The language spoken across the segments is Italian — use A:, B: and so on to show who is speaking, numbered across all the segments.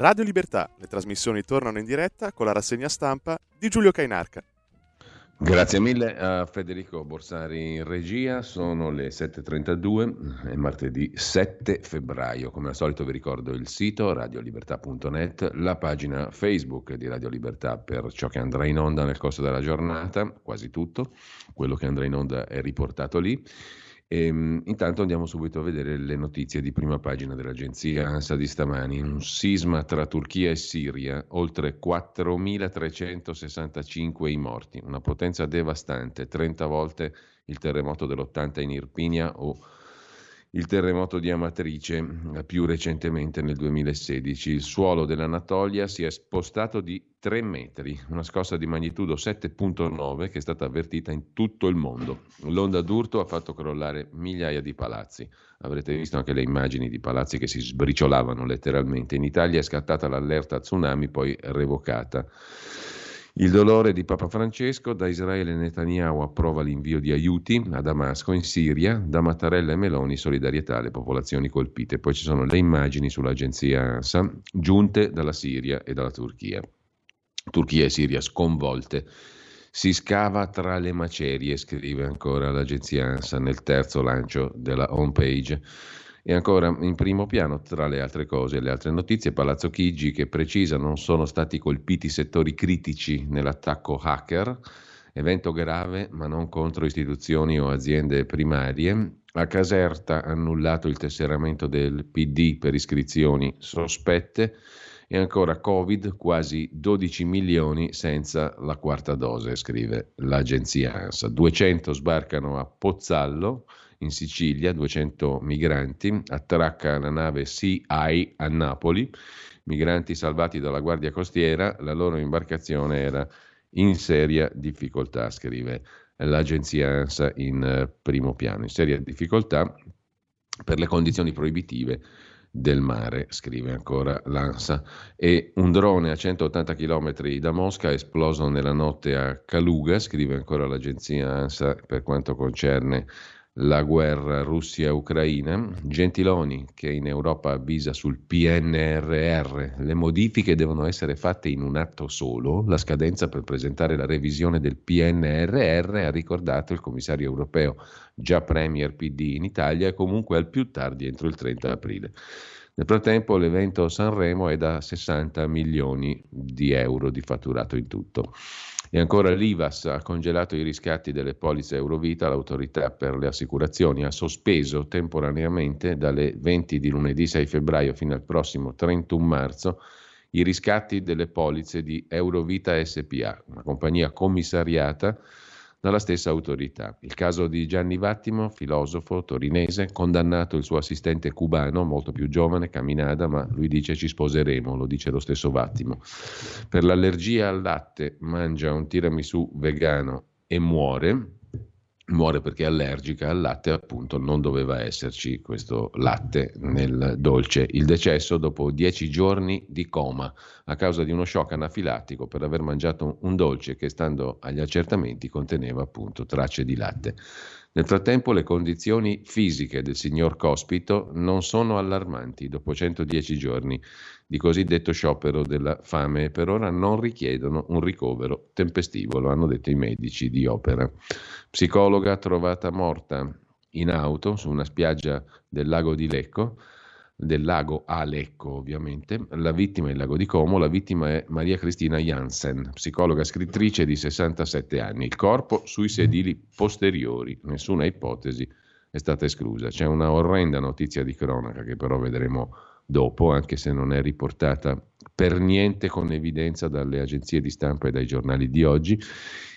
A: Radio Libertà, le trasmissioni tornano in diretta con la rassegna stampa di Giulio Cainarca.
B: Grazie mille a Federico Borsari in regia, sono le 7.32, è martedì 7 febbraio, come al solito vi ricordo il sito radiolibertà.net, la pagina Facebook di Radio Libertà per ciò che andrà in onda nel corso della giornata, quasi tutto, quello che andrà in onda è riportato lì ehm, intanto andiamo subito a vedere le notizie di prima pagina dell'agenzia ANSA di stamani. Un sisma tra Turchia e Siria, oltre 4.365 i morti, una potenza devastante, 30 volte il terremoto dell'80 in Irpinia o il terremoto di Amatrice eh, più recentemente nel 2016. Il suolo dell'Anatolia si è spostato di 3 metri, una scossa di magnitudo 7.9 che è stata avvertita in tutto il mondo. L'onda d'urto ha fatto crollare migliaia di palazzi. Avrete visto anche le immagini di palazzi che si sbriciolavano letteralmente. In Italia è scattata l'allerta tsunami, poi revocata. Il dolore di Papa Francesco, da Israele Netanyahu approva l'invio di aiuti a Damasco in Siria, da Mattarella e Meloni solidarietà alle popolazioni colpite. Poi ci sono le immagini sull'agenzia ANSA giunte dalla Siria e dalla Turchia. Turchia e Siria sconvolte. Si scava tra le macerie, scrive ancora l'agenzia ANSA nel terzo lancio della homepage. E ancora in primo piano, tra le altre cose, le altre notizie, Palazzo Chigi che precisa non sono stati colpiti settori critici nell'attacco hacker, evento grave ma non contro istituzioni o aziende primarie. A Caserta annullato il tesseramento del PD per iscrizioni sospette. E ancora Covid, quasi 12 milioni senza la quarta dose, scrive l'agenzia ANSA. 200 sbarcano a Pozzallo, in Sicilia, 200 migranti, attracca la nave Eye a Napoli, migranti salvati dalla Guardia Costiera, la loro imbarcazione era in seria difficoltà, scrive l'agenzia ANSA in eh, primo piano, in seria difficoltà per le condizioni proibitive del mare, scrive ancora l'ANSA. E un drone a 180 km da Mosca è esploso nella notte a Kaluga, scrive ancora l'agenzia ANSA per quanto concerne la guerra Russia-Ucraina. Gentiloni, che in Europa avvisa sul PNRR, le modifiche devono essere fatte in un atto solo. La scadenza per presentare la revisione del PNRR, ha ricordato il commissario europeo, già Premier PD in Italia, comunque al più tardi entro il 30 aprile. Nel frattempo l'evento Sanremo è da 60 milioni di euro di fatturato in tutto. E ancora l'IVAS ha congelato i riscatti delle polizze Eurovita, l'autorità per le assicurazioni ha sospeso temporaneamente dalle 20 di lunedì 6 febbraio fino al prossimo 31 marzo i riscatti delle polizze di Eurovita SPA, una compagnia commissariata dalla stessa autorità. Il caso di Gianni Vattimo, filosofo torinese, condannato il suo assistente cubano, molto più giovane, Caminada, ma lui dice ci sposeremo, lo dice lo stesso Vattimo. Per l'allergia al latte mangia un tiramisù vegano e muore. Muore perché è allergica al latte, appunto non doveva esserci questo latte nel dolce. Il decesso dopo dieci giorni di coma a causa di uno shock anafilattico per aver mangiato un dolce che stando agli accertamenti conteneva appunto tracce di latte. Nel frattempo le condizioni fisiche del signor Cospito non sono allarmanti. Dopo 110 giorni di cosiddetto sciopero della fame e per ora non richiedono un ricovero tempestivo, lo hanno detto i medici di opera. Psicologa trovata morta in auto su una spiaggia del lago di Lecco del lago a Lecco, ovviamente. La vittima è il lago di Como, la vittima è Maria Cristina Jansen, psicologa scrittrice di 67 anni. Il corpo sui sedili posteriori, nessuna ipotesi è stata esclusa. C'è una orrenda notizia di cronaca che però vedremo dopo, anche se non è riportata per niente con evidenza dalle agenzie di stampa e dai giornali di oggi.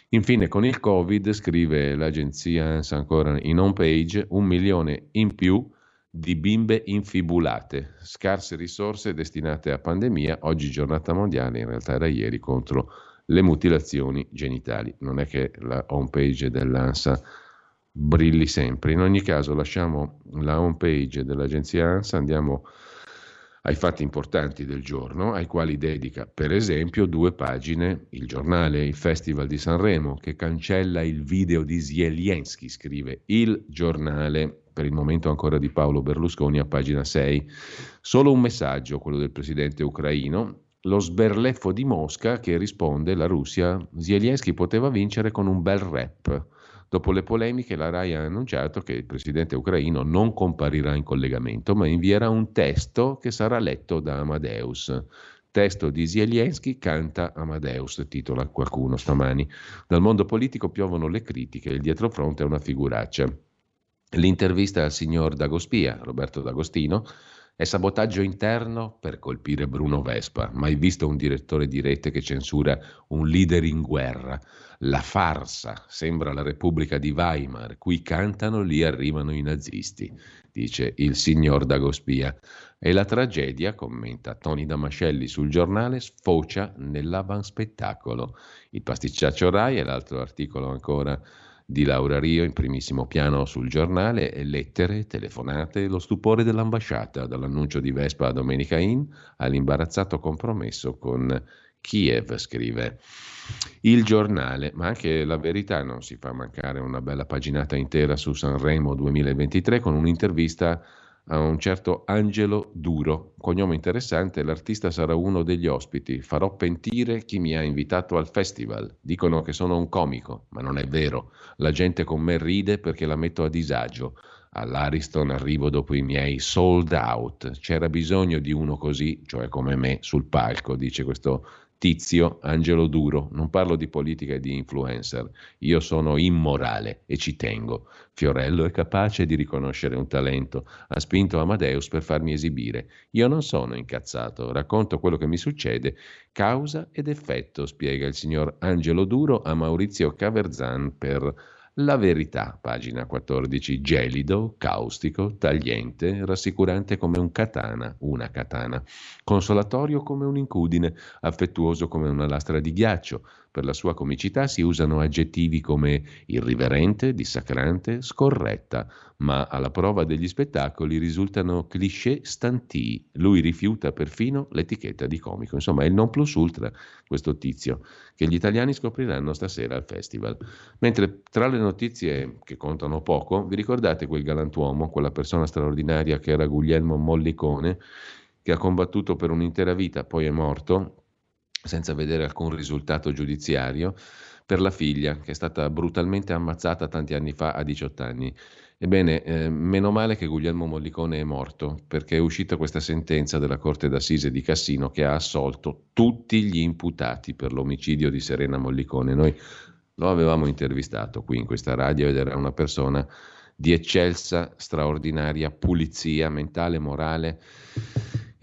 B: Infine, con il Covid, scrive l'agenzia ancora in home page, un milione in più di bimbe infibulate, scarse risorse destinate a pandemia, oggi giornata mondiale, in realtà era ieri, contro le mutilazioni genitali. Non è che la homepage dell'ANSA brilli sempre. In ogni caso lasciamo la homepage dell'agenzia ANSA, andiamo ai fatti importanti del giorno, ai quali dedica per esempio due pagine il giornale, il Festival di Sanremo, che cancella il video di Zelensky, scrive il giornale per il momento ancora di Paolo Berlusconi a pagina 6. Solo un messaggio, quello del presidente ucraino, lo sberleffo di Mosca che risponde la Russia, Zelensky poteva vincere con un bel rap. Dopo le polemiche la RAI ha annunciato che il presidente ucraino non comparirà in collegamento, ma invierà un testo che sarà letto da Amadeus. Testo di Zelensky canta Amadeus, titola qualcuno stamani. Dal mondo politico piovono le critiche, il dietrofront è una figuraccia. L'intervista al signor Dagospia, Roberto D'Agostino, è sabotaggio interno per colpire Bruno Vespa. Mai visto un direttore di rete che censura un leader in guerra. La farsa sembra la Repubblica di Weimar, qui cantano, lì arrivano i nazisti, dice il signor Dagospia. E la tragedia, commenta Tony Damascelli sul giornale, sfocia nell'avanspettacolo. Il pasticciaccio Rai e l'altro articolo ancora di Laura Rio in primissimo piano sul giornale, lettere, telefonate, lo stupore dell'ambasciata, dall'annuncio di Vespa a Domenica In all'imbarazzato compromesso con Kiev, scrive il giornale, ma anche la verità non si fa mancare una bella paginata intera su Sanremo 2023 con un'intervista a un certo Angelo Duro, cognome interessante, l'artista sarà uno degli ospiti. Farò pentire chi mi ha invitato al festival. Dicono che sono un comico, ma non è vero. La gente con me ride perché la metto a disagio. All'Ariston arrivo dopo i miei sold out. C'era bisogno di uno così, cioè come me, sul palco, dice questo Tizio, Angelo Duro, non parlo di politica e di influencer, io sono immorale e ci tengo. Fiorello è capace di riconoscere un talento, ha spinto Amadeus per farmi esibire. Io non sono incazzato, racconto quello che mi succede, causa ed effetto, spiega il signor Angelo Duro a Maurizio Caverzan per la verità, pagina 14, gelido, caustico, tagliente, rassicurante come un katana, una katana, consolatorio come un'incudine, affettuoso come una lastra di ghiaccio, per la sua comicità si usano aggettivi come irriverente, dissacrante, scorretta, ma alla prova degli spettacoli risultano cliché stantii. Lui rifiuta perfino l'etichetta di comico. Insomma, è il non plus ultra questo tizio che gli italiani scopriranno stasera al festival. Mentre tra le notizie che contano poco, vi ricordate quel galantuomo, quella persona straordinaria che era Guglielmo Mollicone, che ha combattuto per un'intera vita, poi è morto, senza vedere alcun risultato giudiziario, per la figlia che è stata brutalmente ammazzata tanti anni fa a 18 anni. Ebbene, eh, meno male che Guglielmo Mollicone è morto, perché è uscita questa sentenza della Corte d'Assise di Cassino che ha assolto tutti gli imputati per l'omicidio di Serena Mollicone. Noi lo avevamo intervistato qui in questa radio ed era una persona di eccelsa, straordinaria pulizia mentale, morale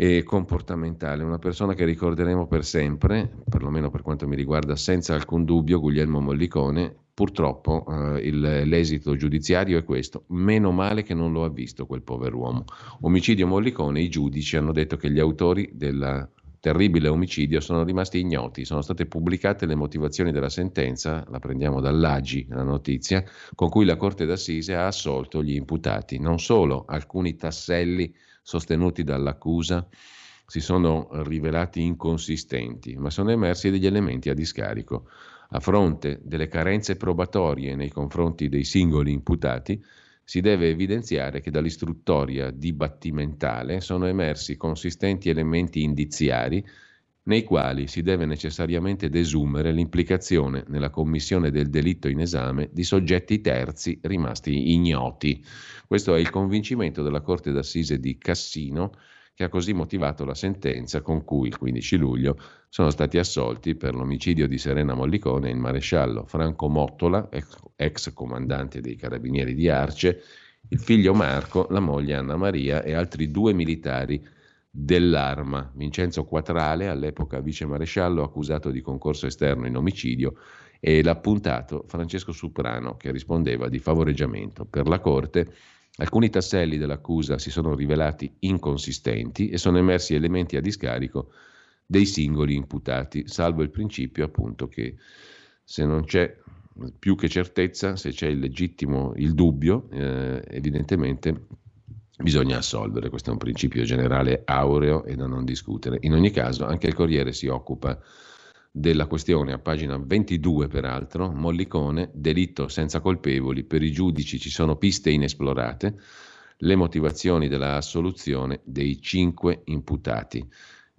B: e comportamentale, una persona che ricorderemo per sempre, perlomeno per quanto mi riguarda, senza alcun dubbio, Guglielmo Mollicone. Purtroppo eh, il, l'esito giudiziario è questo, meno male che non lo ha visto quel pover'uomo. Omicidio Mollicone, i giudici hanno detto che gli autori della terribile omicidio sono rimasti ignoti. Sono state pubblicate le motivazioni della sentenza, la prendiamo dall'Agi la notizia, con cui la Corte d'Assise ha assolto gli imputati. Non solo, alcuni tasselli sostenuti dall'accusa si sono rivelati inconsistenti, ma sono emersi degli elementi a discarico. A fronte delle carenze probatorie nei confronti dei singoli imputati, si deve evidenziare che dall'istruttoria dibattimentale sono emersi consistenti elementi indiziari nei quali si deve necessariamente desumere l'implicazione nella commissione del delitto in esame di soggetti terzi rimasti ignoti. Questo è il convincimento della Corte d'Assise di Cassino che ha così motivato la sentenza con cui il 15 luglio sono stati assolti per l'omicidio di Serena Mollicone il maresciallo Franco Mottola, ex, comandante dei carabinieri di Arce, il figlio Marco, la moglie Anna Maria e altri due militari dell'arma, Vincenzo Quatrale, all'epoca vicemaresciallo accusato di concorso esterno in omicidio, e l'appuntato Francesco Suprano che rispondeva di favoreggiamento. Per la Corte Alcuni tasselli dell'accusa si sono rivelati inconsistenti e sono emersi elementi a discarico dei singoli imputati, salvo il principio appunto che se non c'è più che certezza, se c'è il legittimo il dubbio, eh, evidentemente bisogna assolvere. Questo è un principio generale aureo e da non discutere. In ogni caso, anche il Corriere si occupa della questione a pagina 22 peraltro, Mollicone, delitto senza colpevoli, per i giudici ci sono piste inesplorate, le motivazioni della assoluzione dei cinque imputati.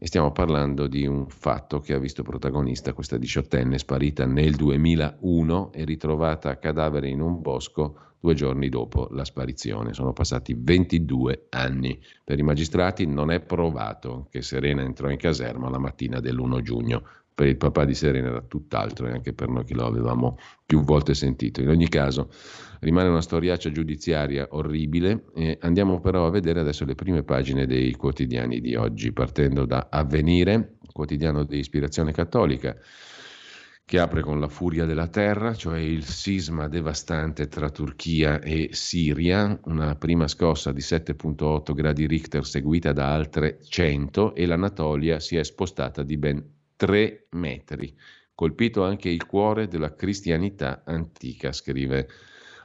B: E stiamo parlando di un fatto che ha visto protagonista questa diciottenne sparita nel 2001 e ritrovata cadavere in un bosco due giorni dopo la sparizione. Sono passati 22 anni. Per i magistrati non è provato che Serena entrò in caserma la mattina dell'1 giugno per il papà di Serena era tutt'altro e anche per noi che lo avevamo più volte sentito. In ogni caso rimane una storiaccia giudiziaria orribile e andiamo però a vedere adesso le prime pagine dei quotidiani di oggi, partendo da Avvenire, quotidiano di ispirazione cattolica che apre con la furia della terra, cioè il sisma devastante tra Turchia e Siria, una prima scossa di 7.8 gradi Richter seguita da altre 100 e l'Anatolia si è spostata di ben 3 metri. Colpito anche il cuore della cristianità antica, scrive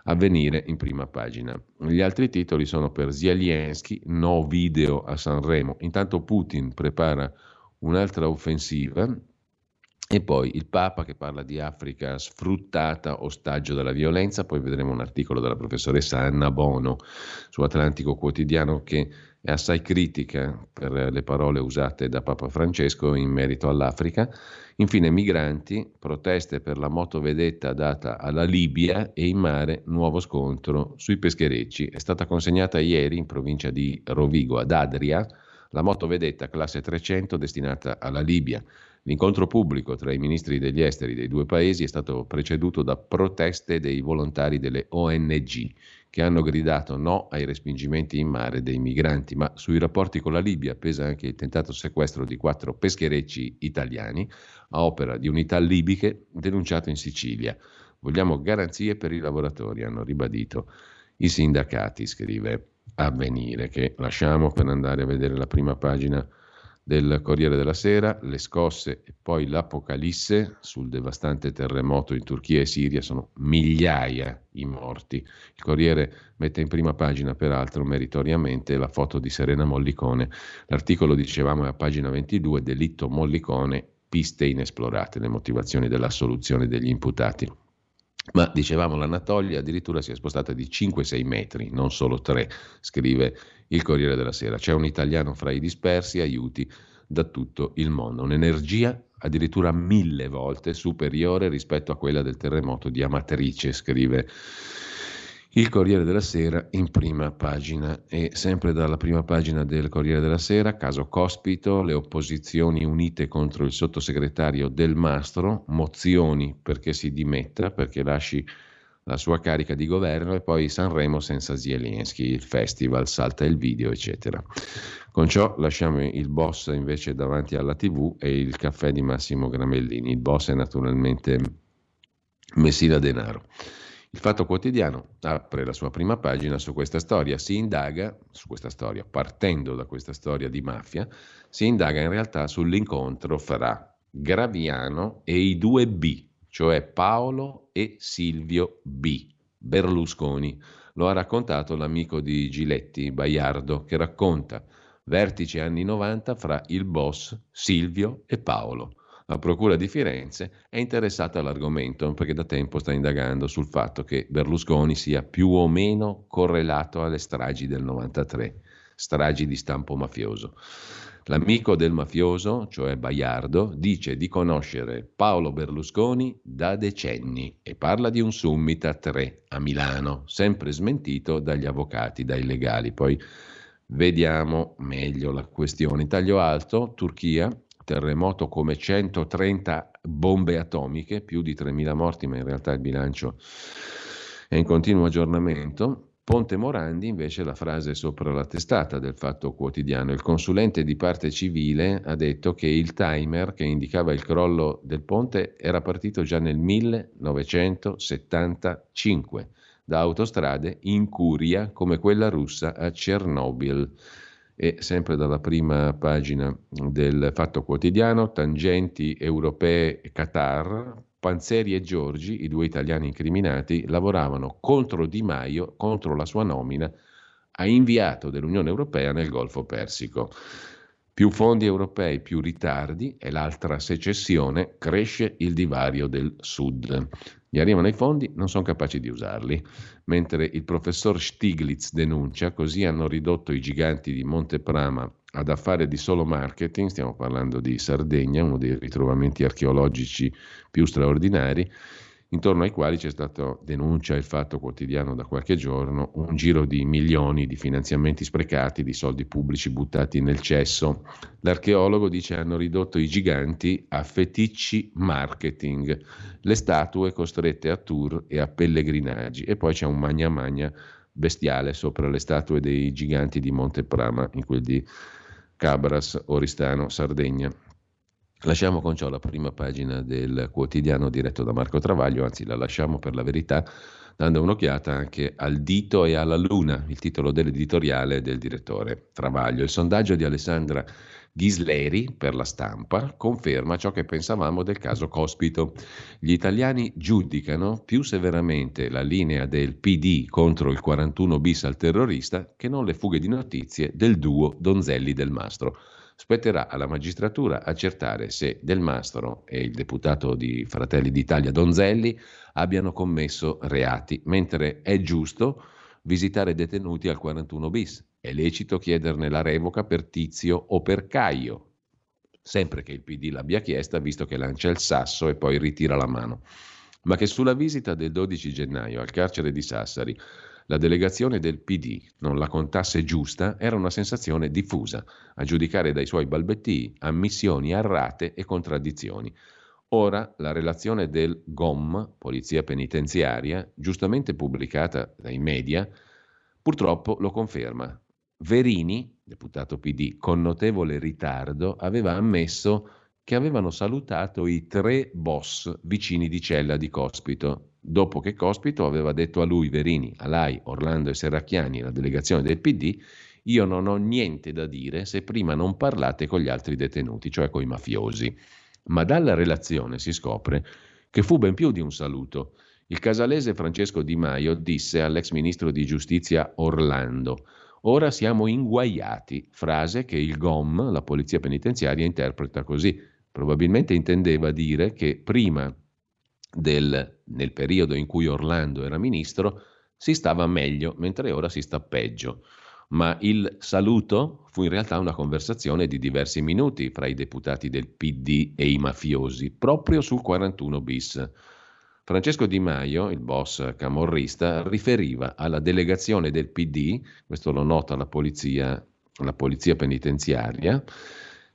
B: Avvenire in prima pagina. Gli altri titoli sono per Zelensky, no video a Sanremo. Intanto Putin prepara un'altra offensiva e poi il Papa che parla di Africa sfruttata, ostaggio della violenza, poi vedremo un articolo della professoressa Anna Bono su Atlantico Quotidiano che è assai critica per le parole usate da Papa Francesco in merito all'Africa. Infine migranti, proteste per la motovedetta data alla Libia e in mare nuovo scontro sui pescherecci. È stata consegnata ieri in provincia di Rovigo ad Adria la motovedetta classe 300 destinata alla Libia. L'incontro pubblico tra i ministri degli esteri dei due paesi è stato preceduto da proteste dei volontari delle ONG che hanno gridato no ai respingimenti in mare dei migranti, ma sui rapporti con la Libia pesa anche il tentato sequestro di quattro pescherecci italiani a opera di unità libiche denunciato in Sicilia. Vogliamo garanzie per i lavoratori, hanno ribadito i sindacati, scrive Avvenire, che lasciamo per andare a vedere la prima pagina del Corriere della Sera, le scosse e poi l'apocalisse sul devastante terremoto in Turchia e Siria, sono migliaia i morti. Il Corriere mette in prima pagina, peraltro, meritoriamente, la foto di Serena Mollicone. L'articolo, dicevamo, è a pagina 22, delitto Mollicone, piste inesplorate, le motivazioni della soluzione degli imputati. Ma dicevamo l'Anatolia addirittura si è spostata di 5-6 metri, non solo 3, scrive il Corriere della Sera. C'è un italiano fra i dispersi, aiuti da tutto il mondo. Un'energia addirittura mille volte superiore rispetto a quella del terremoto di Amatrice, scrive il Corriere della Sera in prima pagina e sempre dalla prima pagina del Corriere della Sera, caso Cospito, le opposizioni unite contro il sottosegretario Del Mastro, mozioni perché si dimetta, perché lasci la sua carica di governo e poi Sanremo senza Zelensky, il festival, salta il video, eccetera. Con ciò lasciamo il boss invece davanti alla TV e il caffè di Massimo Gramellini. Il boss è naturalmente Messina Denaro. Il Fatto Quotidiano apre la sua prima pagina su questa storia, si indaga su questa storia, partendo da questa storia di mafia, si indaga in realtà sull'incontro fra Graviano e i due B, cioè Paolo e Silvio B. Berlusconi. Lo ha raccontato l'amico di Giletti, Baiardo, che racconta vertice anni 90 fra il boss Silvio e Paolo. La Procura di Firenze è interessata all'argomento perché da tempo sta indagando sul fatto che Berlusconi sia più o meno correlato alle stragi del 93, stragi di stampo mafioso. L'amico del mafioso, cioè Baiardo, dice di conoscere Paolo Berlusconi da decenni e parla di un summit a tre a Milano, sempre smentito dagli avvocati, dai legali. Poi vediamo meglio la questione. Taglio alto, Turchia, terremoto come 130 bombe atomiche, più di 3.000 morti, ma in realtà il bilancio è in continuo aggiornamento. Ponte Morandi invece la frase sopra la testata del Fatto Quotidiano. Il consulente di parte civile ha detto che il timer che indicava il crollo del ponte era partito già nel 1975 da autostrade in curia come quella russa a Chernobyl e sempre dalla prima pagina del Fatto Quotidiano, tangenti europee Qatar, Panzeri e Giorgi, i due italiani incriminati, lavoravano contro Di Maio, contro la sua nomina a inviato dell'Unione Europea nel Golfo Persico. Più fondi europei, più ritardi e l'altra secessione, cresce il divario del Sud. Gli arrivano i fondi, non sono capaci di usarli, mentre il professor Stiglitz denuncia, così hanno ridotto i giganti di Monteprama ad affare di solo marketing, stiamo parlando di Sardegna, uno dei ritrovamenti archeologici più straordinari, intorno ai quali c'è stato, denuncia il fatto quotidiano da qualche giorno, un giro di milioni di finanziamenti sprecati, di soldi pubblici buttati nel cesso. L'archeologo dice hanno ridotto i giganti a feticci marketing, le statue costrette a tour e a pellegrinaggi e poi c'è un magna magna bestiale sopra le statue dei giganti di Monteprama, in quel di Cabras, Oristano, Sardegna. Lasciamo con ciò la prima pagina del quotidiano diretto da Marco Travaglio, anzi la lasciamo per la verità dando un'occhiata anche al dito e alla luna, il titolo dell'editoriale del direttore Travaglio. Il sondaggio di Alessandra Ghisleri per la stampa conferma ciò che pensavamo del caso Cospito. Gli italiani giudicano più severamente la linea del PD contro il 41 bis al terrorista che non le fughe di notizie del duo Donzelli del Mastro. Spetterà alla magistratura accertare se Del Mastro e il deputato di Fratelli d'Italia Donzelli abbiano commesso reati, mentre è giusto visitare detenuti al 41 bis. È lecito chiederne la revoca per Tizio o per Caio, sempre che il PD l'abbia chiesta, visto che lancia il sasso e poi ritira la mano. Ma che sulla visita del 12 gennaio al carcere di Sassari la delegazione del PD non la contasse giusta era una sensazione diffusa, a giudicare dai suoi balbettii, ammissioni errate e contraddizioni. Ora la relazione del GOM, Polizia Penitenziaria, giustamente pubblicata dai media, purtroppo lo conferma. Verini, deputato PD, con notevole ritardo, aveva ammesso che avevano salutato i tre boss vicini di cella di Cospito, dopo che Cospito aveva detto a lui, Verini, a Lai, Orlando e Serracchiani, la delegazione del PD, io non ho niente da dire se prima non parlate con gli altri detenuti, cioè con i mafiosi. Ma dalla relazione si scopre che fu ben più di un saluto. Il casalese Francesco Di Maio disse all'ex ministro di giustizia Orlando Ora siamo inguaiati, frase che il GOM, la polizia penitenziaria, interpreta così. Probabilmente intendeva dire che prima del, nel periodo in cui Orlando era ministro, si stava meglio, mentre ora si sta peggio. Ma il saluto fu in realtà una conversazione di diversi minuti fra i deputati del PD e i mafiosi, proprio sul 41 bis. Francesco Di Maio, il boss camorrista, riferiva alla delegazione del PD, questo lo nota la polizia, la polizia penitenziaria,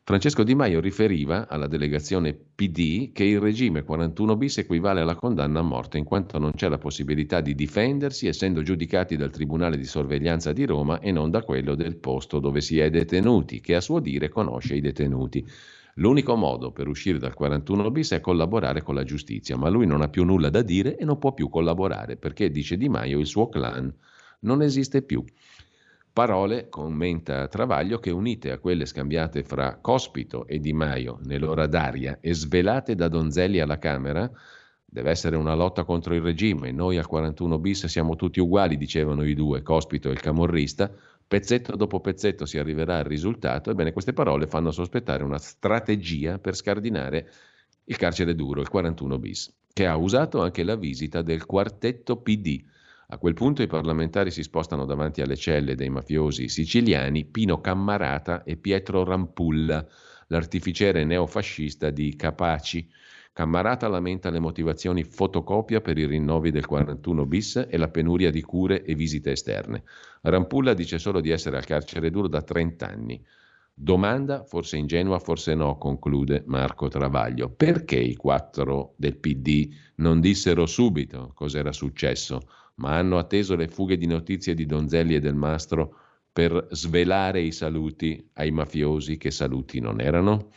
B: Francesco Di Maio riferiva alla delegazione PD che il regime 41 bis equivale alla condanna a morte in quanto non c'è la possibilità di difendersi essendo giudicati dal Tribunale di sorveglianza di Roma e non da quello del posto dove si è detenuti, che a suo dire conosce i detenuti. L'unico modo per uscire dal 41 bis è collaborare con la giustizia, ma lui non ha più nulla da dire e non può più collaborare perché, dice Di Maio, il suo clan non esiste più. Parole, commenta Travaglio, che unite a quelle scambiate fra Cospito e Di Maio nell'ora d'aria e svelate da Donzelli alla Camera, deve essere una lotta contro il regime. Noi al 41 bis siamo tutti uguali, dicevano i due, Cospito e il camorrista. Pezzetto dopo pezzetto si arriverà al risultato. Ebbene, queste parole fanno sospettare una strategia per scardinare il carcere duro, il 41 bis, che ha usato anche la visita del quartetto PD. A quel punto i parlamentari si spostano davanti alle celle dei mafiosi siciliani Pino Cammarata e Pietro Rampulla, l'artificiere neofascista di Capaci. Cammarata lamenta le motivazioni fotocopia per i rinnovi del 41 bis e la penuria di cure e visite esterne. Rampulla dice solo di essere al carcere duro da 30 anni. Domanda, forse ingenua, forse no, conclude Marco Travaglio. Perché i quattro del PD non dissero subito cos'era successo, ma hanno atteso le fughe di notizie di Donzelli e del Mastro per svelare i saluti ai mafiosi che saluti non erano?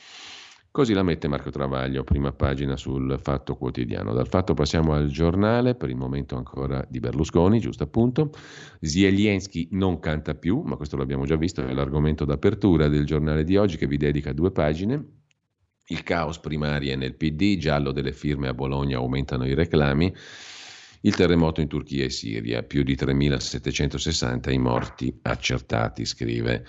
B: Così la mette Marco Travaglio, prima pagina sul Fatto Quotidiano. Dal Fatto passiamo al giornale, per il momento ancora di Berlusconi, giusto appunto. Zielinski non canta più, ma questo l'abbiamo già visto, è l'argomento d'apertura del giornale di oggi che vi dedica due pagine. Il caos primario nel PD, giallo delle firme a Bologna aumentano i reclami. Il terremoto in Turchia e Siria, più di 3.760 i morti accertati, scrive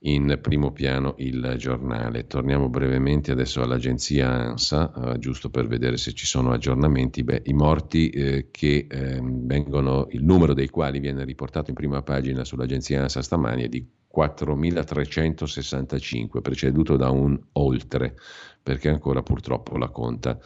B: in primo piano il giornale. Torniamo brevemente adesso all'agenzia ANSA, eh, giusto per vedere se ci sono aggiornamenti. Beh, I morti eh, che eh, vengono, il numero dei quali viene riportato in prima pagina sull'agenzia ANSA stamani è di 4.365, preceduto da un oltre, perché ancora purtroppo la conta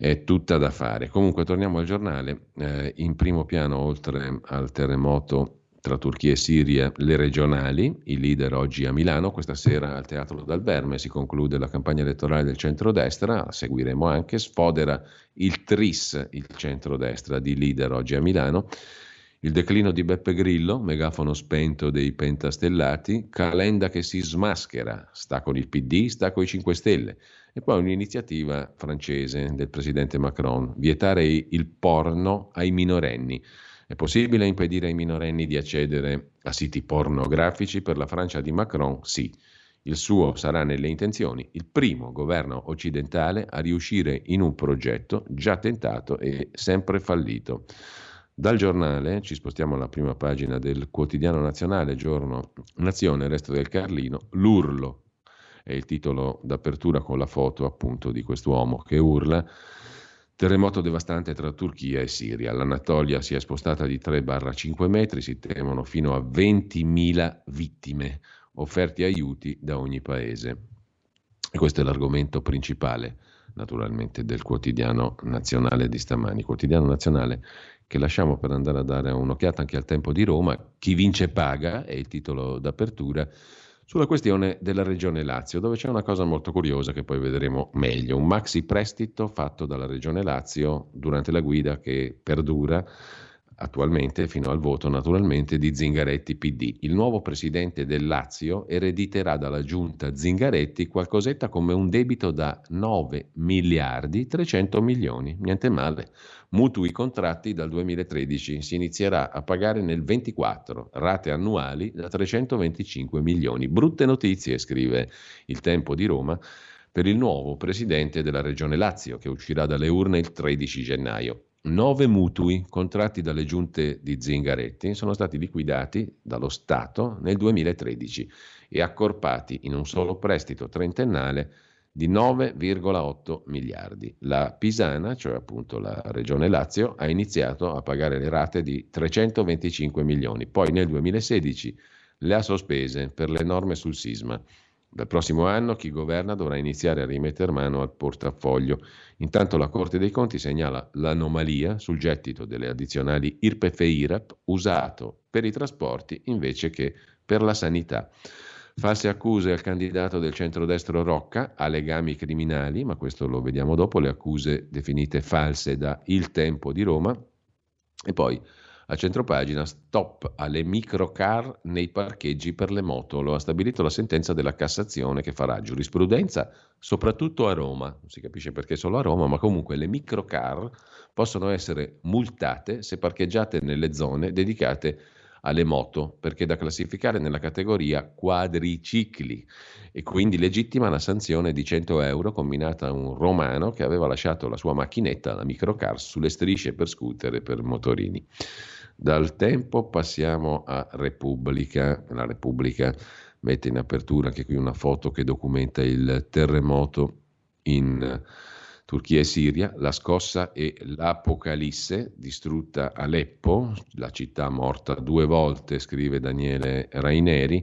B: è tutta da fare. Comunque torniamo al giornale, eh, in primo piano oltre al terremoto tra Turchia e Siria le regionali, i leader oggi a Milano, questa sera al Teatro d'Alberme si conclude la campagna elettorale del centrodestra, la seguiremo anche, sfodera il TRIS, il centrodestra di leader oggi a Milano, il declino di Beppe Grillo, megafono spento dei pentastellati, Calenda che si smaschera, sta con il PD, sta con i 5 Stelle, e poi un'iniziativa francese del presidente Macron, vietare il porno ai minorenni. È possibile impedire ai minorenni di accedere a siti pornografici per la Francia di Macron? Sì. Il suo sarà nelle intenzioni il primo governo occidentale a riuscire in un progetto già tentato e sempre fallito. Dal giornale ci spostiamo alla prima pagina del quotidiano nazionale, giorno Nazione, resto del Carlino, l'urlo è il titolo d'apertura con la foto appunto di quest'uomo che urla Terremoto devastante tra Turchia e Siria. L'Anatolia si è spostata di 3-5 metri, si temono fino a 20.000 vittime, offerti aiuti da ogni paese. E questo è l'argomento principale, naturalmente, del quotidiano nazionale di stamani. Quotidiano nazionale che lasciamo per andare a dare un'occhiata anche al tempo di Roma. Chi vince paga è il titolo d'apertura sulla questione della regione Lazio, dove c'è una cosa molto curiosa che poi vedremo meglio. Un maxi prestito fatto dalla regione Lazio durante la guida che perdura attualmente fino al voto naturalmente di Zingaretti PD. Il nuovo presidente del Lazio erediterà dalla giunta Zingaretti qualcosetta come un debito da 9 miliardi 300 milioni, niente male. Mutui contratti dal 2013, si inizierà a pagare nel 24, rate annuali da 325 milioni. Brutte notizie, scrive il Tempo di Roma per il nuovo presidente della regione Lazio che uscirà dalle urne il 13 gennaio. Nove mutui contratti dalle giunte di Zingaretti sono stati liquidati dallo Stato nel 2013 e accorpati in un solo prestito trentennale di 9,8 miliardi. La Pisana, cioè appunto la regione Lazio, ha iniziato a pagare le rate di 325 milioni, poi nel 2016 le ha sospese per le norme sul sisma. Dal prossimo anno chi governa dovrà iniziare a rimettere mano al portafoglio. Intanto la Corte dei Conti segnala l'anomalia sul gettito delle addizionali IRPEF e IRAP usato per i trasporti invece che per la sanità. False accuse al candidato del centrodestro Rocca a legami criminali, ma questo lo vediamo dopo, le accuse definite false da Il Tempo di Roma. E poi A centropagina, stop alle microcar nei parcheggi per le moto. Lo ha stabilito la sentenza della Cassazione che farà giurisprudenza soprattutto a Roma. Non si capisce perché solo a Roma, ma comunque le microcar possono essere multate se parcheggiate nelle zone dedicate alle moto, perché da classificare nella categoria quadricicli e quindi legittima la sanzione di 100 euro combinata a un romano che aveva lasciato la sua macchinetta, la microcar, sulle strisce per scooter e per motorini. Dal tempo passiamo a Repubblica. La Repubblica mette in apertura anche qui una foto che documenta il terremoto in Turchia e Siria, la scossa e l'Apocalisse, distrutta Aleppo, la città morta due volte, scrive Daniele Raineri,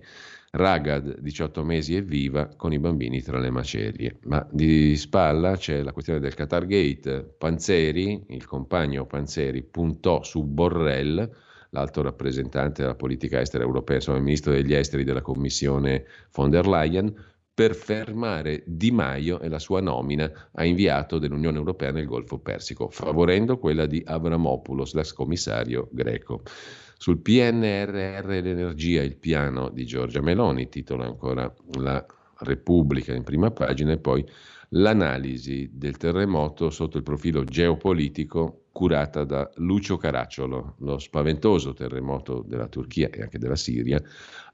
B: Ragad, 18 mesi e viva, con i bambini tra le macerie. Ma di spalla c'è la questione del Qatar Gate. Panzeri, il compagno Panzeri, puntò su Borrell, l'alto rappresentante della politica estera europea, insomma il ministro degli esteri della Commissione von der Leyen, per fermare Di Maio e la sua nomina a inviato dell'Unione Europea nel Golfo Persico, favorendo quella di Avramopoulos, l'ex commissario greco. Sul PNRR l'energia, il piano di Giorgia Meloni, titola ancora la Repubblica in prima pagina e poi l'analisi del terremoto sotto il profilo geopolitico curata da Lucio Caracciolo. Lo spaventoso terremoto della Turchia e anche della Siria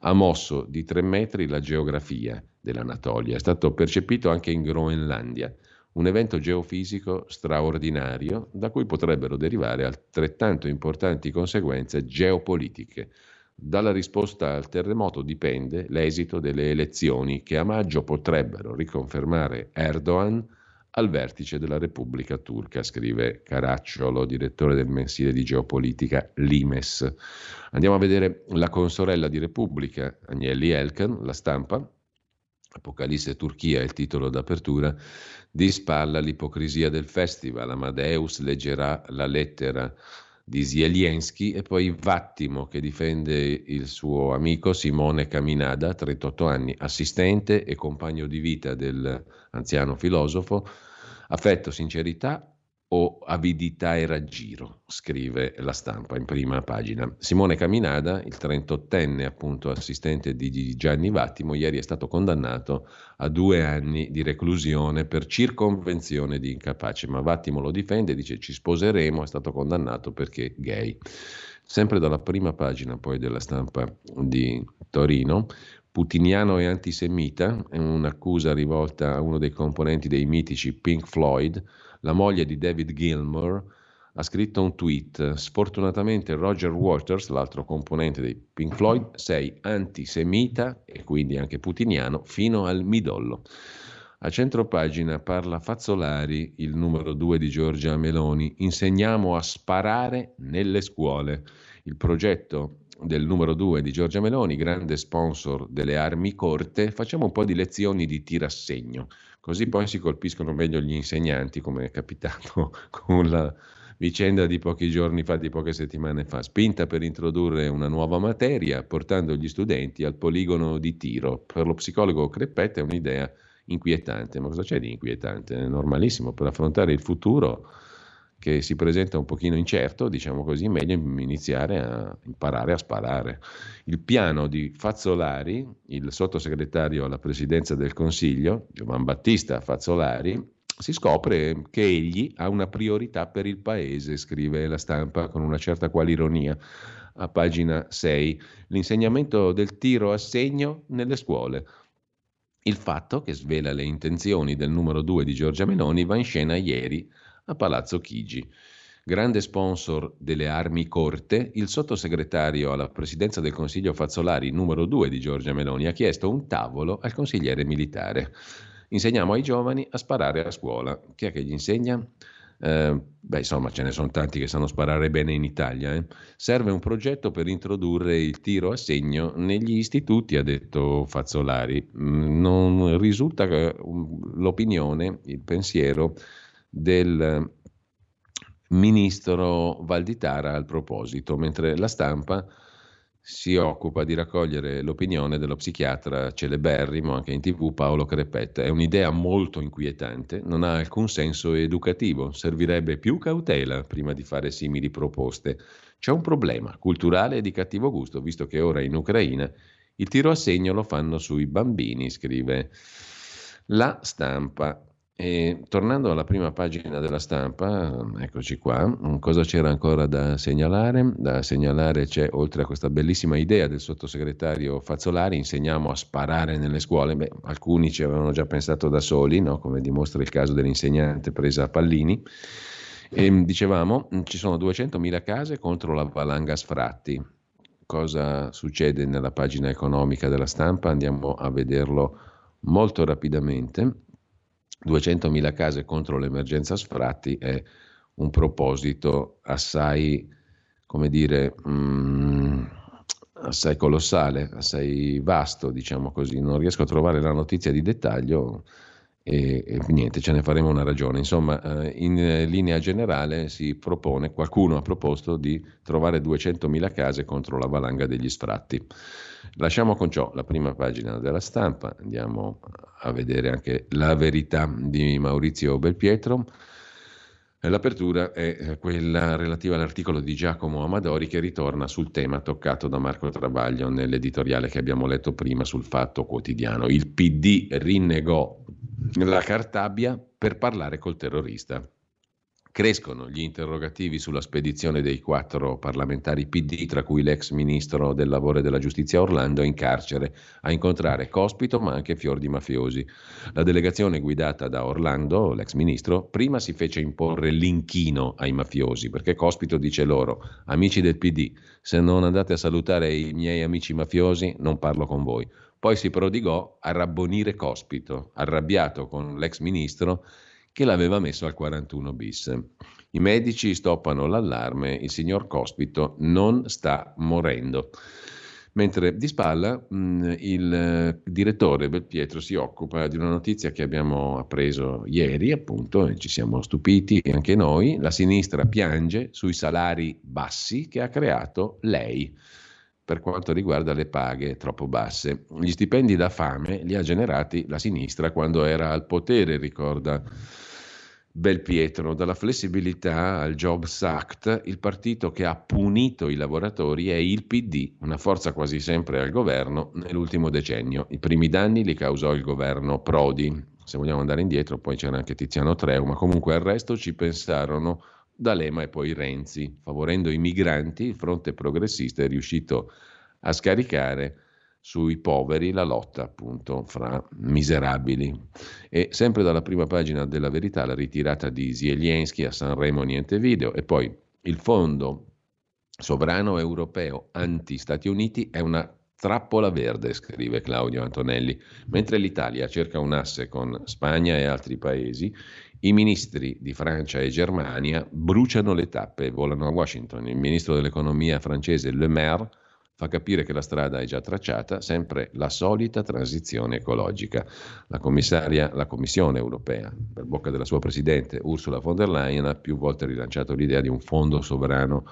B: ha mosso di tre metri la geografia dell'Anatolia, è stato percepito anche in Groenlandia un evento geofisico straordinario da cui potrebbero derivare altrettanto importanti conseguenze geopolitiche. Dalla risposta al terremoto dipende l'esito delle elezioni che a maggio potrebbero riconfermare Erdogan al vertice della Repubblica Turca, scrive Caracciolo, direttore del mensile di geopolitica Limes. Andiamo a vedere la consorella di Repubblica, Agnelli Elkan, la stampa, Apocalisse Turchia è il titolo d'apertura, di spalla l'ipocrisia del festival. Amadeus leggerà la lettera di Zelensky e poi Vattimo che difende il suo amico Simone Caminada, 38 anni, assistente e compagno di vita dell'anziano filosofo, affetto, sincerità o avidità e raggiro, scrive la stampa in prima pagina. Simone Caminada, il 38enne appunto assistente di Gianni Vattimo, ieri è stato condannato a due anni di reclusione per circonvenzione di incapace, ma Vattimo lo difende, dice ci sposeremo, è stato condannato perché gay. Sempre dalla prima pagina poi della stampa di Torino, putiniano e antisemita, è un'accusa rivolta a uno dei componenti dei mitici Pink Floyd, la moglie di David Gilmour, ha scritto un tweet. Sfortunatamente Roger Waters, l'altro componente dei Pink Floyd, sei antisemita e quindi anche putiniano fino al midollo. A centro pagina parla Fazzolari, il numero due di Giorgia Meloni. Insegniamo a sparare nelle scuole. Il progetto del numero due di Giorgia Meloni, grande sponsor delle armi corte, facciamo un po' di lezioni di tirassegno. Così poi si colpiscono meglio gli insegnanti, come è capitato con la vicenda di pochi giorni fa, di poche settimane fa, spinta per introdurre una nuova materia, portando gli studenti al poligono di tiro. Per lo psicologo Creppetta è un'idea inquietante, ma cosa c'è di inquietante? È normalissimo per affrontare il futuro che si presenta un pochino incerto, diciamo così, meglio iniziare a imparare a sparare. Il piano di Fazzolari, il sottosegretario alla presidenza del Consiglio, Giovan Battista Fazzolari, si scopre che egli ha una priorità per il paese, scrive la stampa con una certa quale ironia a pagina 6, l'insegnamento del tiro a segno nelle scuole. Il fatto che svela le intenzioni del numero 2 di Giorgia Meloni va in scena ieri a Palazzo Chigi. Grande sponsor delle armi corte, il sottosegretario alla presidenza del Consiglio Fazzolari, numero 2 di Giorgia Meloni, ha chiesto un tavolo al consigliere militare. Insegniamo ai giovani a sparare a scuola. Chi è che gli insegna? Eh, beh, insomma, ce ne sono tanti che sanno sparare bene in Italia. Eh. Serve un progetto per introdurre il tiro a segno negli istituti, ha detto Fazzolari. Mm, non risulta l'opinione, il pensiero del ministro Valditara al proposito, mentre la stampa si occupa di raccogliere l'opinione dello psichiatra celeberrimo anche in tv Paolo Crepetta. È un'idea molto inquietante, non ha alcun senso educativo, servirebbe più cautela prima di fare simili proposte. C'è un problema culturale e di cattivo gusto, visto che ora in Ucraina il tiro a segno lo fanno sui bambini, scrive la stampa. E tornando alla prima pagina della stampa, eccoci qua, cosa c'era ancora da segnalare? Da segnalare c'è, oltre a questa bellissima idea del sottosegretario Fazzolari, insegniamo a sparare nelle scuole. Beh, alcuni ci avevano già pensato da soli, no? come dimostra il caso dell'insegnante presa a Pallini. E, dicevamo, ci sono 200.000 case contro la valanga sfratti. Cosa succede nella pagina economica della stampa? Andiamo a vederlo molto rapidamente. 200.000 case contro l'emergenza sfratti è un proposito assai, come dire, mm, assai colossale, assai vasto, diciamo così. Non riesco a trovare la notizia di dettaglio e, e niente, ce ne faremo una ragione. Insomma, eh, in linea generale si propone, qualcuno ha proposto di trovare 200.000 case contro la valanga degli sfratti. Lasciamo con ciò la prima pagina della stampa, andiamo a vedere anche la verità di Maurizio Belpietro. L'apertura è eh, quella relativa all'articolo di Giacomo Amadori che ritorna sul tema toccato da Marco Travaglio nell'editoriale che abbiamo letto prima sul Fatto Quotidiano. Il PD rinnegò la Cartabia per parlare col terrorista. Crescono gli interrogativi sulla spedizione dei quattro parlamentari PD, tra cui l'ex ministro del lavoro e della giustizia Orlando, in carcere a incontrare Cospito ma anche fior di mafiosi. La delegazione guidata da Orlando, l'ex ministro, prima si fece imporre l'inchino ai mafiosi perché Cospito dice loro, amici del PD, se non andate a salutare i miei amici mafiosi non parlo con voi. Poi si prodigò a rabbonire Cospito, arrabbiato con l'ex ministro che l'aveva messo al 41 bis. I medici stoppano l'allarme, il signor Cospito non sta morendo. Mentre di spalla mh, il direttore Belpietro si occupa di una notizia che abbiamo appreso ieri, appunto, e ci siamo stupiti anche noi. La sinistra piange sui salari bassi che ha creato lei per quanto riguarda le paghe troppo basse. Gli stipendi da fame li ha generati la sinistra quando era al potere, ricorda Belpietro. Dalla flessibilità al Jobs Act, il partito che ha punito i lavoratori è il PD, una forza quasi sempre al governo nell'ultimo decennio. I primi danni li causò il governo Prodi. Se vogliamo andare indietro, poi c'era anche Tiziano Treu, ma comunque al resto ci pensarono D'Alema e poi Renzi. Favorendo i migranti, il fronte progressista è riuscito a scaricare sui poveri la lotta appunto fra miserabili. E sempre dalla prima pagina della verità la ritirata di Zelensky a Sanremo niente video e poi il fondo sovrano europeo anti-Stati Uniti è una trappola verde, scrive Claudio Antonelli, mentre l'Italia cerca un asse con Spagna e altri paesi, i ministri di Francia e Germania bruciano le tappe e volano a Washington. Il ministro dell'economia francese Le Maire fa capire che la strada è già tracciata, sempre la solita transizione ecologica. La, la Commissione europea, per bocca della sua presidente Ursula von der Leyen, ha più volte rilanciato l'idea di un fondo sovrano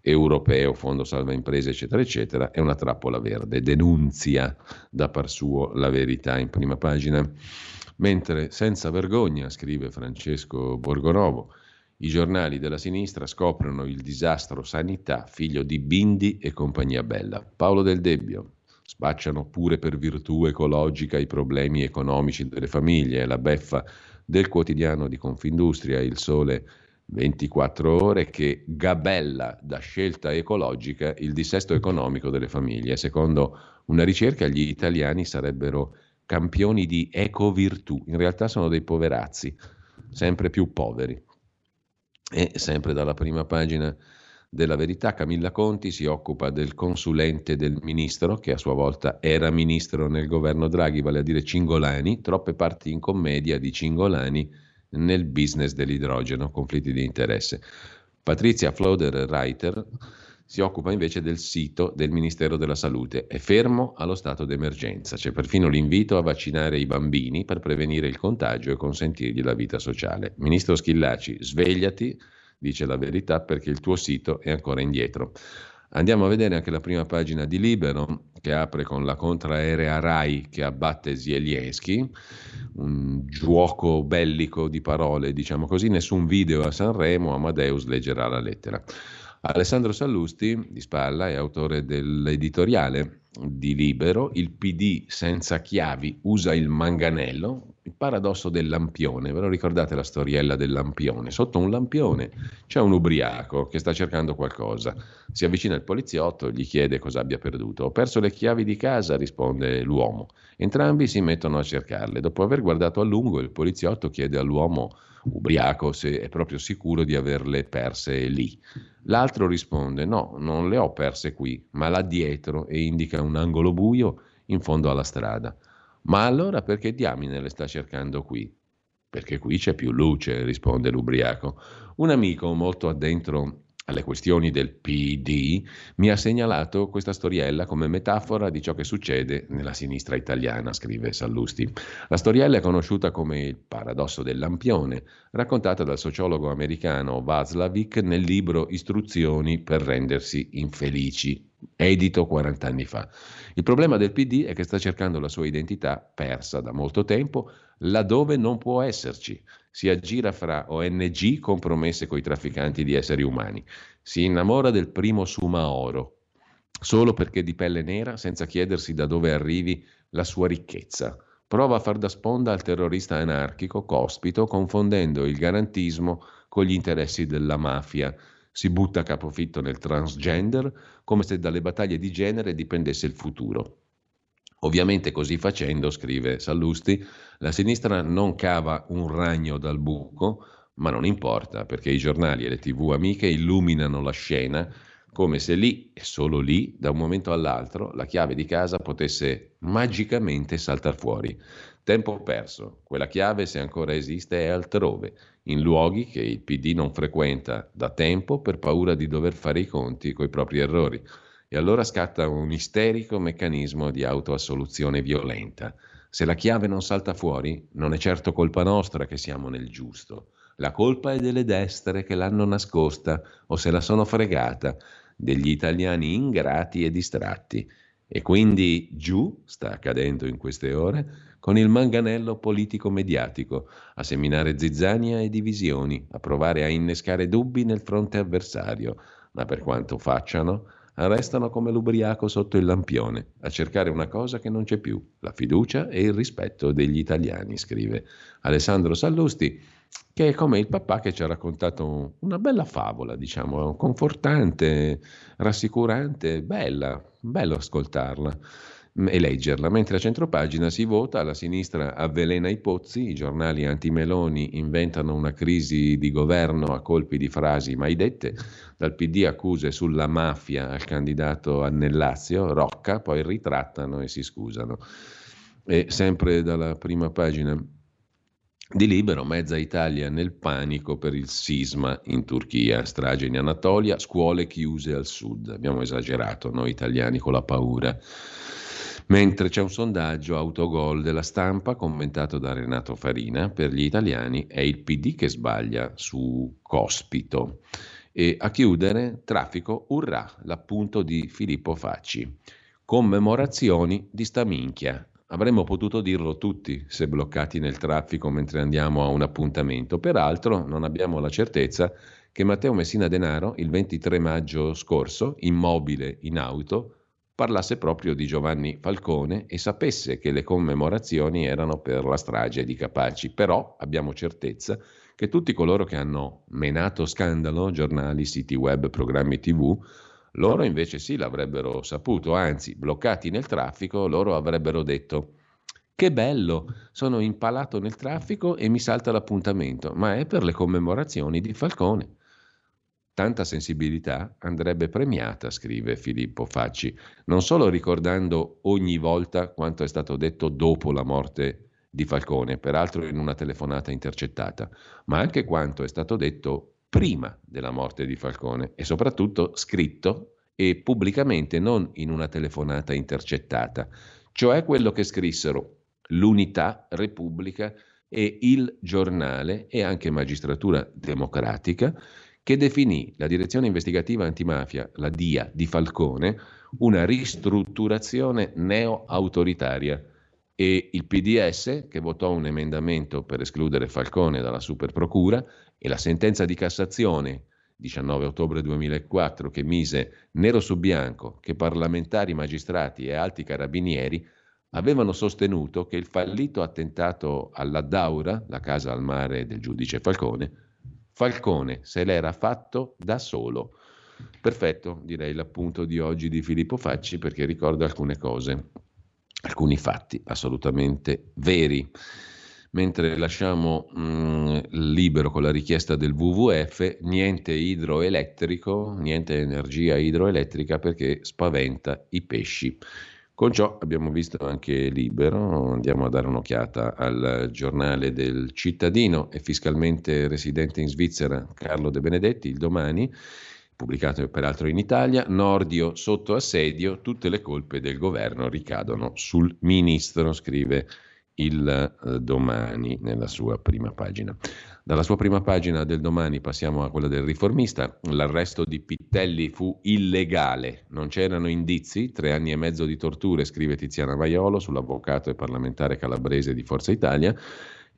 B: europeo, fondo salva imprese, eccetera, eccetera, è una trappola verde, denunzia da par suo la verità in prima pagina. Mentre senza vergogna, scrive Francesco Borgonovo, i giornali della sinistra scoprono il disastro sanità, figlio di Bindi e compagnia bella. Paolo Del Debbio. Spacciano pure per virtù ecologica i problemi economici delle famiglie. La beffa del quotidiano di Confindustria, Il Sole 24 ore, che gabella da scelta ecologica il dissesto economico delle famiglie. Secondo una ricerca, gli italiani sarebbero campioni di ecovirtù, in realtà sono dei poverazzi, sempre più poveri. E sempre dalla prima pagina della verità, Camilla Conti si occupa del consulente del ministro, che a sua volta era ministro nel governo Draghi, vale a dire Cingolani, troppe parti in commedia di Cingolani nel business dell'idrogeno, conflitti di interesse. Patrizia Floder-Reiter si occupa invece del sito del Ministero della Salute. È fermo allo stato d'emergenza. C'è perfino l'invito a vaccinare i bambini per prevenire il contagio e consentirgli la vita sociale. Ministro Schillaci, svegliati, dice la verità, perché il tuo sito è ancora indietro. Andiamo a vedere anche la prima pagina di Libero, che apre con la contraerea Rai che abbatte Zelensky, un gioco bellico di parole, diciamo così, nessun video a Sanremo, Amadeus leggerà la lettera. Alessandro Sallusti, di spalla, è autore dell'editoriale di Libero, il PD senza chiavi usa il manganello, il paradosso del lampione, ve lo ricordate la storiella del lampione? Sotto un lampione c'è un ubriaco che sta cercando qualcosa, si avvicina il poliziotto, gli chiede cosa abbia perduto. Ho perso le chiavi di casa, risponde l'uomo. Entrambi si mettono a cercarle. Dopo aver guardato a lungo, il poliziotto chiede all'uomo ubriaco se è proprio sicuro di averle perse lì. L'altro risponde: No, non le ho perse qui, ma là dietro e indica un angolo buio in fondo alla strada. Ma allora perché diamine le sta cercando qui? Perché qui c'è più luce, risponde l'ubriaco. Un amico molto addentro alle questioni del PD, mi ha segnalato questa storiella come metafora di ciò che succede nella sinistra italiana, scrive Sallusti. La storiella è conosciuta come il paradosso del lampione, raccontata dal sociologo americano Václavic nel libro Istruzioni per rendersi infelici, edito 40 anni fa. Il problema del PD è che sta cercando la sua identità persa da molto tempo laddove non può esserci si aggira fra ONG compromesse coi trafficanti di esseri umani, si innamora del primo Sumaoro, solo perché di pelle nera, senza chiedersi da dove arrivi la sua ricchezza. Prova a far da sponda al terrorista anarchico Cospito, confondendo il garantismo con gli interessi della mafia. Si butta a capofitto nel transgender, come se dalle battaglie di genere dipendesse il futuro. Ovviamente così facendo, scrive Sallusti, la sinistra non cava un ragno dal buco, ma non importa perché i giornali e le tv amiche illuminano la scena come se lì e solo lì, da un momento all'altro, la chiave di casa potesse magicamente saltar fuori. Tempo perso, quella chiave se ancora esiste è altrove, in luoghi che il PD non frequenta da tempo per paura di dover fare i conti coi propri errori. E allora scatta un isterico meccanismo di autoassoluzione violenta. Se la chiave non salta fuori, non è certo colpa nostra che siamo nel giusto. La colpa è delle destre che l'hanno nascosta o se la sono fregata, degli italiani ingrati e distratti. E quindi giù, sta accadendo in queste ore, con il manganello politico-mediatico, a seminare zizzania e divisioni, a provare a innescare dubbi nel fronte avversario, ma per quanto facciano, restano come l'ubriaco sotto il lampione, a cercare una cosa che non c'è più, la fiducia e il rispetto degli italiani, scrive Alessandro Sallusti, che è come il papà che ci ha raccontato una bella favola, diciamo, confortante, rassicurante, bella, bello ascoltarla e leggerla, mentre a centropagina si vota, la sinistra avvelena i pozzi, i giornali anti-Meloni inventano una crisi di governo a colpi di frasi mai dette, dal PD accuse sulla mafia al candidato Annellazio, Rocca, poi ritrattano e si scusano. E sempre dalla prima pagina di Libero, mezza Italia nel panico per il sisma in Turchia, strage in Anatolia, scuole chiuse al sud. Abbiamo esagerato noi italiani con la paura. Mentre c'è un sondaggio autogol della stampa commentato da Renato Farina, per gli italiani è il PD che sbaglia su Cospito. E a chiudere, traffico, urrà, l'appunto di Filippo Facci. Commemorazioni di sta minchia. Avremmo potuto dirlo tutti se bloccati nel traffico mentre andiamo a un appuntamento. Peraltro non abbiamo la certezza che Matteo Messina Denaro il 23 maggio scorso, immobile in auto, parlasse proprio di Giovanni Falcone e sapesse che le commemorazioni erano per la strage di Capaci, però abbiamo certezza che tutti coloro che hanno menato scandalo, giornali, siti web, programmi tv, loro invece sì l'avrebbero saputo, anzi, bloccati nel traffico, loro avrebbero detto che bello, sono impalato nel traffico e mi salta l'appuntamento, ma è per le commemorazioni di Falcone. Tanta sensibilità andrebbe premiata, scrive Filippo Facci, non solo ricordando ogni volta quanto è stato detto dopo la morte di Falcone, peraltro in una telefonata intercettata, ma anche quanto è stato detto prima della morte di Falcone e soprattutto scritto e pubblicamente, non in una telefonata intercettata, cioè quello che scrissero l'Unità, Repubblica e il giornale e anche Magistratura Democratica che definì la direzione investigativa antimafia, la DIA di Falcone, una ristrutturazione neo-autoritaria. E il PDS, che votò un emendamento per escludere Falcone dalla superprocura, e la sentenza di Cassazione 19 ottobre 2004 che mise nero su bianco che parlamentari, magistrati e alti carabinieri avevano sostenuto che il fallito attentato alla Daura, la casa al mare del giudice Falcone, Falcone se l'era fatto da solo. Perfetto, direi l'appunto di oggi di Filippo Facci perché ricorda alcune cose, alcuni fatti assolutamente veri. Mentre lasciamo mh, mm, libero con la richiesta del WWF, niente idroelettrico, niente energia idroelettrica perché spaventa i pesci. Con ciò abbiamo visto anche Libero, andiamo a dare un'occhiata al giornale del cittadino e fiscalmente residente in Svizzera Carlo De Benedetti, il domani, pubblicato peraltro in Italia, Nordio sotto assedio, tutte le colpe del governo ricadono sul ministro, scrive il eh, domani nella sua prima pagina. Dalla sua prima pagina del domani passiamo a quella del riformista. L'arresto di Pittelli fu illegale, non c'erano indizi, tre anni e mezzo di torture, scrive Tiziana Vaiolo sull'avvocato e parlamentare calabrese di Forza Italia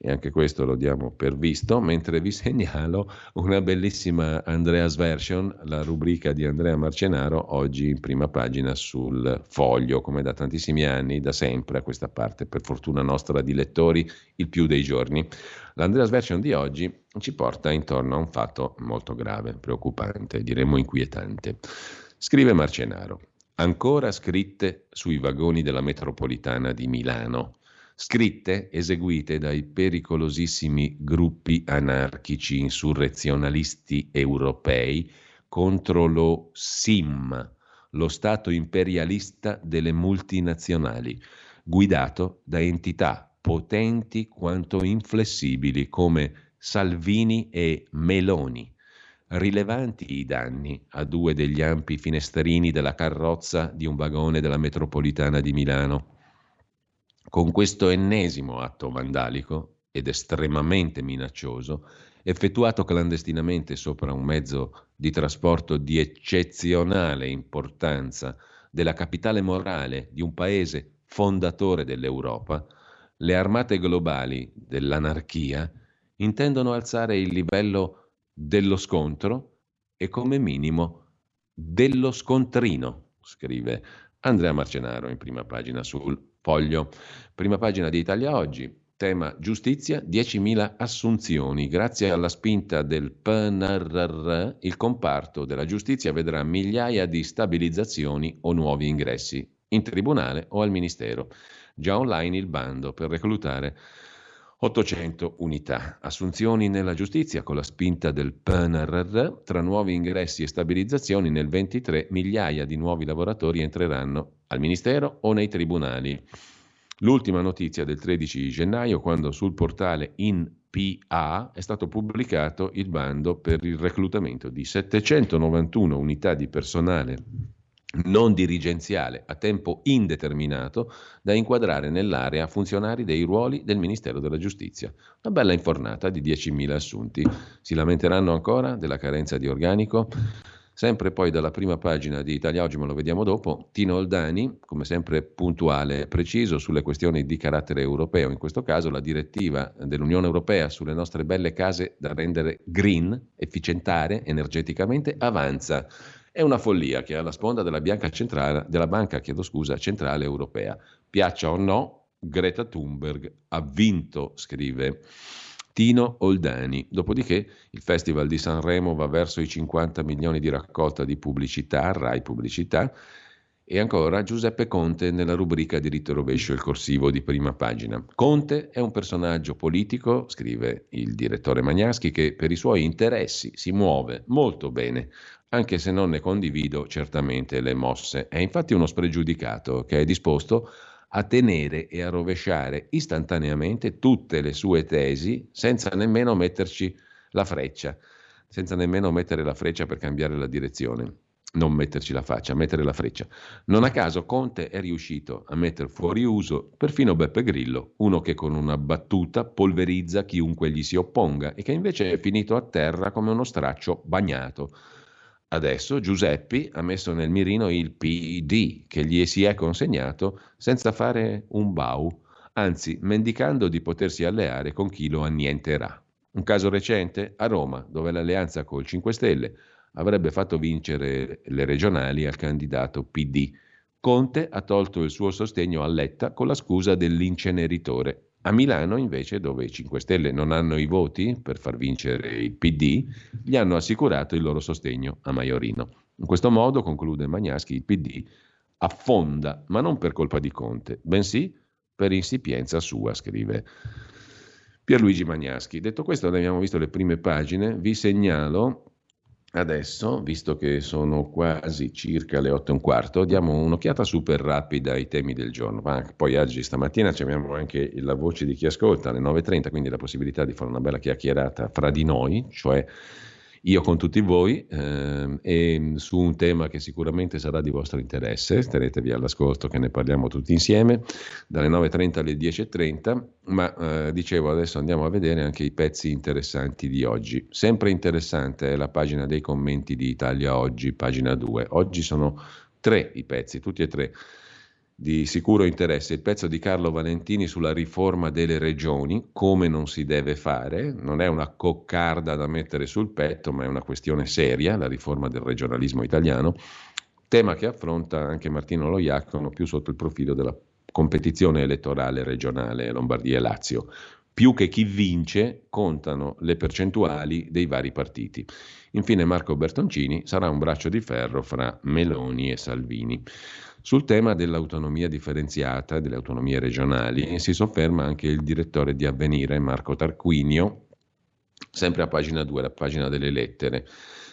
B: e anche questo lo diamo per visto, mentre vi segnalo una bellissima Andrea's Version, la rubrica di Andrea Marcenaro, oggi in prima pagina sul foglio, come da tantissimi anni, da sempre a questa parte, per fortuna nostra di lettori, il più dei giorni. L'Andrea's Version di oggi ci porta intorno a un fatto molto grave, preoccupante, diremmo inquietante. Scrive Marcenaro, ancora scritte sui vagoni della metropolitana di Milano scritte eseguite dai pericolosissimi gruppi anarchici insurrezionalisti europei contro lo SIM, lo Stato imperialista delle multinazionali, guidato da entità potenti quanto inflessibili come Salvini e Meloni. Rilevanti i danni a due degli ampi finestrini della carrozza di un vagone della metropolitana di Milano con questo ennesimo atto vandalico ed estremamente minaccioso, effettuato clandestinamente sopra un mezzo di trasporto di eccezionale importanza della capitale morale di un paese fondatore dell'Europa, le armate globali dell'anarchia intendono alzare il livello dello scontro e come minimo dello scontrino, scrive Andrea Marcenaro in prima pagina sul Foglio. Prima pagina di Italia Oggi. Tema giustizia, 10.000 assunzioni. Grazie alla spinta del PNRR, il comparto della giustizia vedrà migliaia di stabilizzazioni o nuovi ingressi in tribunale o al Ministero. Già online il bando per reclutare 800 unità. Assunzioni nella giustizia con la spinta del PNRR, tra nuovi ingressi e stabilizzazioni nel 23 migliaia di nuovi lavoratori entreranno al Ministero o nei tribunali. L'ultima notizia del 13 gennaio, quando sul portale InPA è stato pubblicato il bando per il reclutamento di 791 unità di personale non dirigenziale a tempo indeterminato da inquadrare nell'area funzionari dei ruoli del Ministero della Giustizia. Una bella infornata di 10.000 assunti. Si lamenteranno ancora della carenza di organico? Sempre poi dalla prima pagina di Italia Oggi, ma lo vediamo dopo, Tino Oldani, come sempre puntuale e preciso sulle questioni di carattere europeo, in questo caso la direttiva dell'Unione Europea sulle nostre belle case da rendere green, efficientare energeticamente, avanza. È una follia che è alla sponda della, centrale, della Banca scusa, Centrale Europea. Piaccia o no, Greta Thunberg ha vinto, scrive Tino Oldani. Dopodiché il Festival di Sanremo va verso i 50 milioni di raccolta di pubblicità, Rai Pubblicità, e ancora Giuseppe Conte nella rubrica Diritto rovescio, il corsivo di prima pagina. Conte è un personaggio politico, scrive il direttore Magnaschi, che per i suoi interessi si muove molto bene, anche se non ne condivido certamente le mosse. È infatti uno spregiudicato che è disposto a tenere e a rovesciare istantaneamente tutte le sue tesi senza nemmeno metterci la freccia, senza nemmeno mettere la freccia per cambiare la direzione. Non metterci la faccia, mettere la freccia. Non a caso Conte è riuscito a mettere fuori uso perfino Beppe Grillo, uno che con una battuta polverizza chiunque gli si opponga e che invece è finito a terra come uno straccio bagnato. Adesso Giuseppi ha messo nel mirino il PD che gli si è consegnato senza fare un bau, anzi mendicando di potersi alleare con chi lo annienterà. Un caso recente a Roma, dove l'alleanza col 5 Stelle avrebbe fatto vincere le regionali al candidato PD. Conte ha tolto il suo sostegno a Letta con la scusa dell'inceneritore. A Milano, invece, dove i 5 Stelle non hanno i voti per far vincere il PD, gli hanno assicurato il loro sostegno a Maiorino. In questo modo, conclude Magnaschi, il PD affonda, ma non per colpa di Conte, bensì per insipienza sua, scrive Pierluigi Magnaschi. Detto questo, abbiamo visto le prime pagine, vi segnalo Adesso, visto che sono quasi circa le 8 e un quarto, diamo un'occhiata super rapida ai temi del giorno. Ma poi oggi, stamattina, abbiamo anche la voce di chi ascolta alle 9.30, quindi la possibilità di fare una bella chiacchierata fra di noi, cioè io con tutti voi eh, e su un tema che sicuramente sarà di vostro interesse, tenetevi all'ascolto che ne parliamo tutti insieme, dalle 9.30 alle 10.30, ma eh, dicevo adesso andiamo a vedere anche i pezzi interessanti di oggi. Sempre interessante è la pagina dei commenti di Italia Oggi, pagina 2. Oggi sono tre i pezzi, tutti e tre di sicuro interesse il pezzo di Carlo Valentini sulla riforma delle regioni, come non si deve fare, non è una coccarda da mettere sul petto, ma è una questione seria, la riforma del regionalismo italiano, tema che affronta anche Martino Loiacono più sotto il profilo della competizione elettorale regionale Lombardia e Lazio. Più che chi vince, contano le percentuali dei vari partiti. Infine Marco Bertoncini sarà un braccio di ferro fra Meloni e Salvini. Sul tema dell'autonomia differenziata, delle autonomie regionali, si sofferma anche il direttore di Avvenire, Marco Tarquinio, sempre a pagina 2, la pagina delle lettere.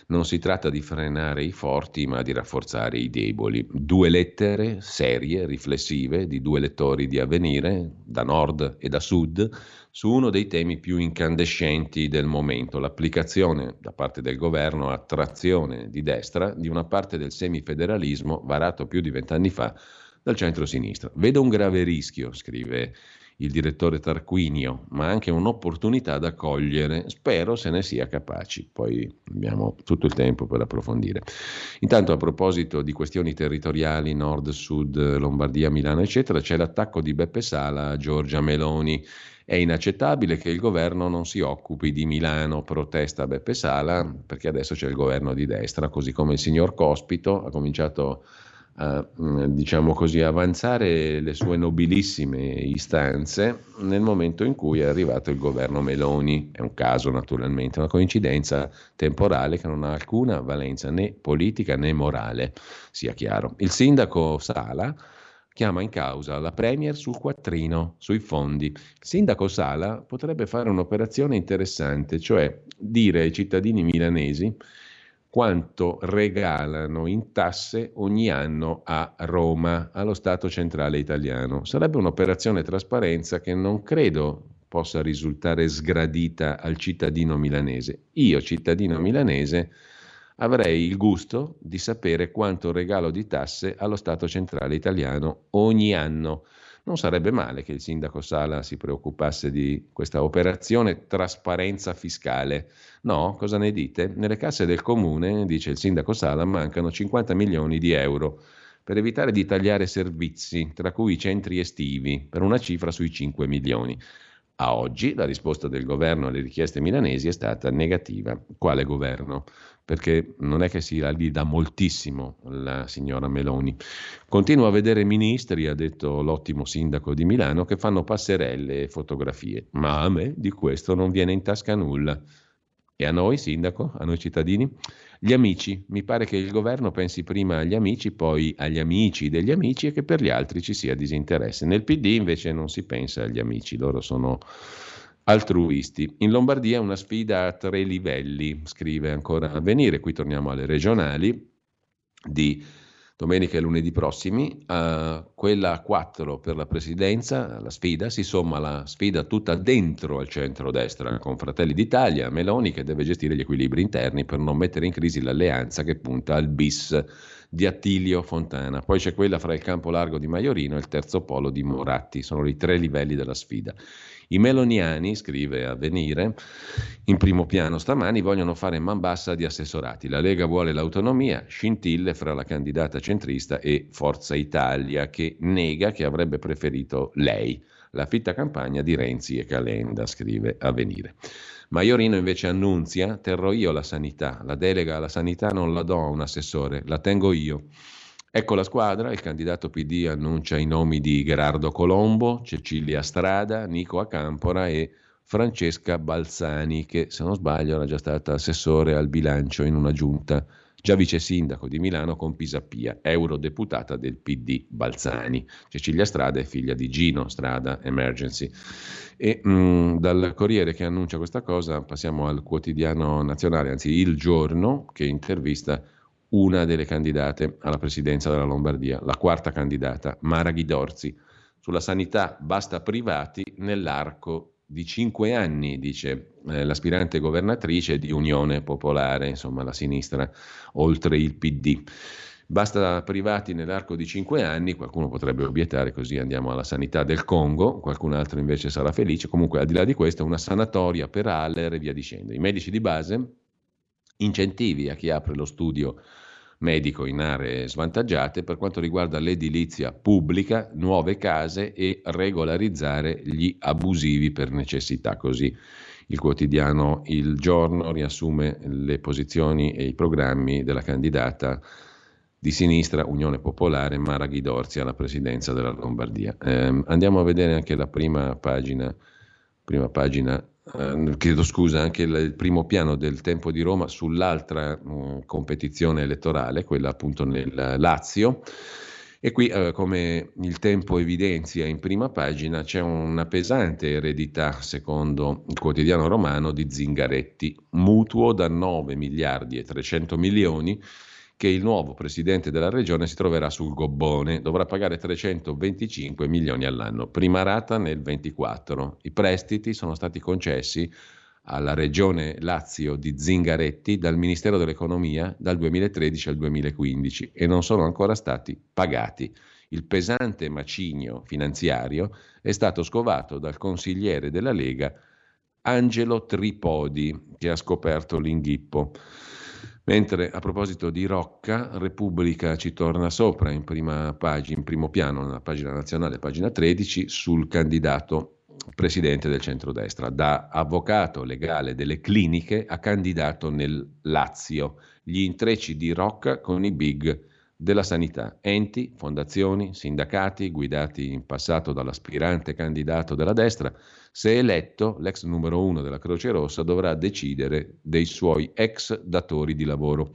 B: Non si tratta di frenare i forti, ma di rafforzare i deboli. Due lettere serie, riflessive, di due lettori di Avvenire, da nord e da sud, su uno dei temi più incandescenti del momento, l'applicazione da parte del governo a trazione di destra di una parte del semifederalismo varato più di vent'anni fa dal centro-sinistra. Vedo un grave rischio, scrive il direttore Tarquinio, ma anche un'opportunità da cogliere. Spero se ne sia capaci. Poi abbiamo tutto il tempo per approfondire. Intanto, a proposito di questioni territoriali, nord, sud, Lombardia, Milano, eccetera, c'è l'attacco di Beppe Sala a Giorgia Meloni è inaccettabile che il governo non si occupi di Milano, protesta Beppe Sala, perché adesso c'è il governo di destra, così come il signor Cospito ha cominciato a mm, diciamo così, avanzare le sue nobilissime istanze nel momento in cui è arrivato il governo Meloni. È un caso naturalmente, una coincidenza temporale che non ha alcuna valenza né politica né morale, sia chiaro. Il sindaco Sala chiama in causa la Premier sul quattrino, sui fondi. Il sindaco Sala potrebbe fare un'operazione interessante, cioè dire ai cittadini milanesi quanto regalano in tasse ogni anno a Roma, allo Stato centrale italiano. Sarebbe un'operazione trasparenza che non credo possa risultare sgradita al cittadino milanese. Io, cittadino milanese, avrei il gusto di sapere quanto regalo di tasse allo Stato centrale italiano ogni anno. Non sarebbe male che il sindaco Sala si preoccupasse di questa operazione trasparenza fiscale. No, cosa ne dite? Nelle casse del comune, dice il sindaco Sala, mancano 50 milioni di euro per evitare di tagliare servizi, tra cui i centri estivi, per una cifra sui 5 milioni. A oggi la risposta del governo alle richieste milanesi è stata negativa. Quale governo? Perché non è che si lì da moltissimo la signora Meloni. Continuo a vedere ministri, ha detto l'ottimo sindaco di Milano, che fanno passerelle e fotografie, ma a me di questo non viene in tasca nulla. E a noi, sindaco, a noi cittadini? Gli amici, mi pare che il governo pensi prima agli amici, poi agli amici degli amici e che per gli altri ci sia disinteresse. Nel PD invece non si pensa agli amici, loro sono altruisti. In Lombardia una sfida a tre livelli, scrive ancora Avvenire, qui torniamo alle regionali, di domenica e lunedì prossimi, uh, quella a 4 per la presidenza, la sfida, si somma la sfida tutta dentro al centro-destra con Fratelli d'Italia, Meloni che deve gestire gli equilibri interni per non mettere in crisi l'alleanza che punta al bis di Attilio Fontana. Poi c'è quella fra il campo largo di Maiorino e il terzo polo di Moratti, sono i tre livelli della sfida. I meloniani, scrive Avvenire, in primo piano stamani vogliono fare man bassa di assessorati. La Lega vuole l'autonomia, scintille fra la candidata centrista e Forza Italia, che nega che avrebbe preferito lei. La fitta campagna di Renzi e Calenda, scrive Avvenire. Maiorino invece annunzia, terrò io la sanità, la delega alla sanità non la do a un assessore, la tengo io. Ecco la squadra, il candidato PD annuncia i nomi di Gerardo Colombo, Cecilia Strada, Nico Acampora e Francesca Balzani, che se non sbaglio era già stata assessore al bilancio in una giunta, già vice sindaco di Milano con Pisapia, eurodeputata del PD Balzani. Cecilia Strada è figlia di Gino Strada Emergency. E mh, mm, dal Corriere che annuncia questa cosa passiamo al quotidiano nazionale, anzi il giorno, che intervista una delle candidate alla presidenza della Lombardia, la quarta candidata, Mara Ghidorzi. Sulla sanità basta privati nell'arco di cinque anni, dice eh, l'aspirante governatrice di Unione Popolare, insomma la sinistra, oltre il PD. Basta privati nell'arco di cinque anni, qualcuno potrebbe obiettare così andiamo alla sanità del Congo, qualcun altro invece sarà felice, comunque al di là di questo una sanatoria per Aller e via dicendo. I medici di base incentivi a chi apre lo studio medico in aree svantaggiate per quanto riguarda l'edilizia pubblica, nuove case e regolarizzare gli abusivi per necessità. Così il quotidiano Il Giorno riassume le posizioni e i programmi della candidata di sinistra Unione Popolare Mara Ghidorzi alla presidenza della Lombardia. Eh, andiamo a vedere anche la prima pagina, prima pagina eh, chiedo scusa, anche il, il, primo piano del Tempo di Roma sull'altra mh, mm, competizione elettorale, quella appunto nel Lazio. E qui, eh, come il tempo evidenzia in prima pagina, c'è una pesante eredità, secondo il quotidiano romano, di Zingaretti, mutuo da 9 miliardi e 300 milioni che il nuovo presidente della regione si troverà sul gobbone, dovrà pagare 325 milioni all'anno, prima rata nel 24. I prestiti sono stati concessi alla regione Lazio di Zingaretti dal Ministero dell'Economia dal 2013 al 2015 e non sono ancora stati pagati. Il pesante macigno finanziario è stato scovato dal consigliere della Lega Angelo Tripodi, che ha scoperto l'inghippo. Mentre a proposito di Rocca, Repubblica ci torna sopra in prima pagina, in primo piano, nella pagina nazionale, pagina 13, sul candidato presidente del centrodestra. Da avvocato legale delle cliniche a candidato nel Lazio. Gli intrecci di Rocca con i big della sanità, enti, fondazioni, sindacati guidati in passato dall'aspirante candidato della destra se eletto, l'ex numero uno della Croce Rossa dovrà decidere dei suoi ex datori di lavoro.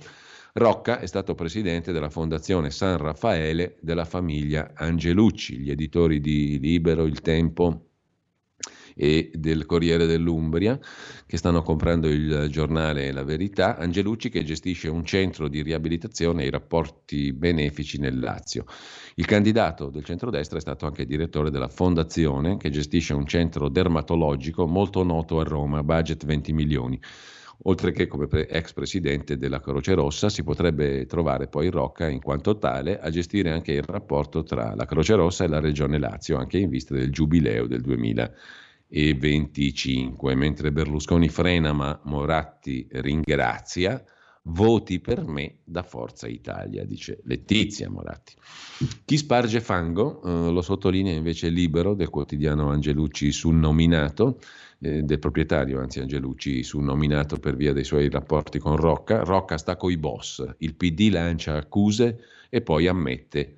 B: Rocca è stato presidente della Fondazione San Raffaele della famiglia Angelucci, gli editori di Libero, Il Tempo, e del Corriere dell'Umbria che stanno comprando il giornale La Verità, Angelucci che gestisce un centro di riabilitazione e i rapporti benefici nel Lazio. Il candidato del centrodestra è stato anche direttore della fondazione che gestisce un centro dermatologico molto noto a Roma, budget 20 milioni. Oltre che come ex presidente della Croce Rossa si potrebbe trovare poi Rocca in quanto tale a gestire anche il rapporto tra la Croce Rossa e la Regione Lazio, anche in vista del giubileo del 2000 e 25, mentre Berlusconi frena ma Moratti ringrazia, voti per me da Forza Italia, dice Letizia Moratti. Chi sparge fango, eh, lo sottolinea invece libero del quotidiano Angelucci sul nominato, eh, del proprietario anzi Angelucci sul nominato per via dei suoi rapporti con Rocca. Rocca sta coi boss, il PD lancia accuse e poi ammette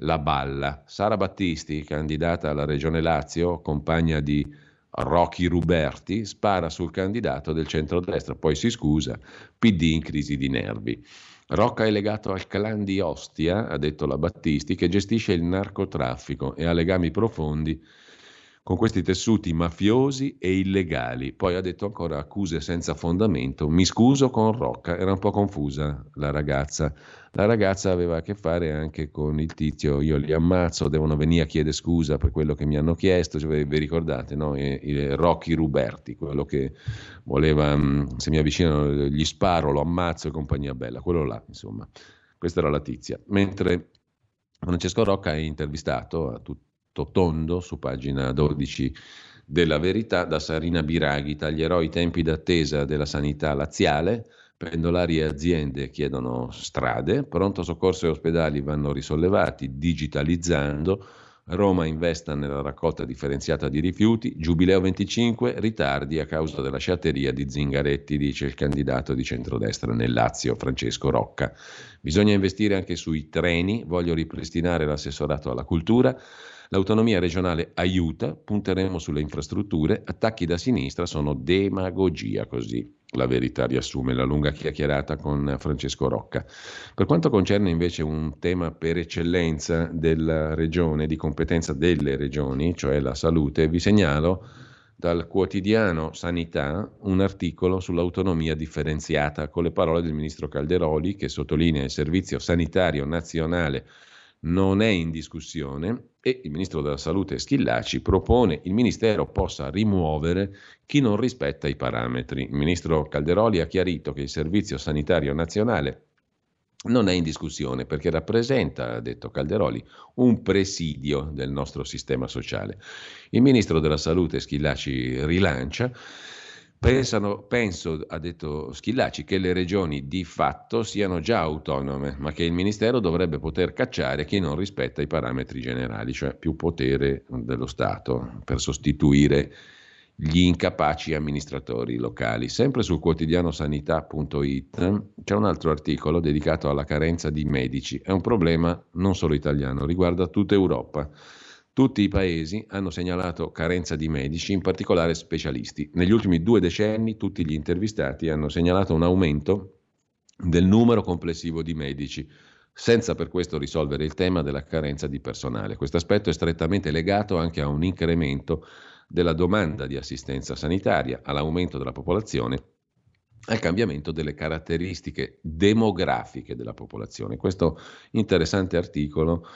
B: la balla. Sara Battisti, candidata alla Regione Lazio, compagna di Rocky Ruberti spara sul candidato del centrodestra, poi si scusa, PD in crisi di nervi. Rocca è legato al clan di Ostia, ha detto la Battisti, che gestisce il narcotraffico e ha legami profondi con questi tessuti mafiosi e illegali. Poi ha detto ancora accuse senza fondamento. Mi scuso con Rocca, era un po' confusa la ragazza. La ragazza aveva a che fare anche con il tizio, io li ammazzo, devono venire a chiedere scusa per quello che mi hanno chiesto, cioè, vi ricordate, no? il Rocky Ruberti, quello che voleva, mm, se mi avvicinano gli sparo, lo ammazzo e compagnia bella, quello là, insomma. Questa era la tizia. Mentre Francesco Rocca è intervistato a tutti tondo su pagina 12 della Verità da Sarina Biraghi. Taglierò i tempi d'attesa della sanità laziale. Pendolari e aziende chiedono strade, pronto soccorso e ospedali vanno risollevati digitalizzando, Roma investa nella raccolta differenziata di rifiuti, Giubileo 25, ritardi a causa della sciatteria di Zingaretti, dice il candidato di centrodestra nel Lazio Francesco Rocca. Bisogna investire anche sui treni, voglio ripristinare l'assessorato alla cultura. L'autonomia regionale aiuta, punteremo sulle infrastrutture, attacchi da sinistra sono demagogia, così la verità riassume la lunga chiacchierata con Francesco Rocca. Per quanto concerne invece un tema per eccellenza della regione, di competenza delle regioni, cioè la salute, vi segnalo dal quotidiano Sanità un articolo sull'autonomia differenziata con le parole del ministro Calderoli che sottolinea il servizio sanitario nazionale non è in discussione e il ministro della salute Schillaci propone il ministero possa rimuovere chi non rispetta i parametri. Il ministro Calderoli ha chiarito che il servizio sanitario nazionale non è in discussione perché rappresenta, ha detto Calderoli, un presidio del nostro sistema sociale. Il ministro della salute Schillaci rilancia Pensano, penso, ha detto Schillaci, che le regioni di fatto siano già autonome, ma che il Ministero dovrebbe poter cacciare chi non rispetta i parametri generali, cioè più potere dello Stato per sostituire gli incapaci amministratori locali. Sempre sul quotidiano sanità.it c'è un altro articolo dedicato alla carenza di medici. È un problema non solo italiano, riguarda tutta Europa. Tutti i paesi hanno segnalato carenza di medici, in particolare specialisti. Negli ultimi due decenni tutti gli intervistati hanno segnalato un aumento del numero complessivo di medici, senza per questo risolvere il tema della carenza di personale. Questo aspetto è strettamente legato anche a un incremento della domanda di assistenza sanitaria, all'aumento della popolazione al cambiamento delle caratteristiche demografiche della popolazione. Questo interessante articolo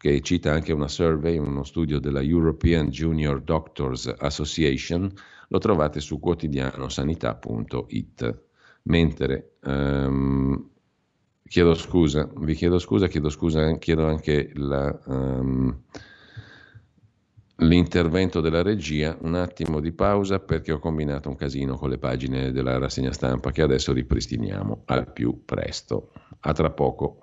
B: che cita anche una survey, uno studio della European Junior Doctors Association, lo trovate su quotidianosanità.it. Mentre um, chiedo scusa, vi chiedo scusa, chiedo scusa, chiedo anche la, um, l'intervento della regia, un attimo di pausa perché ho combinato un casino con le pagine della rassegna stampa che adesso ripristiniamo al più presto. A tra poco.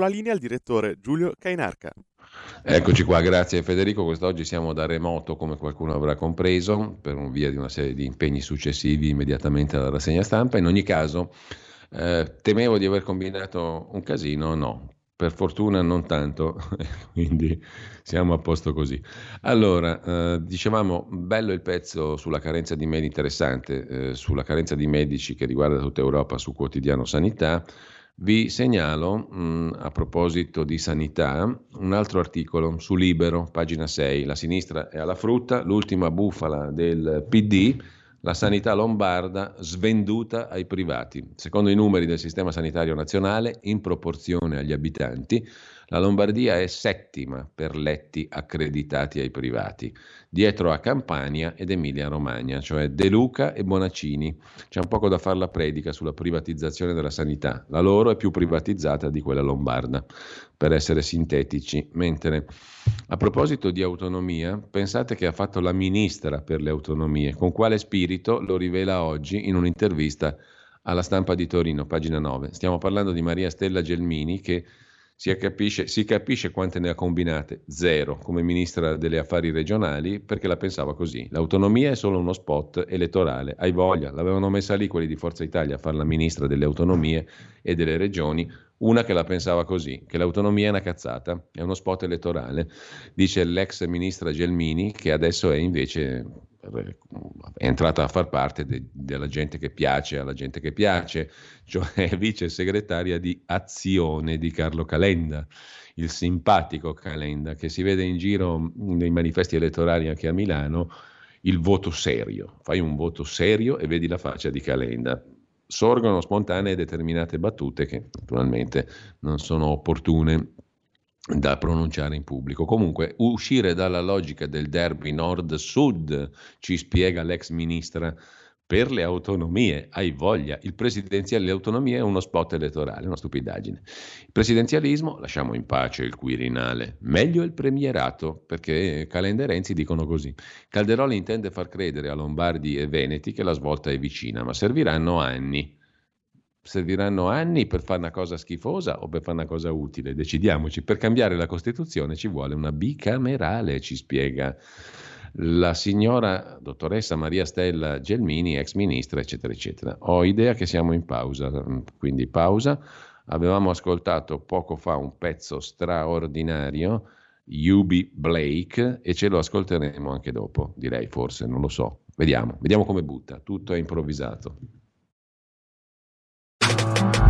A: La linea al direttore Giulio Cainarca.
B: Eccoci qua, grazie Federico. Quest'oggi siamo da remoto, come qualcuno avrà compreso, per un via di una serie di impegni successivi immediatamente alla rassegna stampa. In ogni caso, eh, temevo di aver combinato un casino, no. Per fortuna non tanto, quindi siamo a posto così. Allora, eh, dicevamo, bello il pezzo sulla carenza di medici, interessante, eh, sulla carenza di medici che riguarda tutta Europa su quotidiano sanità. Vi segnalo, mh, mm, a proposito di sanità, un altro articolo su Libero, pagina 6. La sinistra è alla frutta, l'ultima bufala del PD, la sanità lombarda svenduta ai privati. Secondo i numeri del Sistema Sanitario Nazionale, in proporzione agli abitanti, la Lombardia è settima per letti accreditati ai privati, dietro a Campania ed Emilia-Romagna, cioè De Luca e Bonaccini. C'è un poco da fare la predica sulla privatizzazione della sanità. La loro è più privatizzata di quella lombarda. per essere sintetici. Mentre a proposito di autonomia, pensate che ha fatto la ministra per le autonomie. Con quale spirito lo rivela oggi in un'intervista alla stampa di Torino, pagina 9. Stiamo parlando di Maria Stella Gelmini che si capisce, si capisce quante ne ha combinate, zero, come ministra delle affari regionali, perché la pensava così. L'autonomia è solo uno spot elettorale, hai voglia, l'avevano messa lì quelli di Forza Italia a fare la ministra delle autonomie e delle regioni, una che la pensava così, che l'autonomia è una cazzata, è uno spot elettorale, dice l'ex ministra Gelmini, che adesso è invece è entrata a far parte de, della gente che piace alla gente che piace, cioè vice segretaria di Azione di Carlo Calenda, il simpatico Calenda che si vede in giro nei manifesti elettorali anche a Milano, il voto serio. Fai un voto serio e vedi la faccia di Calenda. Sorgono spontanee determinate battute che naturalmente non sono opportune da pronunciare in pubblico. Comunque, uscire dalla logica del derby nord-sud, ci spiega l'ex ministra per le autonomie, hai voglia, il presidenziale delle autonomie è uno spot elettorale, una stupidaggine. Il presidenzialismo, lasciamo in pace il Quirinale, meglio il premierato, perché Calenda e Renzi dicono così. Calderoli intende far credere a Lombardi e Veneti che la svolta è vicina, ma serviranno anni serviranno anni per fare una cosa schifosa o per fare una cosa utile? Decidiamoci. Per cambiare la Costituzione ci vuole una bicamerale, ci spiega la signora dottoressa Maria Stella Gelmini, ex ministra, eccetera, eccetera. Ho idea che siamo in pausa, quindi pausa. Avevamo ascoltato poco fa un pezzo straordinario, Yubi Blake, e ce lo ascolteremo anche dopo, direi forse, non lo so. Vediamo, vediamo come butta, tutto è improvvisato.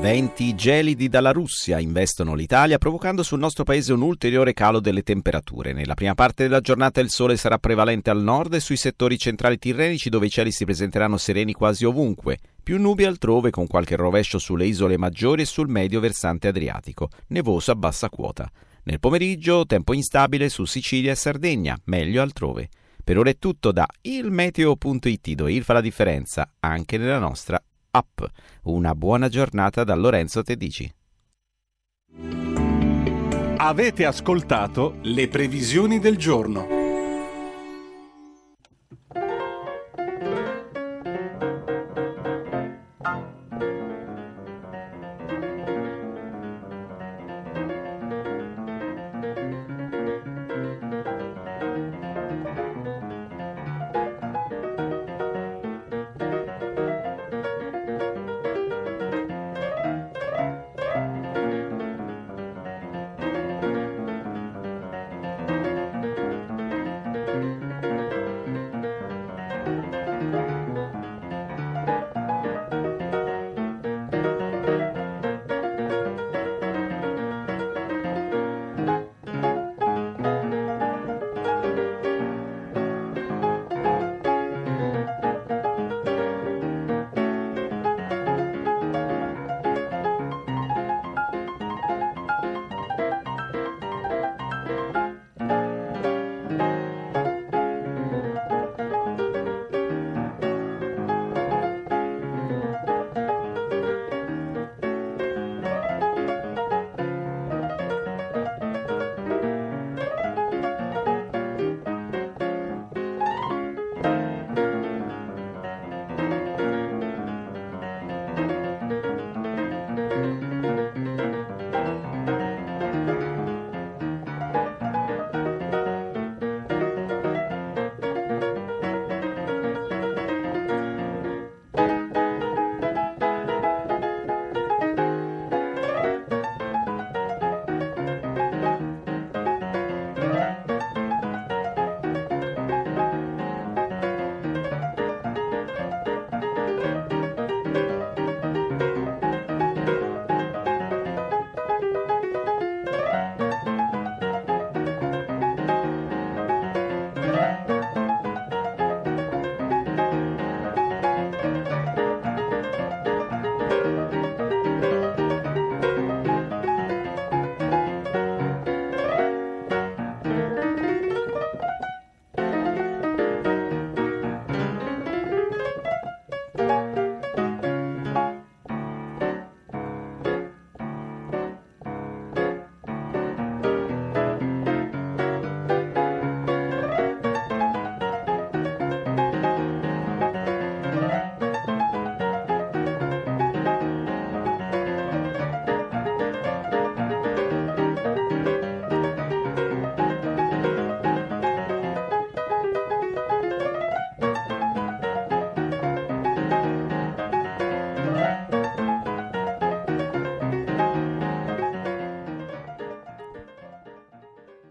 C: Venti gelidi dalla Russia investono l'Italia provocando sul nostro paese un ulteriore calo delle temperature. Nella prima parte della giornata il sole sarà prevalente al nord e sui settori centrali tirrenici dove i cieli si presenteranno sereni quasi ovunque. Più nubi altrove con qualche rovescio sulle isole maggiori e sul medio versante adriatico. Nevoso a bassa quota. Nel pomeriggio tempo instabile su Sicilia e Sardegna, meglio altrove. Per ora è tutto da ilmeteo.it dove il fa la differenza anche nella nostra app. Una buona giornata da Lorenzo Tedici.
D: Avete ascoltato le previsioni del giorno.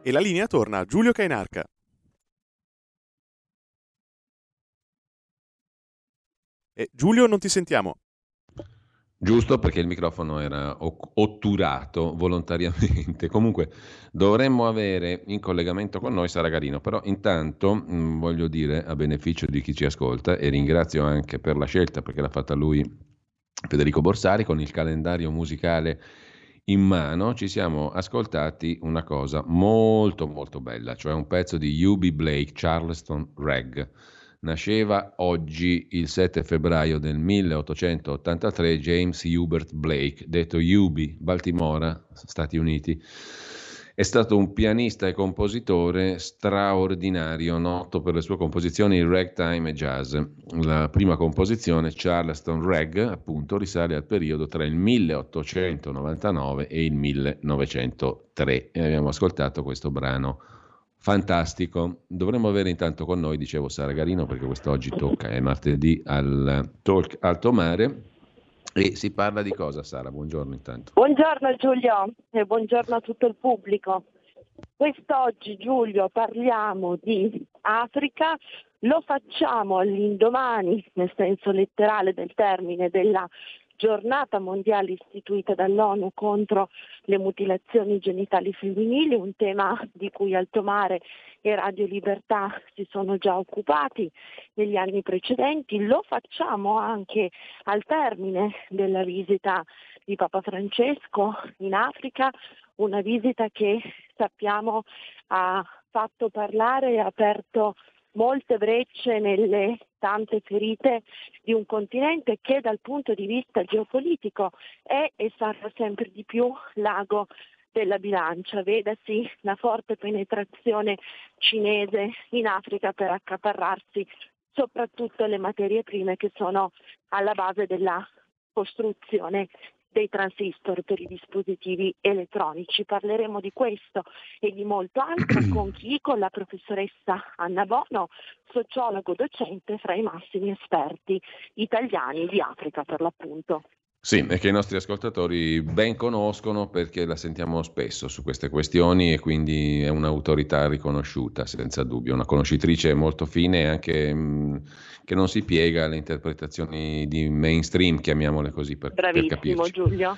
A: E la linea torna a Giulio Cainarca. E Giulio, non ti sentiamo.
B: Giusto perché il microfono era otturato volontariamente. Comunque dovremmo avere in collegamento con noi Sara Garino, però intanto mh, mm, voglio dire a beneficio di chi ci ascolta e ringrazio anche per la scelta perché l'ha fatta lui Federico Borsari con il calendario musicale in mano ci siamo ascoltati una cosa molto molto bella, cioè un pezzo di U.B. Blake Charleston Reg Nasceva oggi, il 7 febbraio del 1883, James Hubert Blake, detto Yubi, Baltimora, Stati Uniti. È stato un pianista e compositore straordinario, noto per le sue composizioni ragtime e jazz. La prima composizione, Charleston Rag, appunto, risale al periodo tra il 1899 e il 1903 e abbiamo ascoltato questo brano Fantastico. Dovremmo avere intanto con noi, dicevo Sara Garino, perché quest'oggi tocca, è martedì al Talk Alto Mare. E si parla di cosa, Sara? Buongiorno intanto.
E: Buongiorno Giulio e buongiorno a tutto il pubblico. Quest'oggi Giulio parliamo di Africa, lo facciamo all'indomani, nel senso letterale del termine, della giornata mondiale istituita dall'ONU contro le mutilazioni genitali femminili, un tema di cui Alto Mare e Radio Libertà si sono già occupati negli anni precedenti. Lo facciamo anche al termine della visita di Papa Francesco in Africa, una visita che sappiamo ha fatto parlare e ha aperto molte brecce nelle tante ferite di un continente che dal punto di vista geopolitico è e sarà sempre di più l'ago della bilancia, vedasi la forte penetrazione cinese in Africa per accaparrarsi soprattutto le materie prime che sono alla base della costruzione dei transistor per i dispositivi elettronici. Parleremo di questo e di molto altro con chi? Con la professoressa Anna Bono, sociologo docente fra i massimi esperti italiani di Africa per l'appunto.
B: Sì, e che i nostri ascoltatori ben conoscono perché la sentiamo spesso su queste questioni e quindi è un'autorità riconosciuta, senza dubbio, una conoscitrice molto fine e anche mh, mm, che non si piega alle interpretazioni di mainstream, chiamiamole così, per,
E: Bravissimo,
B: per capirci.
E: Giulio.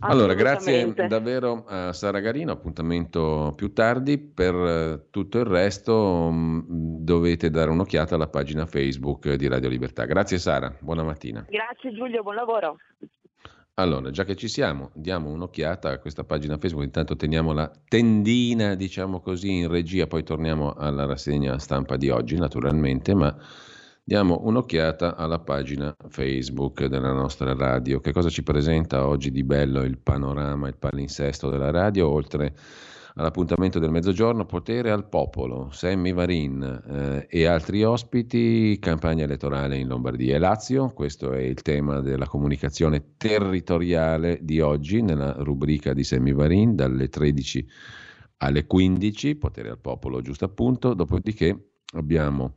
B: Allora, grazie davvero a Sara Garino, appuntamento più tardi, per eh, tutto il resto mh, mm, dovete dare un'occhiata alla pagina Facebook di Radio Libertà. Grazie Sara, buona mattina.
E: Grazie Giulio, buon lavoro.
B: Allora, già che ci siamo, diamo un'occhiata a questa pagina Facebook, intanto teniamo la tendina, diciamo così, in regia, poi torniamo alla rassegna stampa di oggi, naturalmente, ma Diamo un'occhiata alla pagina Facebook della nostra radio. Che cosa ci presenta oggi di bello il panorama, il palinsesto della radio, oltre all'appuntamento del mezzogiorno, potere al popolo, Sammy Varin eh, e altri ospiti, campagna elettorale in Lombardia e Lazio. Questo è il tema della comunicazione territoriale di oggi nella rubrica di Sammy Varin dalle 13 alle 15, potere al popolo giusto appunto, dopodiché abbiamo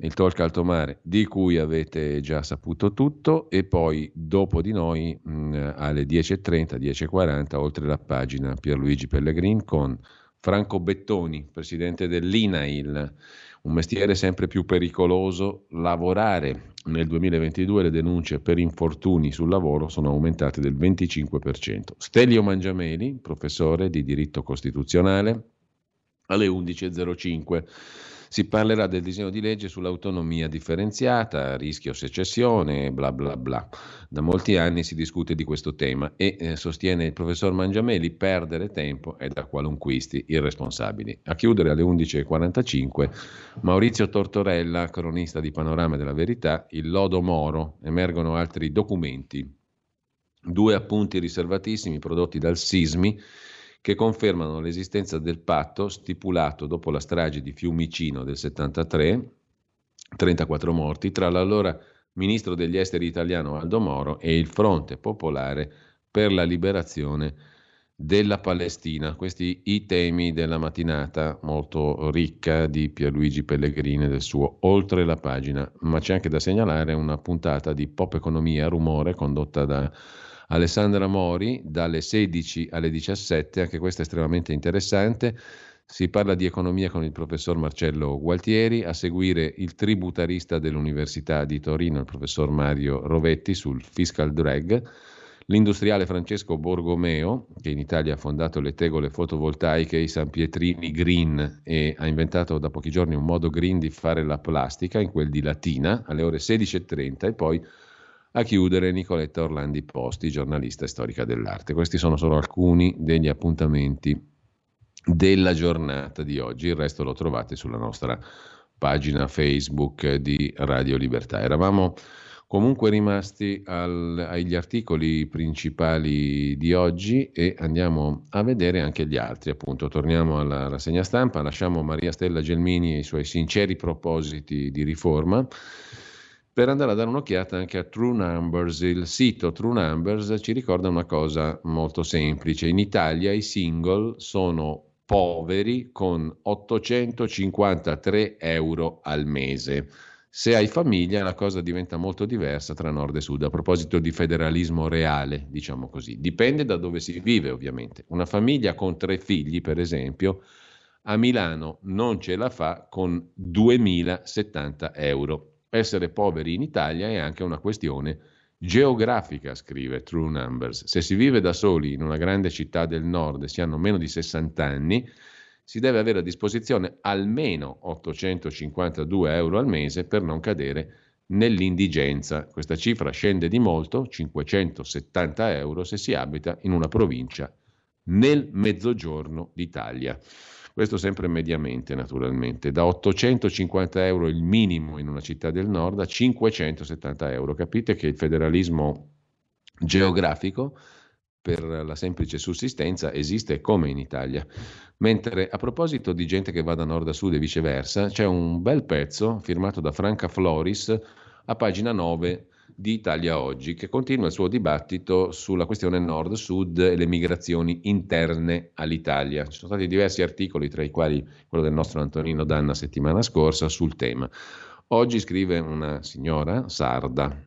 B: il talk alto mare di cui avete già saputo tutto e poi dopo di noi mh, alle 10.30, 10.40 oltre la pagina Pierluigi Pellegrin con Franco Bettoni, presidente dell'INAIL, un mestiere sempre più pericoloso, lavorare. Nel 2022 le denunce per infortuni sul lavoro sono aumentate del 25%. Stelio Mangiameli, professore di diritto costituzionale, alle 11.05. Si parlerà del disegno di legge sull'autonomia differenziata, rischio secessione, bla bla bla. Da molti anni si discute di questo tema e eh, sostiene il professor Mangiameli perdere tempo è da qualunquisti irresponsabili. A chiudere alle 11.45 Maurizio Tortorella, cronista di Panorama della Verità, il lodo Moro, emergono altri documenti, due appunti riservatissimi prodotti dal Sismi che confermano l'esistenza del patto stipulato dopo la strage di Fiumicino del 73, 34 morti, tra l'allora ministro degli esteri italiano Aldo Moro e il Fronte Popolare per la liberazione della Palestina. Questi i temi della mattinata molto ricca di Pierluigi Pellegrini e del suo Oltre la pagina, ma c'è anche da segnalare una puntata di Pop Economia Rumore condotta da Alessandra Mori dalle 16 alle 17, anche questa è estremamente interessante. Si parla di economia con il professor Marcello Gualtieri, a seguire il tributarista dell'Università di Torino, il professor Mario Rovetti, sul fiscal drag, l'industriale Francesco Borgomeo, che in Italia ha fondato le tegole fotovoltaiche, i San Pietrini Green e ha inventato da pochi giorni un modo green di fare la plastica, in quel di Latina, alle ore 16.30 e poi a chiudere Nicoletta Orlandi Posti, giornalista e storica dell'arte. Questi sono solo alcuni degli appuntamenti della giornata di oggi. Il resto lo trovate sulla nostra pagina Facebook di Radio Libertà. Eravamo comunque rimasti al, agli articoli principali di oggi e andiamo a vedere anche gli altri. Appunto, torniamo alla rassegna stampa, lasciamo Maria Stella Gelmini e i suoi sinceri propositi di riforma per andare a dare un'occhiata anche a True Numbers. Il sito True Numbers ci ricorda una cosa molto semplice. In Italia i single sono poveri con 853 euro al mese. Se hai famiglia la cosa diventa molto diversa tra nord e sud. A proposito di federalismo reale, diciamo così, dipende da dove si vive ovviamente. Una famiglia con tre figli, per esempio, a Milano non ce la fa con 2070 euro. Essere poveri in Italia è anche una questione geografica, scrive True Numbers. Se si vive da soli in una grande città del nord e si hanno meno di 60 anni, si deve avere a disposizione almeno 852 euro al mese per non cadere nell'indigenza. Questa cifra scende di molto, 570 euro, se si abita in una provincia nel mezzogiorno d'Italia. Questo sempre mediamente, naturalmente, da 850 euro il minimo in una città del nord a 570 euro. Capite che il federalismo geografico per la semplice sussistenza esiste come in Italia. Mentre a proposito di gente che va da nord a sud e viceversa, c'è un bel pezzo firmato da Franca Floris a pagina 9 di Italia Oggi, che continua il suo dibattito sulla questione nord-sud e le migrazioni interne all'Italia. Ci sono stati diversi articoli, tra i quali quello del nostro Antonino Danna settimana scorsa, sul tema. Oggi scrive una signora sarda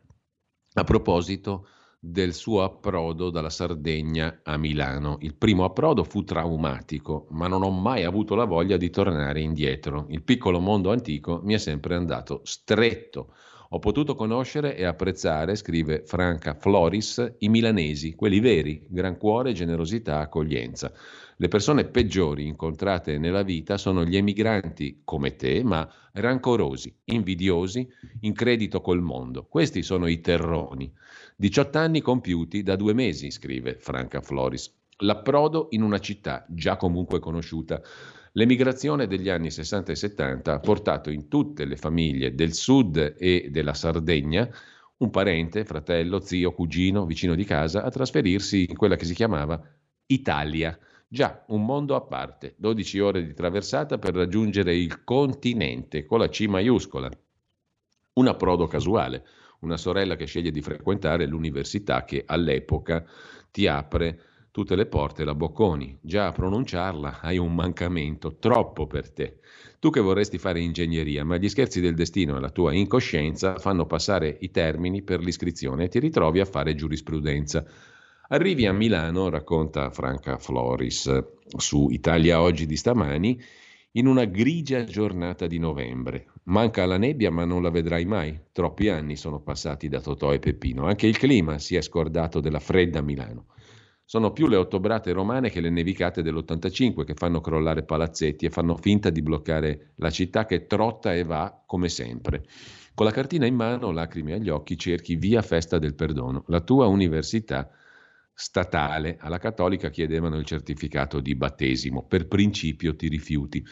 B: a proposito del suo approdo dalla Sardegna a Milano. Il primo approdo fu traumatico, ma non ho mai avuto la voglia di tornare indietro. Il piccolo mondo antico mi è sempre andato stretto. Ho potuto conoscere e apprezzare, scrive Franca Floris, i milanesi, quelli veri, gran cuore, generosità, accoglienza. Le persone peggiori incontrate nella vita sono gli emigranti come te, ma rancorosi, invidiosi, in credito col mondo. Questi sono i terroni. 18 anni compiuti da due mesi, scrive Franca Floris. L'approdo in una città già comunque conosciuta. L'emigrazione degli anni 60 e 70 ha portato in tutte le famiglie del sud e della Sardegna un parente, fratello, zio, cugino, vicino di casa a trasferirsi in quella che si chiamava Italia. Già, un mondo a parte, 12 ore di traversata per raggiungere il continente con la C maiuscola. Un approdo casuale, una sorella che sceglie di frequentare l'università che all'epoca ti apre tutte le porte la Bocconi. Già a pronunciarla hai un mancamento troppo per te. Tu che vorresti fare ingegneria, ma gli scherzi del destino e la tua incoscienza fanno passare i termini per l'iscrizione e ti ritrovi a fare giurisprudenza. Arrivi a Milano, racconta Franca Floris su Italia Oggi di stamani, in una grigia giornata di novembre. Manca la nebbia, ma non la vedrai mai. Troppi anni sono passati da Totò e Peppino. Anche il clima si è scordato della fredda Milano. Sono più le ottobrate romane che le nevicate dell'85 che fanno crollare palazzetti e fanno finta di bloccare la città che trotta e va come sempre. Con la cartina in mano, lacrime agli occhi, cerchi via festa del perdono. La tua università statale alla cattolica chiedevano il certificato di battesimo. Per principio ti rifiuti.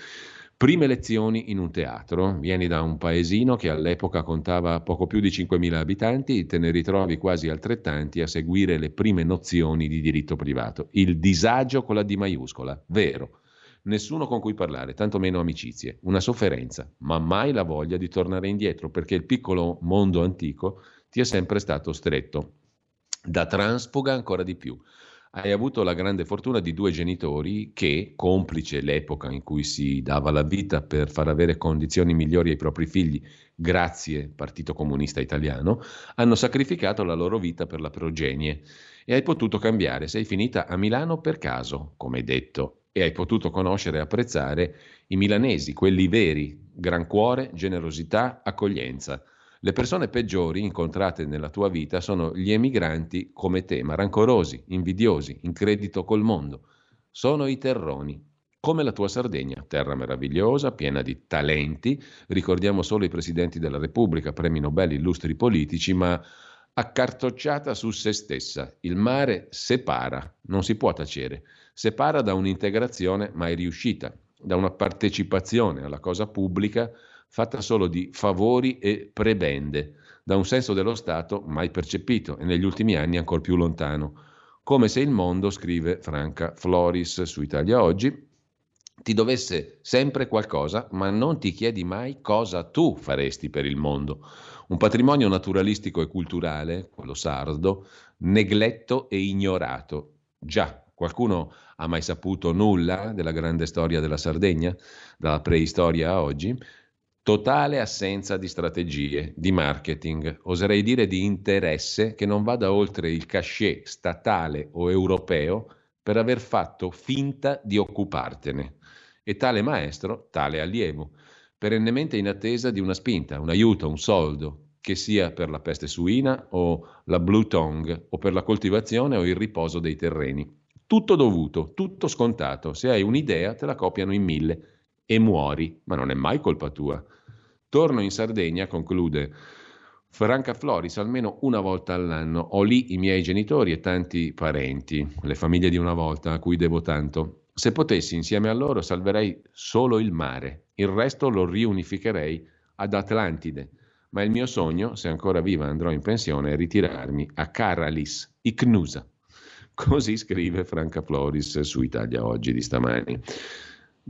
B: Prime lezioni in un teatro, vieni da un paesino che all'epoca contava poco più di 5.000 abitanti, te ne ritrovi quasi altrettanti a seguire le prime nozioni di diritto privato. Il disagio con la D maiuscola, vero. Nessuno con cui parlare, tantomeno amicizie, una sofferenza, ma mai la voglia di tornare indietro perché il piccolo mondo antico ti è sempre stato stretto. Da transfuga ancora di più. Hai avuto la grande fortuna di due genitori che, complice l'epoca in cui si dava la vita per far avere condizioni migliori ai propri figli, grazie Partito Comunista Italiano, hanno sacrificato la loro vita per la progenie e hai potuto cambiare. Sei finita a Milano per caso, come detto, e hai potuto conoscere e apprezzare i milanesi, quelli veri, gran cuore, generosità, accoglienza. Le persone peggiori incontrate nella tua vita sono gli emigranti come te, ma rancorosi, invidiosi, in credito col mondo. Sono i terroni, come la tua Sardegna, terra meravigliosa, piena di talenti. Ricordiamo solo i presidenti della Repubblica, premi Nobel, illustri politici, ma accartocciata su se stessa. Il mare separa, non si può tacere, separa da un'integrazione mai riuscita, da una partecipazione alla cosa pubblica fatta solo di favori e prebende, da un senso dello Stato mai percepito e negli ultimi anni ancora più lontano. Come se il mondo, scrive Franca Floris su Italia Oggi, ti dovesse sempre qualcosa, ma non ti chiedi mai cosa tu faresti per il mondo. Un patrimonio naturalistico e culturale, quello sardo, negletto e ignorato. Già, qualcuno ha mai saputo nulla della grande storia della Sardegna, dalla preistoria a oggi? Totale assenza di strategie, di marketing, oserei dire di interesse che non vada oltre il cachet statale o europeo per aver fatto finta di occupartene. E tale maestro, tale allievo, perennemente in attesa di una spinta, un aiuto, un soldo, che sia per la peste suina o la blue tongue o per la coltivazione o il riposo dei terreni. Tutto dovuto, tutto scontato. Se hai un'idea te la copiano in mille e muori, ma non è mai colpa tua. Torno in Sardegna, conclude Franca Floris, almeno una volta all'anno. Ho lì i miei genitori e tanti parenti, le famiglie di una volta a cui devo tanto. Se potessi insieme a loro salverei solo il mare, il resto lo riunificherei ad Atlantide. Ma il mio sogno, se ancora viva andrò in pensione, è ritirarmi a Caralis, Icnusa. Così scrive Franca Floris su Italia Oggi di stamani.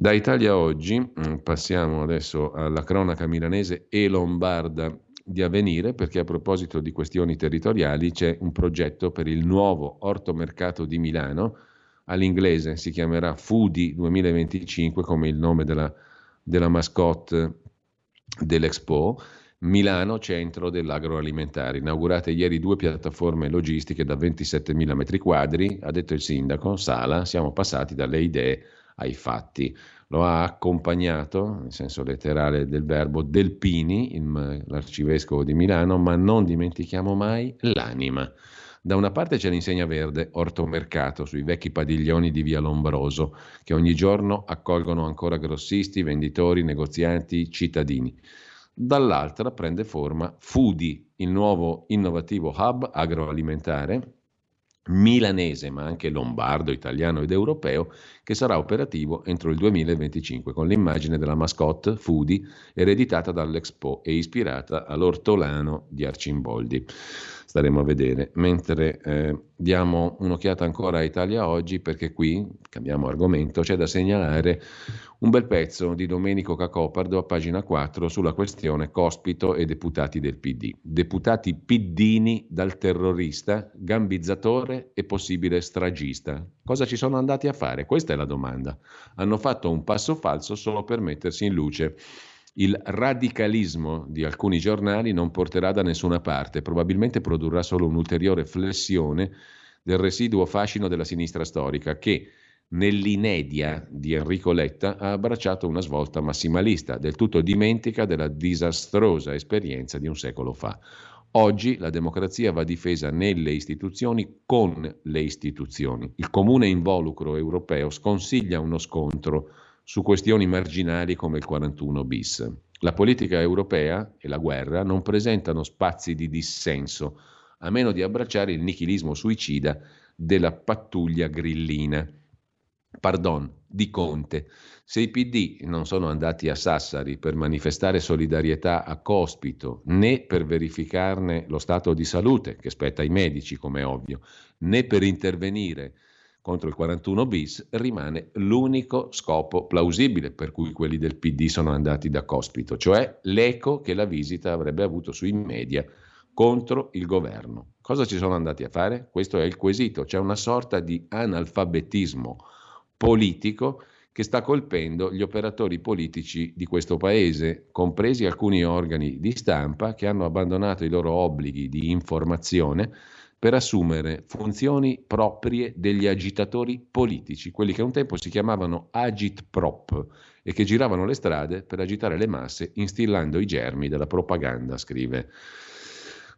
B: Da Italia Oggi mm, passiamo adesso alla cronaca milanese e lombarda di avvenire perché a proposito di questioni territoriali c'è un progetto per il nuovo ortomercato di Milano, all'inglese si chiamerà Foodie 2025 come il nome della, della mascotte dell'Expo, Milano, centro dell'agroalimentare. Inaugurate ieri due piattaforme logistiche da 27.000 metri quadri, ha detto il sindaco Sala, siamo passati dalle idee ai fatti. Lo ha accompagnato, nel senso letterale del verbo, Delpini, l'arcivescovo di Milano, ma non dimentichiamo mai l'anima. Da una parte c'è l'insegna verde Ortomercato sui vecchi padiglioni di Via Lombroso, che ogni giorno accolgono ancora grossisti, venditori, negozianti, cittadini. Dall'altra prende forma Foodie, il nuovo innovativo hub agroalimentare milanese, ma anche lombardo, italiano ed europeo, che sarà operativo entro il 2025 con l'immagine della mascotte Foodie ereditata dall'Expo e ispirata all'ortolano di Arcimboldi staremo a vedere. Mentre eh, diamo un'occhiata ancora a Italia oggi, perché qui, cambiamo argomento, c'è da segnalare un bel pezzo di Domenico Cacopardo a pagina 4 sulla questione Cospito e deputati del PD. Deputati piddini dal terrorista, gambizzatore e possibile stragista. Cosa ci sono andati a fare? Questa è la domanda. Hanno fatto un passo falso solo per mettersi in luce il radicalismo di alcuni giornali non porterà da nessuna parte, probabilmente produrrà solo un'ulteriore flessione del residuo fascino della sinistra storica che nell'inedia di Enrico Letta ha abbracciato una svolta massimalista, del tutto dimentica della disastrosa esperienza di un secolo fa. Oggi la democrazia va difesa nelle istituzioni con le istituzioni. Il comune involucro europeo sconsiglia uno scontro su questioni marginali come il 41 bis. La politica europea e la guerra non presentano spazi di dissenso, a meno di abbracciare il nichilismo suicida della pattuglia grillina. Pardon, di Conte. Se i PD non sono andati a Sassari per manifestare solidarietà a Cospito, né per verificarne lo stato di salute, che spetta ai medici, come ovvio, né per intervenire contro il 41 bis rimane l'unico scopo plausibile per cui quelli del PD sono andati da Cospito, cioè l'eco che la visita avrebbe avuto sui media contro il governo. Cosa ci sono andati a fare? Questo è il quesito. C'è una sorta di analfabetismo politico che sta colpendo gli operatori politici di questo paese, compresi alcuni organi di stampa che hanno abbandonato i loro obblighi di informazione per assumere funzioni proprie degli agitatori politici, quelli che un tempo si chiamavano agitprop e che giravano le strade per agitare le masse instillando i germi della propaganda, scrive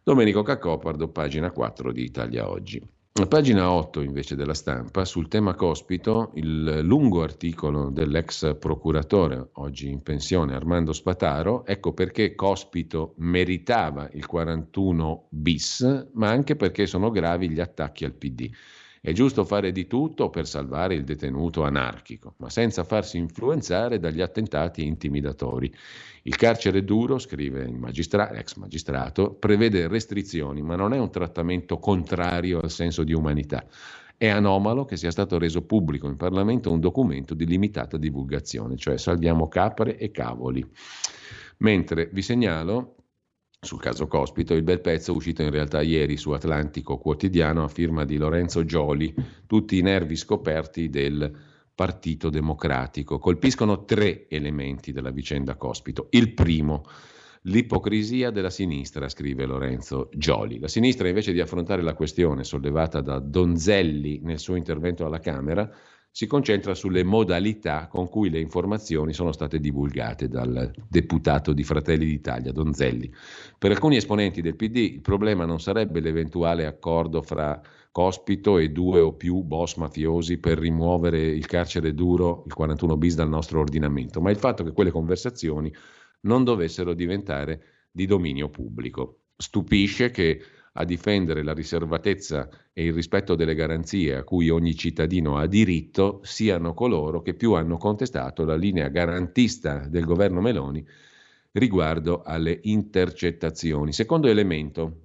B: Domenico Caccopardo, pagina 4 di Italia Oggi. A pagina 8 invece della stampa, sul tema cospito, il lungo articolo dell'ex procuratore, oggi in pensione, Armando Spataro, ecco perché cospito meritava il 41 bis, ma anche perché sono gravi gli attacchi al PD. È giusto fare di tutto per salvare il detenuto anarchico, ma senza farsi influenzare dagli attentati intimidatori. Il carcere duro, scrive magistra- ex magistrato, prevede restrizioni, ma non è un trattamento contrario al senso di umanità. È anomalo che sia stato reso pubblico in Parlamento un documento di limitata divulgazione, cioè salviamo capre e cavoli. Mentre vi segnalo sul caso Cospito, il bel pezzo uscito in realtà ieri su Atlantico Quotidiano a firma di Lorenzo Gioli, tutti i nervi scoperti del Partito Democratico. Colpiscono tre elementi della vicenda Cospito. Il primo, l'ipocrisia della sinistra, scrive Lorenzo Gioli. La sinistra invece di affrontare la questione sollevata da Donzelli nel suo intervento alla Camera, si concentra sulle modalità con cui le informazioni sono state divulgate dal deputato di Fratelli d'Italia, Donzelli. Per alcuni esponenti del PD il problema non sarebbe l'eventuale accordo fra Cospito e due o più boss mafiosi per rimuovere il carcere duro, il 41 bis dal nostro ordinamento, ma il fatto che quelle conversazioni non dovessero diventare di dominio pubblico. Stupisce che a difendere la riservatezza e il rispetto delle garanzie a cui ogni cittadino ha diritto siano coloro che più hanno contestato la linea garantista del governo Meloni riguardo alle intercettazioni. Secondo elemento,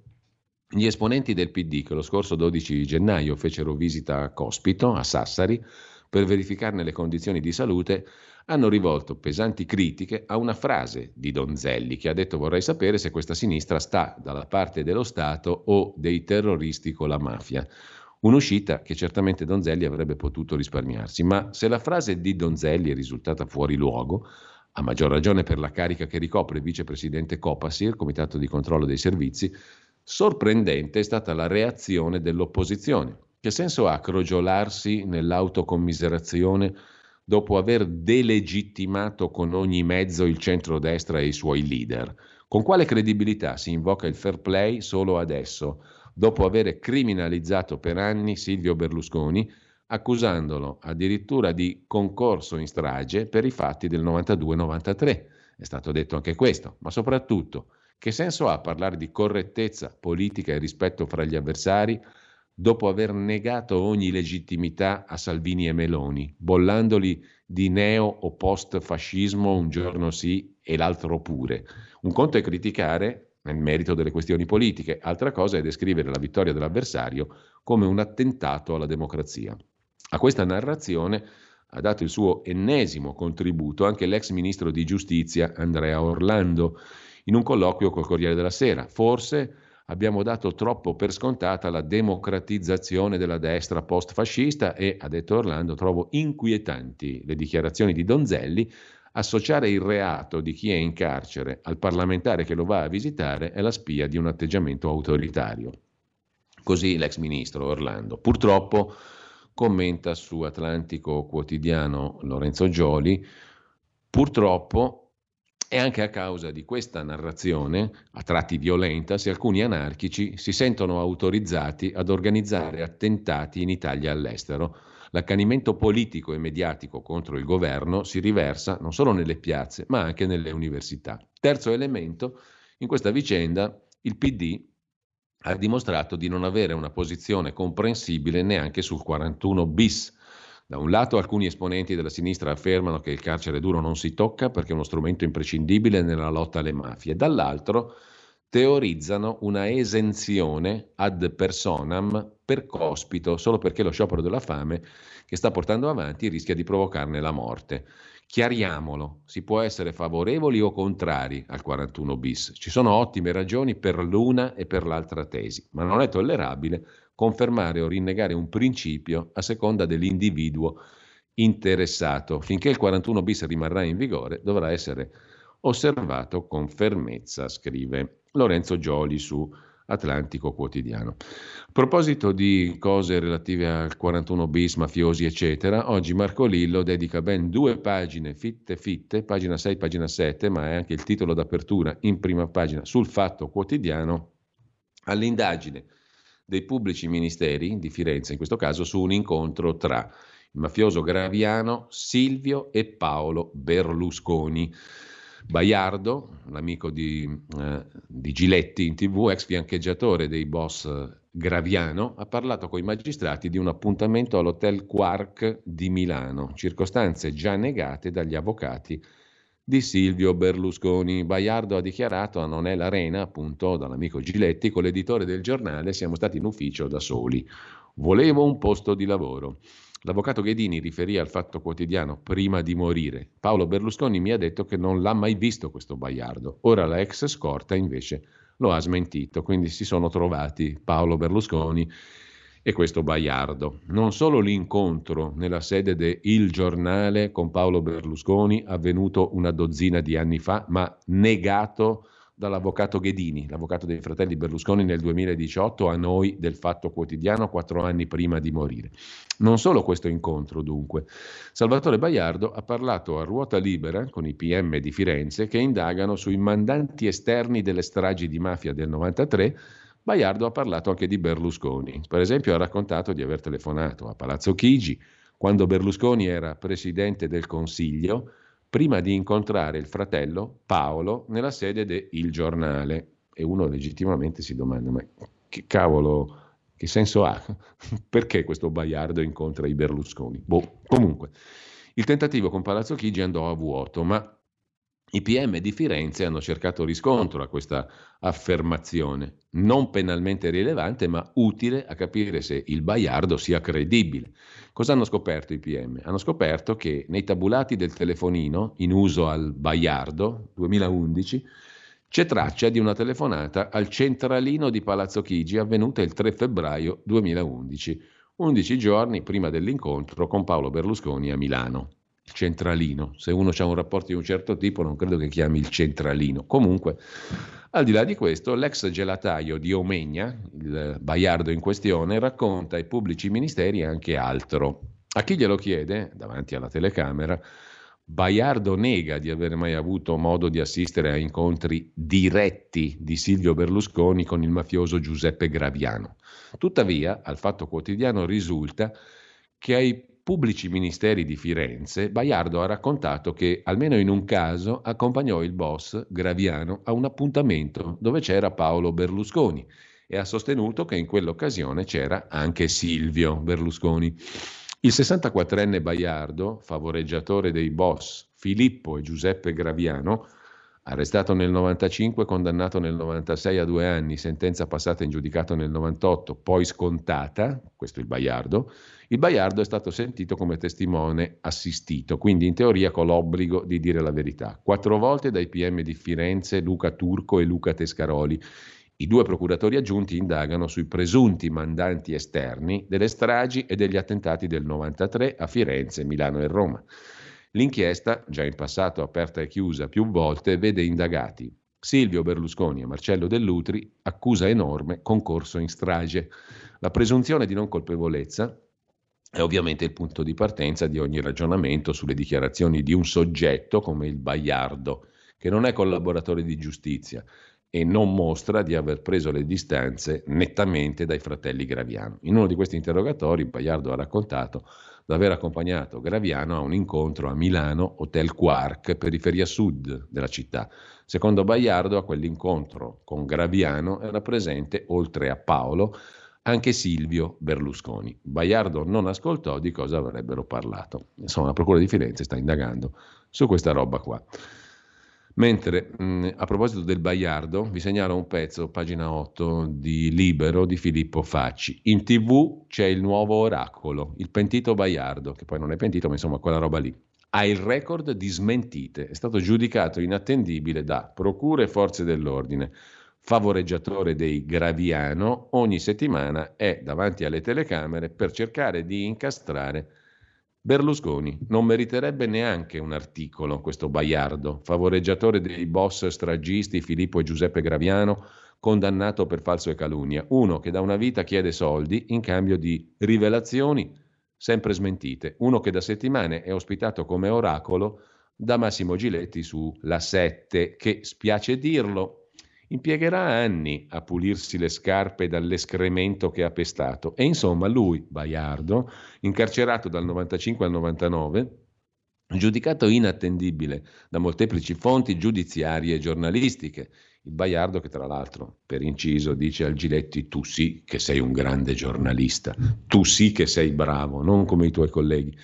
B: gli esponenti del PD che lo scorso 12 gennaio fecero visita a Cospito, a Sassari, per verificarne le condizioni di salute, hanno rivolto pesanti critiche a una frase di Donzelli che ha detto vorrei sapere se questa sinistra sta dalla parte dello Stato o dei terroristi con la mafia. Un'uscita che certamente Donzelli avrebbe potuto risparmiarsi, ma se la frase di Donzelli è risultata fuori luogo, a maggior ragione per la carica che ricopre vicepresidente Copasir, Comitato di controllo dei servizi, sorprendente è stata la reazione dell'opposizione. Che senso ha crogiolarsi nell'autocommiserazione dopo aver delegittimato con ogni mezzo il centrodestra e i suoi leader? Con quale credibilità si invoca il fair play solo adesso, dopo aver criminalizzato per anni Silvio Berlusconi, accusandolo addirittura di concorso in strage per i fatti del 92-93? È stato detto anche questo, ma soprattutto che senso ha parlare di correttezza politica e rispetto fra gli avversari dopo aver negato ogni legittimità a Salvini e Meloni, bollandoli di neo o post-fascismo un giorno sì e l'altro pure. Un conto è criticare nel merito delle questioni politiche, altra cosa è descrivere la vittoria dell'avversario come un attentato alla democrazia. A questa narrazione ha dato il suo ennesimo contributo anche l'ex ministro di giustizia Andrea Orlando in un colloquio col Corriere della Sera. Forse abbiamo dato troppo per scontata la democratizzazione della destra post-fascista e, ha detto Orlando, trovo inquietanti le dichiarazioni di Donzelli. Associare il reato di chi è in carcere al parlamentare che lo va a visitare è la spia di un atteggiamento autoritario. Così l'ex ministro Orlando. Purtroppo, commenta su Atlantico Quotidiano Lorenzo Gioli, purtroppo e anche a causa di questa narrazione, a tratti violenta, se alcuni anarchici si sentono autorizzati ad organizzare attentati in Italia e all'estero. L'accanimento politico e mediatico contro il governo si riversa non solo nelle piazze, ma anche nelle università. Terzo elemento, in questa vicenda il PD ha dimostrato di non avere una posizione comprensibile neanche sul 41 bis da un lato alcuni esponenti della sinistra affermano che il carcere duro non si tocca perché è uno strumento imprescindibile nella lotta alle mafie, dall'altro teorizzano una esenzione ad personam per cospito solo perché lo sciopero della fame che sta portando avanti rischia di provocarne la morte. Chiariamolo, si può essere favorevoli o contrari al 41 bis. Ci sono ottime ragioni per l'una e per l'altra tesi, ma non è tollerabile confermare o rinnegare un principio a seconda dell'individuo interessato. Finché il 41 bis rimarrà in vigore, dovrà essere osservato con fermezza, scrive Lorenzo Gioli su Atlantico Quotidiano. A proposito di cose relative al 41 bis, mafiosi, eccetera, oggi Marco Lillo dedica ben due pagine fitte fitte, pagina 6, pagina 7, ma è anche il titolo d'apertura in prima pagina sul Fatto Quotidiano, all'indagine dei pubblici ministeri di Firenze, in questo caso su un incontro tra il mafioso Graviano, Silvio e Paolo Berlusconi. Baiardo, l'amico di, eh, di, Giletti in tv, ex fiancheggiatore dei boss Graviano, ha parlato con i magistrati di un appuntamento all'Hotel Quark di Milano, circostanze già negate dagli avvocati di Silvio Berlusconi. Baiardo ha dichiarato a Non è l'arena, appunto dall'amico Giletti, con l'editore del giornale siamo stati in ufficio da soli. Volevo un posto di lavoro. L'avvocato Ghedini riferì al Fatto Quotidiano prima di morire. Paolo Berlusconi mi ha detto che non l'ha mai visto questo Baiardo. Ora la ex scorta invece lo ha smentito, quindi si sono trovati Paolo Berlusconi e questo Baiardo. Non solo l'incontro nella sede de Il Giornale con Paolo Berlusconi avvenuto una dozzina di anni fa, ma negato dall'avvocato Ghedini, l'avvocato dei fratelli Berlusconi nel 2018 a noi del Fatto Quotidiano quattro anni prima di morire. Non solo questo incontro dunque. Salvatore Baiardo ha parlato a ruota libera con i PM di Firenze che indagano sui mandanti esterni delle stragi di mafia del 93 Baiardo ha parlato anche di Berlusconi. Per esempio ha raccontato di aver telefonato a Palazzo Chigi quando Berlusconi era presidente del Consiglio prima di incontrare il fratello Paolo nella sede de Il Giornale. E uno legittimamente si domanda, ma che cavolo, che senso ha? Perché questo Baiardo incontra i Berlusconi? Boh, comunque, il tentativo con Palazzo Chigi andò a vuoto, ma i PM di Firenze hanno cercato riscontro a questa affermazione, non penalmente rilevante, ma utile a capire se il Baiardo sia credibile. Cosa hanno scoperto i PM? Hanno scoperto che nei tabulati del telefonino in uso al Baiardo 2011 c'è traccia di una telefonata al centralino di Palazzo Chigi avvenuta il 3 febbraio 2011, 11 giorni prima dell'incontro con Paolo Berlusconi a Milano centralino. Se uno ha un rapporto di un certo tipo, non credo che chiami il centralino. Comunque, al di là di questo, l'ex gelataio di Omegna, il baiardo in questione, racconta ai pubblici ministeri anche altro. A chi glielo chiede, davanti alla telecamera, Baiardo nega di aver mai avuto modo di assistere a incontri diretti di Silvio Berlusconi con il mafioso Giuseppe Graviano. Tuttavia, al Fatto Quotidiano risulta che ai pubblici ministeri di Firenze, Baiardo ha raccontato che, almeno in un caso, accompagnò il boss Graviano a un appuntamento dove c'era Paolo Berlusconi e ha sostenuto che in quell'occasione c'era anche Silvio Berlusconi. Il 64enne Baiardo, favoreggiatore dei boss Filippo e Giuseppe Graviano, arrestato nel 95, condannato nel 96 a due anni, sentenza passata in giudicato nel 98, poi scontata, questo è il Baiardo, il Baiardo è stato sentito come testimone assistito, quindi in teoria con l'obbligo di dire la verità. Quattro volte dai PM di Firenze Luca Turco e Luca Tescaroli. I due procuratori aggiunti indagano sui presunti mandanti esterni delle stragi e degli attentati del 93 a Firenze, Milano e Roma. L'inchiesta, già in passato aperta e chiusa più volte, vede indagati Silvio Berlusconi e Marcello Dell'Utri, accusa enorme, concorso in strage. La presunzione di non colpevolezza è ovviamente il punto di partenza di ogni ragionamento sulle dichiarazioni di un soggetto come il Baiardo, che non è collaboratore di giustizia e non mostra di aver preso le distanze nettamente dai fratelli Graviano. In uno di questi interrogatori Baiardo ha raccontato di aver accompagnato Graviano a un incontro a Milano, Hotel Quark, periferia sud della città. Secondo Baiardo, a quell'incontro con Graviano era presente, oltre a Paolo, anche Silvio Berlusconi. Baiardo non ascoltò di cosa avrebbero parlato. Insomma, la Procura di Firenze sta indagando su questa roba qua. Mentre mh, a proposito del Baiardo, vi segnalo un pezzo, pagina 8 di Libero di Filippo Facci. In tv c'è il nuovo oracolo, il pentito Baiardo, che poi non è pentito, ma insomma quella roba lì. ha il record di smentite, è stato giudicato inattendibile da procure e forze dell'ordine. Favoreggiatore dei Graviano, ogni settimana è davanti alle telecamere per cercare di incastrare Berlusconi. Non meriterebbe neanche un articolo questo Baiardo, favoreggiatore dei boss stragisti Filippo e Giuseppe Graviano, condannato per falso e calunnia. Uno che da una vita chiede soldi in cambio di rivelazioni sempre smentite. Uno che da settimane è ospitato come oracolo da Massimo Giletti su La 7, che spiace dirlo, impiegherà anni a pulirsi le scarpe dall'escremento che ha pestato. E insomma, lui, Baiardo, incarcerato dal 95 al 99, giudicato inattendibile da molteplici fonti giudiziarie e giornalistiche, il Baiardo che tra l'altro, per inciso, dice al Giletti tu sì che sei un grande giornalista, tu sì che sei bravo, non come i tuoi colleghi.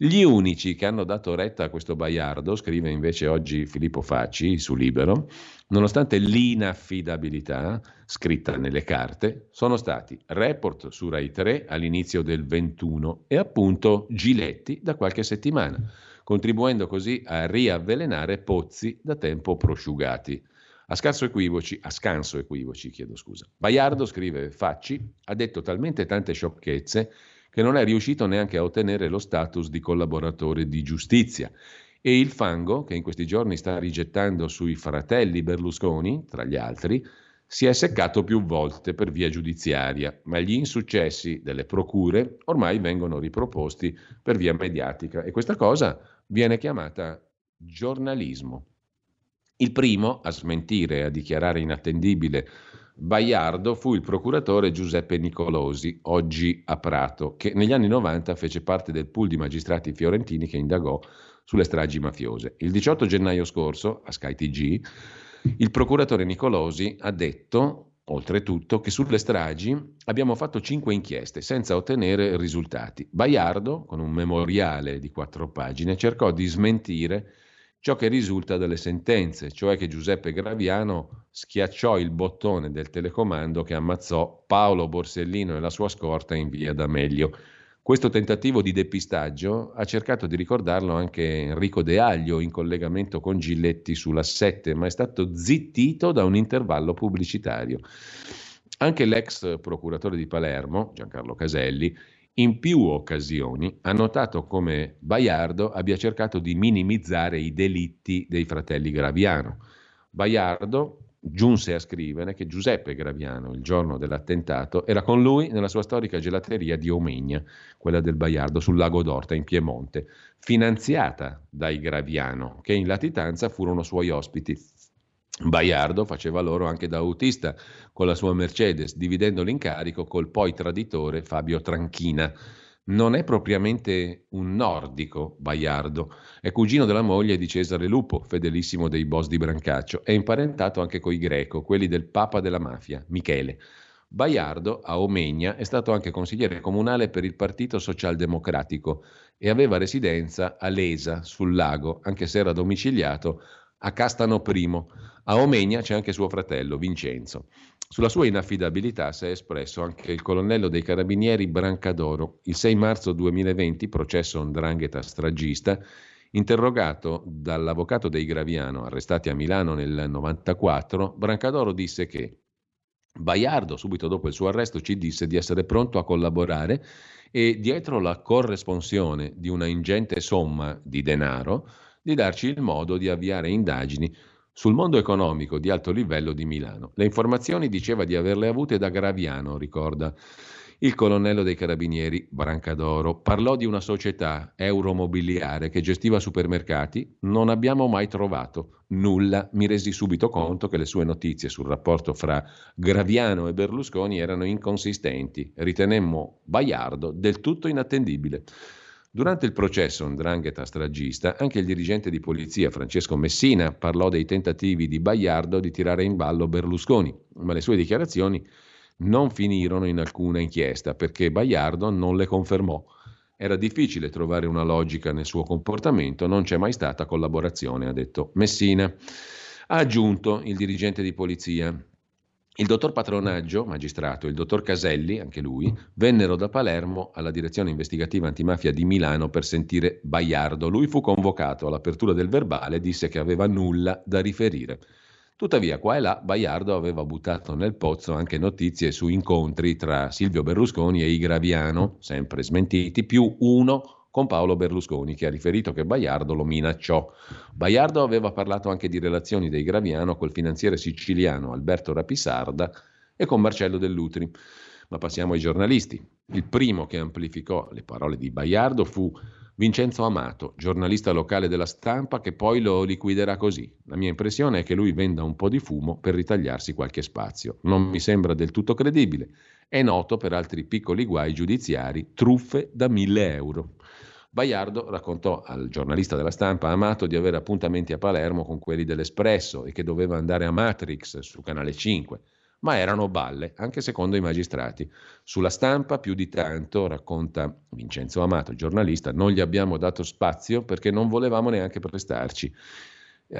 B: Gli unici che hanno dato retta a questo Baiardo, scrive invece oggi Filippo Facci su Libero, nonostante l'inaffidabilità scritta nelle carte, sono stati Report su Rai 3 all'inizio del 21 e appunto Giletti da qualche settimana, contribuendo così a riavvelenare pozzi da tempo prosciugati. A scarso equivoci, a scanso equivoci, chiedo scusa. Baiardo, scrive Facci, ha detto talmente tante sciocchezze che non è riuscito neanche a ottenere lo status di collaboratore di giustizia. E il fango, che in questi giorni sta rigettando sui fratelli Berlusconi, tra gli altri, si è seccato più volte per via giudiziaria, ma gli insuccessi delle procure ormai vengono riproposti per via mediatica e questa cosa viene chiamata giornalismo. Il primo a smentire e a dichiarare inattendibile Baiardo fu il procuratore Giuseppe Nicolosi, oggi a Prato, che negli anni 90 fece parte del pool di magistrati fiorentini che indagò sulle stragi mafiose. Il 18 gennaio scorso, a Sky TG, il procuratore Nicolosi ha detto, oltretutto, che sulle stragi abbiamo fatto cinque inchieste senza ottenere risultati. Baiardo, con un memoriale di quattro pagine, cercò di smentire ciò che risulta dalle sentenze, cioè che Giuseppe Graviano schiacciò il bottone del telecomando che ammazzò Paolo Borsellino e la sua scorta in via D'Amelio. Questo tentativo di depistaggio ha cercato di ricordarlo anche Enrico De Aglio in collegamento con Giletti sulla 7, ma è stato zittito da un intervallo pubblicitario. Anche l'ex procuratore di Palermo, Giancarlo Caselli, in più occasioni ha notato come Baiardo abbia cercato di minimizzare i delitti dei fratelli Graviano. Baiardo giunse a scrivere che Giuseppe Graviano, il giorno dell'attentato, era con lui nella sua storica gelateria di Omegna, quella del Baiardo sul lago d'Orta in Piemonte, finanziata dai Graviano, che in latitanza furono suoi ospiti. Baiardo faceva loro anche da autista con la sua Mercedes, dividendo l'incarico col poi traditore Fabio Tranchina. Non è propriamente un nordico, Baiardo, è cugino della moglie di Cesare Lupo, fedelissimo dei boss di Brancaccio, è imparentato anche coi greco, quelli del papa della mafia, Michele. Baiardo, a Omegna, è stato anche consigliere comunale per il Partito Socialdemocratico e aveva residenza a Lesa, sul lago, anche se era domiciliato a Castano I. A Omegna c'è anche suo fratello, Vincenzo. Sulla sua inaffidabilità si è espresso anche il colonnello dei carabinieri Brancadoro. Il 6 marzo 2020, processo Ndrangheta stragista, interrogato dall'avvocato dei Graviano, arrestati a Milano nel 1994, Brancadoro disse che Baiardo, subito dopo il suo arresto, ci disse di essere pronto a collaborare e dietro la corresponsione di una ingente somma di denaro, di darci il modo di avviare indagini sul mondo economico di alto livello di Milano. Le informazioni diceva di averle avute da Graviano, ricorda il colonnello dei carabinieri Brancadoro. Parlò di una società euromobiliare che gestiva supermercati. Non abbiamo mai trovato nulla. Mi resi subito conto che le sue notizie sul rapporto fra Graviano e Berlusconi erano inconsistenti. Ritenemmo Baiardo del tutto inattendibile. Durante il processo Ndrangheta stragista, anche il dirigente di polizia Francesco Messina parlò dei tentativi di Baiardo di tirare in ballo Berlusconi, ma le sue dichiarazioni non finirono in alcuna inchiesta perché Baiardo non le confermò. Era difficile trovare una logica nel suo comportamento, non c'è mai stata collaborazione, ha detto Messina. Ha aggiunto il dirigente di polizia. Il dottor Patronaggio, magistrato, e il dottor Caselli, anche lui, vennero da Palermo alla direzione investigativa antimafia di Milano per sentire Baiardo. Lui fu convocato all'apertura del verbale e disse che aveva nulla da riferire. Tuttavia, qua e là, Baiardo aveva buttato nel pozzo anche notizie su incontri tra Silvio Berlusconi e Igraviano, sempre smentiti, più uno con Paolo Berlusconi, che ha riferito che Baiardo lo minacciò. Baiardo aveva parlato anche di relazioni dei Graviano col finanziere siciliano Alberto Rapisarda e con Marcello Dell'Utri. Ma passiamo ai giornalisti. Il primo che amplificò le parole di Baiardo fu Vincenzo Amato, giornalista locale della stampa, che poi lo liquiderà così. La mia impressione è che lui venda un po' di fumo per ritagliarsi qualche spazio. Non mi sembra del tutto credibile. È noto per altri piccoli guai giudiziari, truffe da mille euro. Baiardo raccontò al giornalista della stampa Amato di avere appuntamenti a Palermo con quelli dell'Espresso e che doveva andare a Matrix su Canale 5, ma erano balle, anche secondo i magistrati. Sulla stampa più di tanto, racconta Vincenzo Amato, il giornalista, non gli abbiamo dato spazio perché non volevamo neanche prestarci.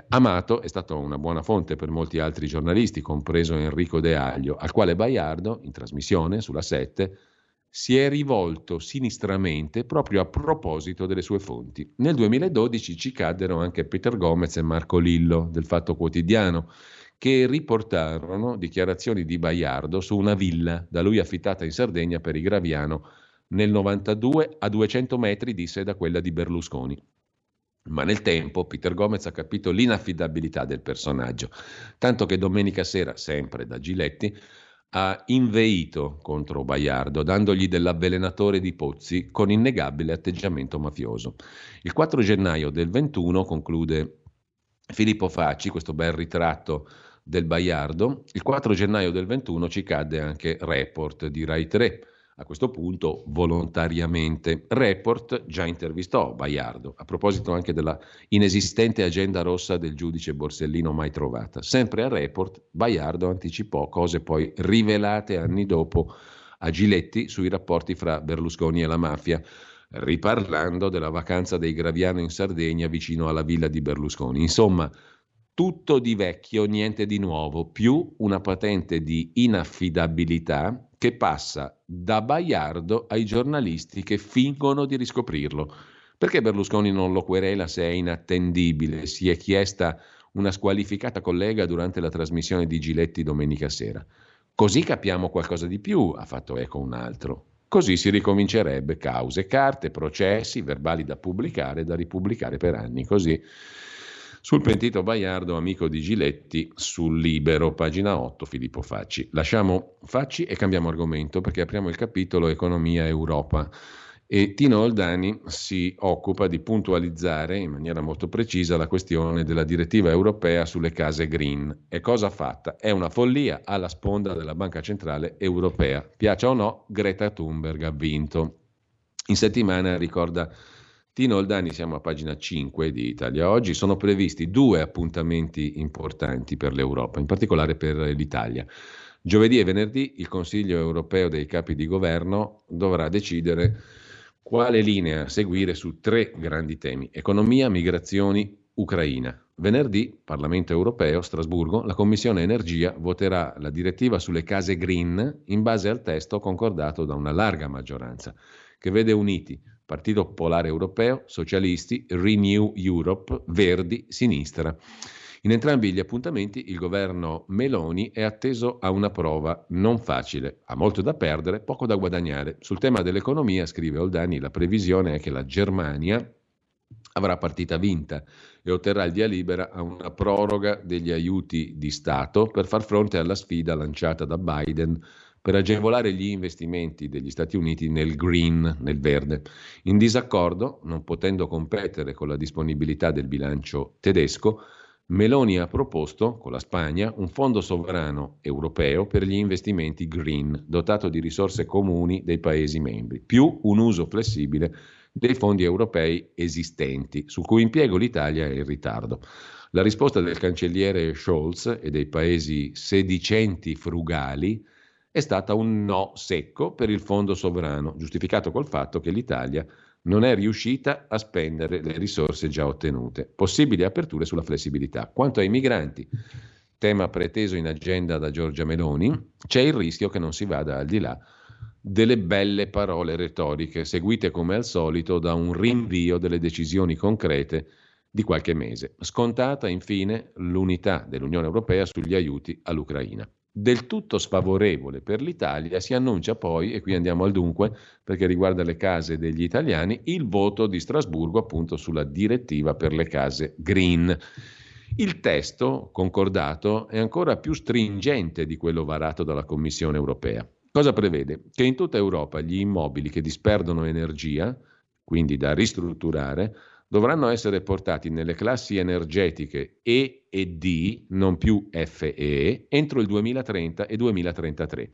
B: Amato è stato una buona fonte per molti altri giornalisti, compreso Enrico De Aglio, al quale Baiardo, in trasmissione sulla 7, si è rivolto sinistramente proprio a proposito delle sue fonti. Nel 2012 ci caddero anche Peter Gomez e Marco Lillo del Fatto Quotidiano, che riportarono dichiarazioni di Baiardo su una villa da lui affittata in Sardegna per i Graviano nel 92 a 200 metri, disse, da quella di Berlusconi. Ma nel tempo Peter Gomez ha capito l'inaffidabilità del personaggio, tanto che domenica sera, sempre da Giletti, ha inveito contro Baiardo, dandogli dell'avvelenatore di Pozzi con innegabile atteggiamento mafioso. Il 4 gennaio del 21, conclude Filippo Facci, questo bel ritratto del Baiardo, il 4 gennaio del 21 ci cadde anche Report di Rai 3 a questo punto volontariamente. Report già intervistò Baiardo, a proposito anche della inesistente agenda rossa del giudice Borsellino mai trovata. Sempre a Report, Baiardo anticipò cose poi rivelate anni dopo a Giletti sui rapporti fra Berlusconi e la mafia, riparlando della vacanza dei Graviano in Sardegna vicino alla villa di Berlusconi. Insomma, tutto di vecchio, niente di nuovo, più una patente di inaffidabilità che passa da Baiardo ai giornalisti che fingono di riscoprirlo. Perché Berlusconi non lo querela se è inattendibile? Si è chiesta una squalificata collega durante la trasmissione di Giletti domenica sera. Così capiamo qualcosa di più, ha fatto eco un altro. Così si ricomincerebbe cause, carte, processi, verbali da pubblicare, da ripubblicare per anni. Così sul pentito Baiardo, amico di Giletti, sul Libero, pagina 8, Filippo Facci. Lasciamo Facci e cambiamo argomento perché apriamo il capitolo Economia Europa. E Tino Oldani si occupa di puntualizzare in maniera molto precisa la questione della direttiva europea sulle case green. E cosa fatta? È una follia alla sponda della Banca Centrale Europea. Piaccia o no, Greta Thunberg ha vinto. In settimana ricorda Tino Oldani, siamo a pagina 5 di Italia Oggi, sono previsti due appuntamenti importanti per l'Europa, in particolare per l'Italia. Giovedì e venerdì il Consiglio europeo dei capi di governo dovrà decidere quale linea seguire su tre grandi temi, economia, migrazioni, Ucraina. Venerdì, Parlamento europeo, Strasburgo, la Commissione Energia voterà la direttiva sulle case green in base al testo concordato da una larga maggioranza, che vede uniti Partito Popolare Europeo, Socialisti, Renew Europe, Verdi, Sinistra. In entrambi gli appuntamenti il governo Meloni è atteso a una prova non facile, ha molto da perdere, poco da guadagnare. Sul tema dell'economia, scrive Oldani, la previsione è che la Germania avrà partita vinta e otterrà il via libera a una proroga degli aiuti di Stato per far fronte alla sfida lanciata da Biden per agevolare gli investimenti degli Stati Uniti nel green, nel verde. In disaccordo, non potendo competere con la disponibilità del bilancio tedesco, Meloni ha proposto con la Spagna un fondo sovrano europeo per gli investimenti green, dotato di risorse comuni dei Paesi membri, più un uso flessibile dei fondi europei esistenti, sul cui impiego l'Italia è in ritardo. La risposta del cancelliere Scholz e dei paesi sedicenti frugali è stata un no secco per il fondo sovrano, giustificato col fatto che l'Italia non è riuscita a spendere le risorse già ottenute. Possibili aperture sulla flessibilità. Quanto ai migranti, tema preteso in agenda da Giorgia Meloni, c'è il rischio che non si vada al di là delle belle parole retoriche, seguite come al solito da un rinvio delle decisioni concrete di qualche mese. Scontata infine l'unità dell'Unione Europea sugli aiuti all'Ucraina. Del tutto sfavorevole per l'Italia si annuncia poi, e qui andiamo al dunque perché riguarda le case degli italiani, il voto di Strasburgo appunto sulla direttiva per le case green. Il testo concordato è ancora più stringente di quello varato dalla Commissione europea. Cosa prevede? Che in tutta Europa gli immobili che disperdono energia, quindi da ristrutturare, dovranno essere portati nelle classi energetiche E e D, non più F e E, entro il 2030 e 2033.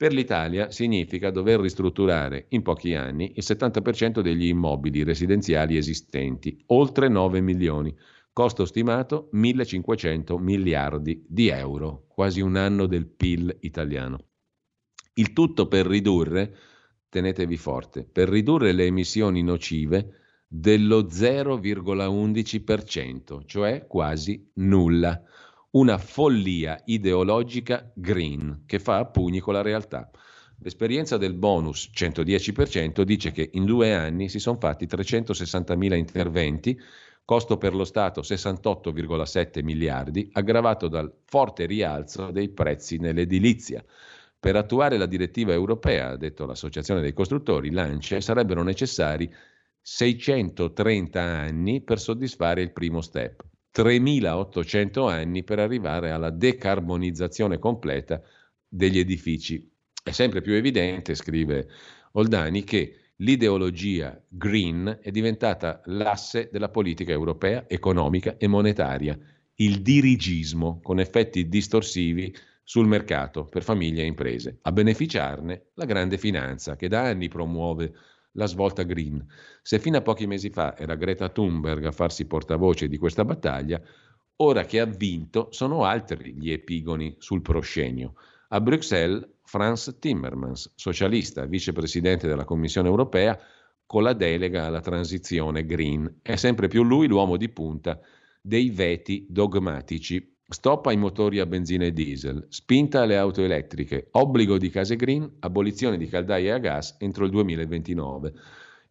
B: Per l'Italia significa dover ristrutturare in pochi anni il 70% degli immobili residenziali esistenti, oltre 9 milioni. Costo stimato 1.500 miliardi di euro, quasi un anno del PIL italiano. Il tutto per ridurre, tenetevi forte, per ridurre le emissioni nocive dello 0,11%, cioè quasi nulla. Una follia ideologica green che fa a pugni con la realtà. L'esperienza del bonus 110% dice che in due anni si sono fatti 360.000 interventi costo per lo Stato 68,7 miliardi, aggravato dal forte rialzo dei prezzi nell'edilizia. Per attuare la direttiva europea, ha detto l'Associazione dei costruttori, l'ANCE, sarebbero necessari 630 anni per soddisfare il primo step, 3800 anni per arrivare alla decarbonizzazione completa degli edifici. È sempre più evidente, scrive Oldani, che l'ideologia green è diventata l'asse della politica europea, economica e monetaria, il dirigismo con effetti distorsivi sul mercato per famiglie e imprese. A beneficiarne la grande finanza che da anni promuove la svolta green. Se fino a pochi mesi fa era Greta Thunberg a farsi portavoce di questa battaglia, ora che ha vinto sono altri gli epigoni sul proscenio. A Bruxelles Franz Timmermans, socialista, vicepresidente della Commissione europea, con la delega alla transizione green. È sempre più lui l'uomo di punta dei veti dogmatici. Stop ai motori a benzina e diesel, spinta alle auto elettriche, obbligo di case green, abolizione di caldaie a gas entro il 2029.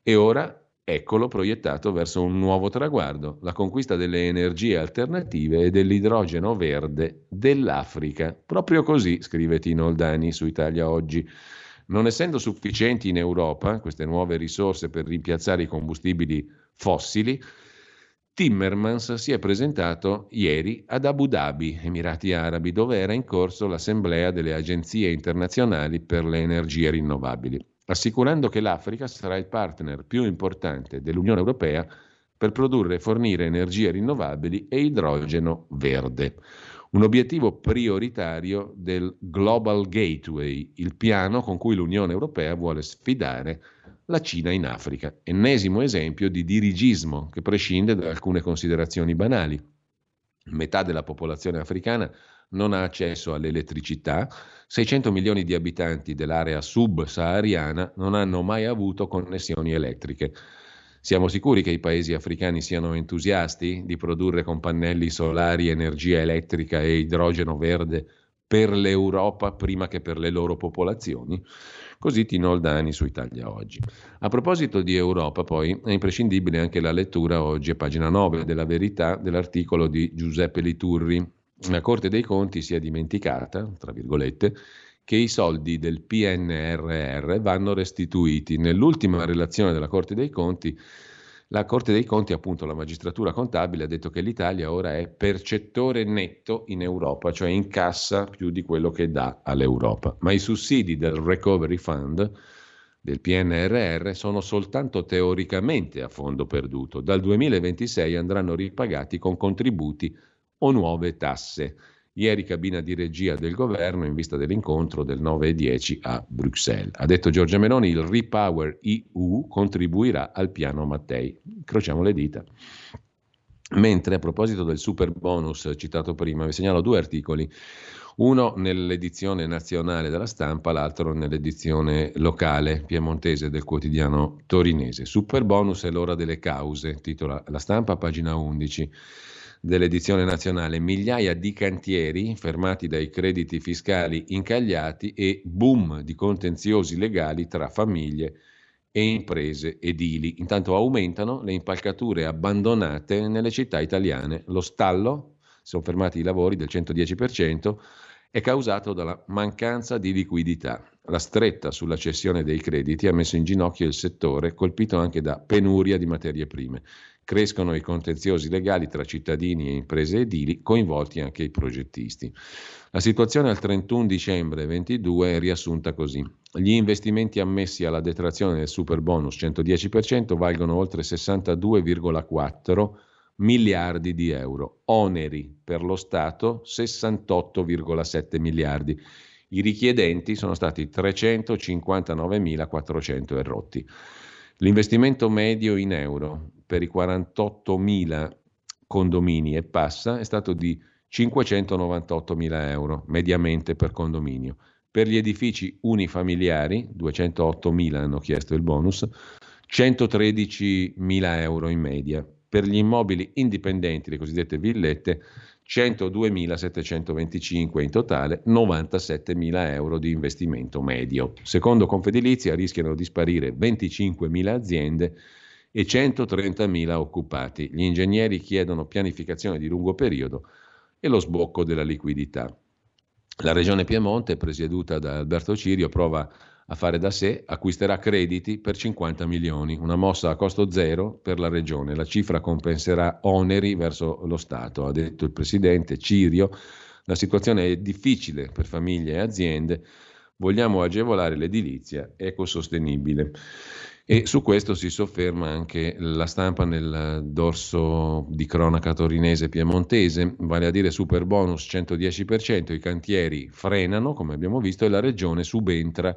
B: E ora eccolo proiettato verso un nuovo traguardo, la conquista delle energie alternative e dell'idrogeno verde dell'Africa. Proprio così, scrive Tino Oldani su Italia Oggi. Non essendo sufficienti in Europa queste nuove risorse per rimpiazzare i combustibili fossili, Timmermans si è presentato ieri ad Abu Dhabi, Emirati Arabi, dove era in corso l'assemblea delle agenzie internazionali per le energie rinnovabili assicurando che l'Africa sarà il partner più importante dell'Unione Europea per produrre e fornire energie rinnovabili e idrogeno verde. Un obiettivo prioritario del Global Gateway, il piano con cui l'Unione Europea vuole sfidare la Cina in Africa. Ennesimo esempio di dirigismo che prescinde da alcune considerazioni banali. Metà della popolazione africana non ha accesso all'elettricità, 600 milioni di abitanti dell'area sub-sahariana non hanno mai avuto connessioni elettriche. Siamo sicuri che i paesi africani siano entusiasti di produrre con pannelli solari energia elettrica e idrogeno verde per l'Europa prima che per le loro popolazioni? Così Tino Oldani su Italia Oggi. A proposito di Europa, poi, è imprescindibile anche la lettura oggi a pagina 9 della Verità dell'articolo di Giuseppe Liturri, la Corte dei Conti si è dimenticata, tra virgolette, che i soldi del PNRR vanno restituiti. Nell'ultima relazione della Corte dei Conti, la Corte dei Conti, appunto la magistratura contabile, ha detto che l'Italia ora è percettore netto in Europa, cioè incassa più di quello che dà all'Europa. Ma i sussidi del Recovery Fund del PNRR sono soltanto teoricamente a fondo perduto. Dal 2026 andranno ripagati con contributi o nuove tasse. Ieri cabina di regia del governo in vista dell'incontro del 9 e 10 a Bruxelles. Ha detto Giorgia Meloni, il Repower EU contribuirà al piano Mattei. Crociamo le dita. Mentre a proposito del super bonus citato prima, vi segnalo due articoli, uno nell'edizione nazionale della stampa, l'altro nell'edizione locale piemontese del quotidiano torinese. Super bonus è l'ora delle cause, titola la stampa, pagina 11. Dell'edizione nazionale, migliaia di cantieri fermati dai crediti fiscali incagliati e boom di contenziosi legali tra famiglie e imprese edili. Intanto aumentano le impalcature abbandonate nelle città italiane. Lo stallo, sono fermati i lavori del 110%, è causato dalla mancanza di liquidità. La stretta sulla cessione dei crediti ha messo in ginocchio il settore, colpito anche da penuria di materie prime. Crescono i contenziosi legali tra cittadini e imprese edili, coinvolti anche i progettisti. La situazione al 31 dicembre 2022 è riassunta così. Gli investimenti ammessi alla detrazione del super bonus 110% valgono oltre 62,4 miliardi di euro. Oneri per lo Stato 68,7 miliardi. I richiedenti sono stati 359.400 errotti. L'investimento medio in euro per i 48.000 condomini e passa è stato di 598.000 euro mediamente per condominio. Per gli edifici unifamiliari, 208.000 hanno chiesto il bonus, 113.000 euro in media. Per gli immobili indipendenti, le cosiddette villette, 102.725 in totale, 97.000 euro di investimento medio. Secondo Confedilizia rischiano di sparire 25.000 aziende e 130.000 occupati. Gli ingegneri chiedono pianificazione di lungo periodo e lo sbocco della liquidità. La regione Piemonte, presieduta da Alberto Cirio, prova a fare da sé, acquisterà crediti per 50 milioni, una mossa a costo zero per la regione. La cifra compenserà oneri verso lo Stato, ha detto il presidente Cirio. La situazione è difficile per famiglie e aziende. Vogliamo agevolare l'edilizia ecosostenibile. E su questo si sofferma anche la stampa nel dorso di cronaca torinese piemontese, vale a dire super bonus 110%, i cantieri frenano, come abbiamo visto, e la regione subentra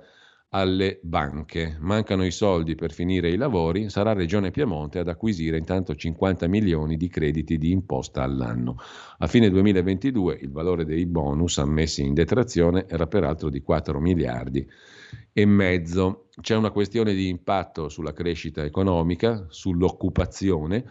B: alle banche. Mancano i soldi per finire i lavori, sarà Regione Piemonte ad acquisire intanto 50 milioni di crediti di imposta all'anno. A fine 2022 il valore dei bonus ammessi in detrazione era peraltro di 4 miliardi e mezzo. C'è una questione di impatto sulla crescita economica, sull'occupazione.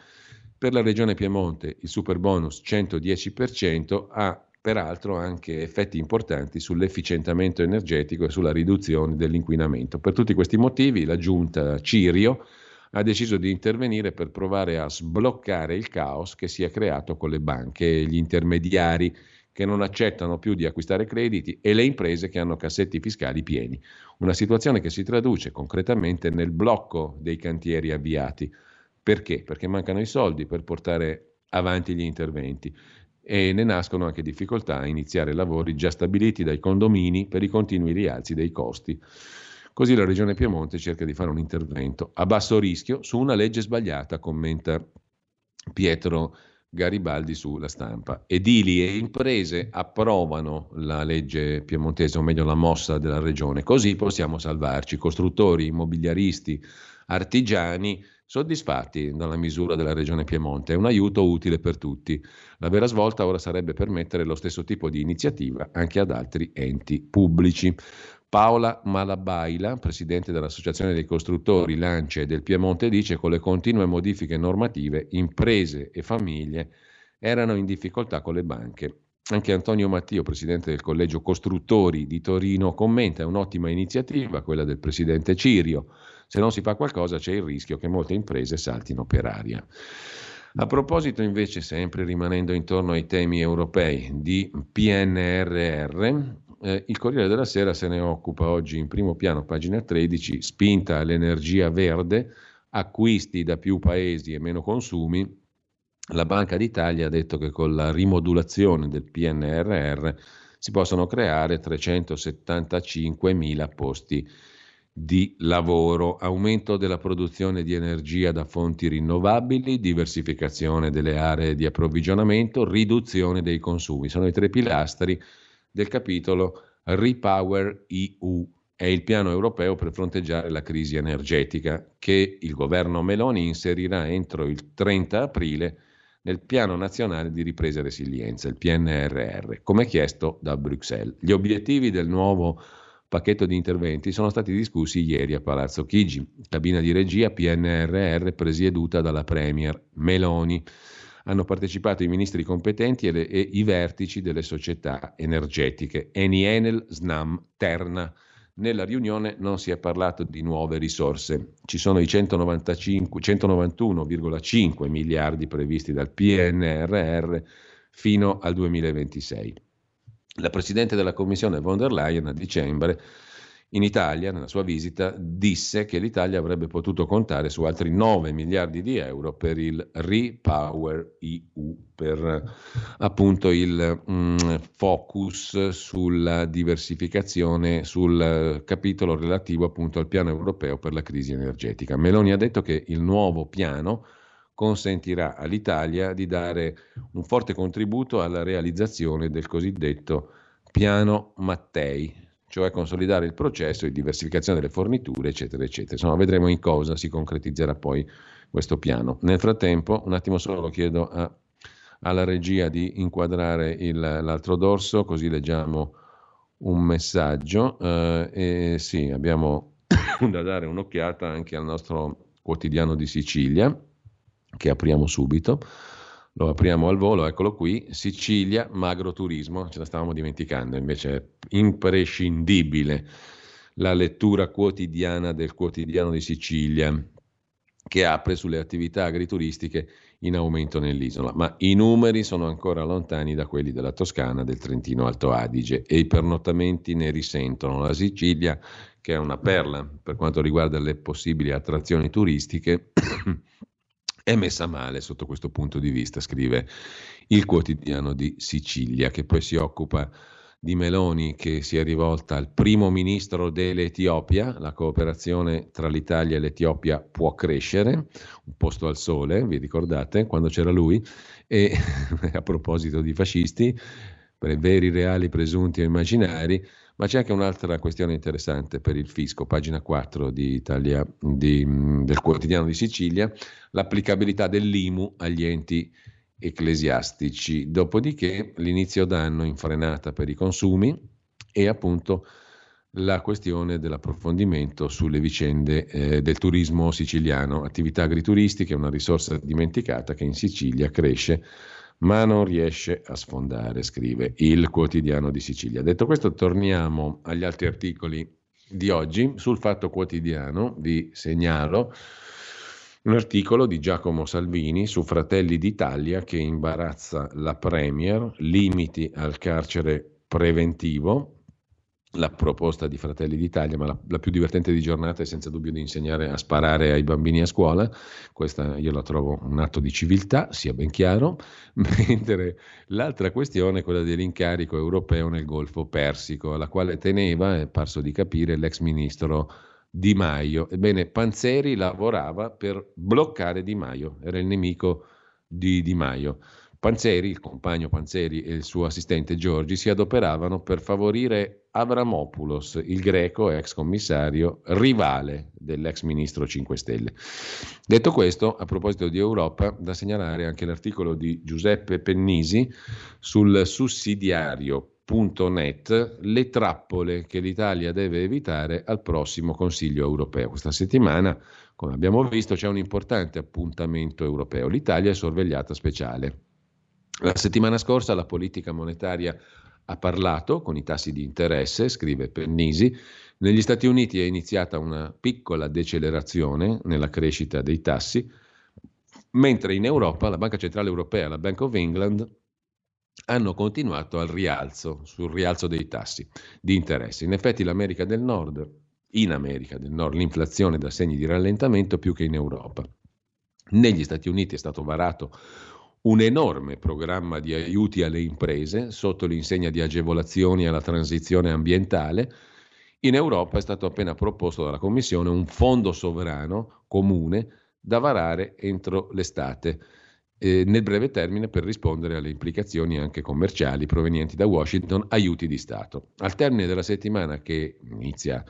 B: Per la Regione Piemonte il super bonus 110% ha peraltro anche effetti importanti sull'efficientamento energetico e sulla riduzione dell'inquinamento. Per tutti questi motivi la giunta Cirio ha deciso di intervenire per provare a sbloccare il caos che si è creato con le banche e gli intermediari che non accettano più di acquistare crediti e le imprese che hanno cassetti fiscali pieni. Una situazione che si traduce concretamente nel blocco dei cantieri avviati. Perché? Perché mancano i soldi per portare avanti gli interventi e ne nascono anche difficoltà a iniziare lavori già stabiliti dai condomini per i continui rialzi dei costi. Così la Regione Piemonte cerca di fare un intervento a basso rischio su una legge sbagliata, commenta Pietro Garibaldi sulla stampa. Edili e imprese approvano la legge piemontese, o meglio la mossa della Regione, così possiamo salvarci. Costruttori, immobiliaristi, artigiani soddisfatti dalla misura della Regione Piemonte. È un aiuto utile per tutti. La vera svolta ora sarebbe permettere lo stesso tipo di iniziativa anche ad altri enti pubblici. Paola Malabaila, presidente dell'Associazione dei Costruttori Lance del Piemonte, dice che con le continue modifiche normative imprese e famiglie erano in difficoltà con le banche. Anche Antonio Mattio, presidente del Collegio Costruttori di Torino, commenta un'ottima iniziativa, quella del presidente Cirio se non si fa qualcosa c'è il rischio che molte imprese saltino per aria. A proposito invece, sempre rimanendo intorno ai temi europei di PNRR, eh, il Corriere della Sera se ne occupa oggi in primo piano, pagina 13, spinta all'energia verde, acquisti da più paesi e meno consumi. La Banca d'Italia ha detto che con la rimodulazione del PNRR si possono creare 375 mila posti di lavoro, aumento della produzione di energia da fonti rinnovabili, diversificazione delle aree di approvvigionamento, riduzione dei consumi. Sono i tre pilastri del capitolo Repower EU. È il piano europeo per fronteggiare la crisi energetica che il governo Meloni inserirà entro il 30 aprile nel Piano Nazionale di Ripresa e Resilienza, il PNRR, come chiesto da Bruxelles. Gli obiettivi del nuovo pacchetto di interventi sono stati discussi ieri a Palazzo Chigi, cabina di regia PNRR presieduta dalla Premier Meloni. hanno partecipato i ministri competenti e, le, e i vertici delle società energetiche Eni Enel, Snam, Terna. Nella riunione non si è parlato di nuove risorse. Ci sono i 191,5 miliardi previsti dal PNRR fino al 2026. La Presidente della Commissione von der Leyen a dicembre in Italia, nella sua visita, disse che l'Italia avrebbe potuto contare su altri 9 miliardi di euro per il Repower EU, per appunto il mm, focus sulla diversificazione, sul capitolo relativo appunto al piano europeo per la crisi energetica. Meloni ha detto che il nuovo piano consentirà all'Italia di dare un forte contributo alla realizzazione del cosiddetto piano Mattei, cioè consolidare il processo di diversificazione delle forniture, eccetera, eccetera. Insomma, vedremo in cosa si concretizzerà poi questo piano. Nel frattempo, un attimo solo chiedo a, alla regia di inquadrare il, l'altro dorso, così leggiamo un messaggio. Eh, e sì, abbiamo da dare un'occhiata anche al nostro quotidiano di Sicilia, che apriamo subito. Lo apriamo al volo, eccolo qui, Sicilia, magro turismo, ce la stavamo dimenticando, invece è imprescindibile la lettura quotidiana del quotidiano di Sicilia che apre sulle attività agrituristiche in aumento nell'isola, ma i numeri sono ancora lontani da quelli della Toscana, del Trentino Alto Adige e i pernottamenti ne risentono. La Sicilia, che è una perla per quanto riguarda le possibili attrazioni turistiche, è messa male sotto questo punto di vista, scrive il quotidiano di Sicilia, che poi si occupa di Meloni che si è rivolta al primo ministro dell'Etiopia, la cooperazione tra l'Italia e l'Etiopia può crescere, un posto al sole, vi ricordate, quando c'era lui, e a proposito di fascisti, veri, reali, presunti e immaginari, ma c'è anche un'altra questione interessante per il fisco, pagina 4 di Italia, di, del quotidiano di Sicilia, l'applicabilità dell'IMU agli enti ecclesiastici. Dopodiché l'inizio d'anno in frenata per i consumi e appunto la questione dell'approfondimento sulle vicende eh, del turismo siciliano, attività agrituristiche, una risorsa dimenticata che in Sicilia cresce ma non riesce a sfondare, scrive il quotidiano di Sicilia. Detto questo, torniamo agli altri articoli di oggi. Sul Fatto Quotidiano vi segnalo un articolo di Giacomo Salvini su Fratelli d'Italia che imbarazza la Premier, limiti al carcere preventivo, la proposta di Fratelli d'Italia, ma la, la, più divertente di giornata è senza dubbio di insegnare a sparare ai bambini a scuola. Questa io la trovo un atto di civiltà, sia ben chiaro, mentre l'altra questione è quella dell'incarico europeo nel Golfo Persico, alla quale teneva, è parso di capire, l'ex ministro Di Maio. Ebbene, Panzeri lavorava per bloccare Di Maio, era il nemico di Di Maio. Panzeri, il compagno Panzeri e il suo assistente Giorgi si adoperavano per favorire Avramopoulos, il greco ex commissario rivale dell'ex ministro 5 Stelle. Detto questo, a proposito di Europa, da segnalare anche l'articolo di Giuseppe Pennisi sul sussidiario.net, le trappole che l'Italia deve evitare al prossimo Consiglio europeo. Questa settimana, come abbiamo visto, c'è un importante appuntamento europeo. L'Italia è sorvegliata speciale. La settimana scorsa la politica monetaria ha parlato con i tassi di interesse, scrive Pennisi. Negli Stati Uniti è iniziata una piccola decelerazione nella crescita dei tassi, mentre in Europa la Banca Centrale Europea e la Bank of England hanno continuato al rialzo, sul rialzo dei tassi di interesse. In effetti l'America del Nord, in America del Nord, l'inflazione dà segni di rallentamento più che in Europa. Negli Stati Uniti è stato varato un enorme programma di aiuti alle imprese sotto l'insegna di agevolazioni alla transizione ambientale. In Europa è stato appena proposto dalla Commissione un fondo sovrano comune da varare entro l'estate, eh, nel breve termine per rispondere alle implicazioni anche commerciali provenienti da Washington, aiuti di Stato. Al termine della settimana che inizia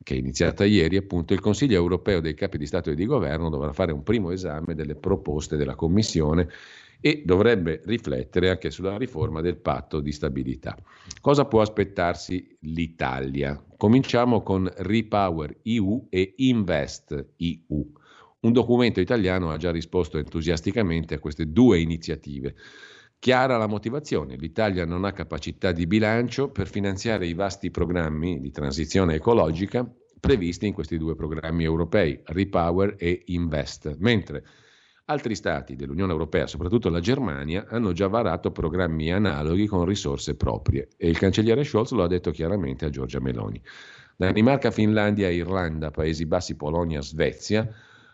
B: che è iniziata ieri, appunto, il Consiglio europeo dei capi di Stato e di Governo dovrà fare un primo esame delle proposte della Commissione e dovrebbe riflettere anche sulla riforma del patto di stabilità. Cosa può aspettarsi l'Italia? Cominciamo con Repower EU e Invest EU, Un documento italiano ha già risposto entusiasticamente a queste due iniziative. Chiara la motivazione, l'Italia non ha capacità di bilancio per finanziare i vasti programmi di transizione ecologica previsti in questi due programmi europei, Repower e Invest, mentre altri stati dell'Unione Europea, soprattutto la Germania, hanno già varato programmi analoghi con risorse proprie e il cancelliere Scholz lo ha detto chiaramente a Giorgia Meloni. Danimarca, Finlandia, Irlanda, Paesi Bassi, Polonia, Svezia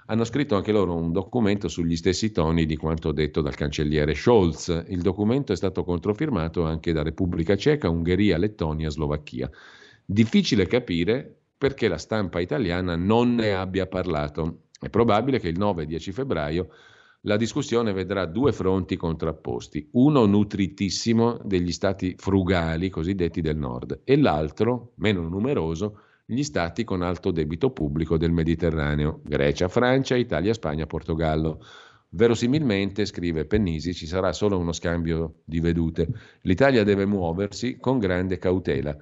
B: hanno scritto anche loro un documento sugli stessi toni di quanto detto dal cancelliere Scholz. Il documento è stato controfirmato anche da Repubblica Ceca, Ungheria, Lettonia, Slovacchia. Difficile capire perché la stampa italiana non ne abbia parlato. È probabile che il 9 e 10 febbraio la discussione vedrà due fronti contrapposti, uno nutritissimo degli stati frugali cosiddetti del nord e l'altro, meno numeroso, gli stati con alto debito pubblico del Mediterraneo, Grecia, Francia, Italia, Spagna, Portogallo. Verosimilmente, scrive Pennisi, ci sarà solo uno scambio di vedute. L'Italia deve muoversi con grande cautela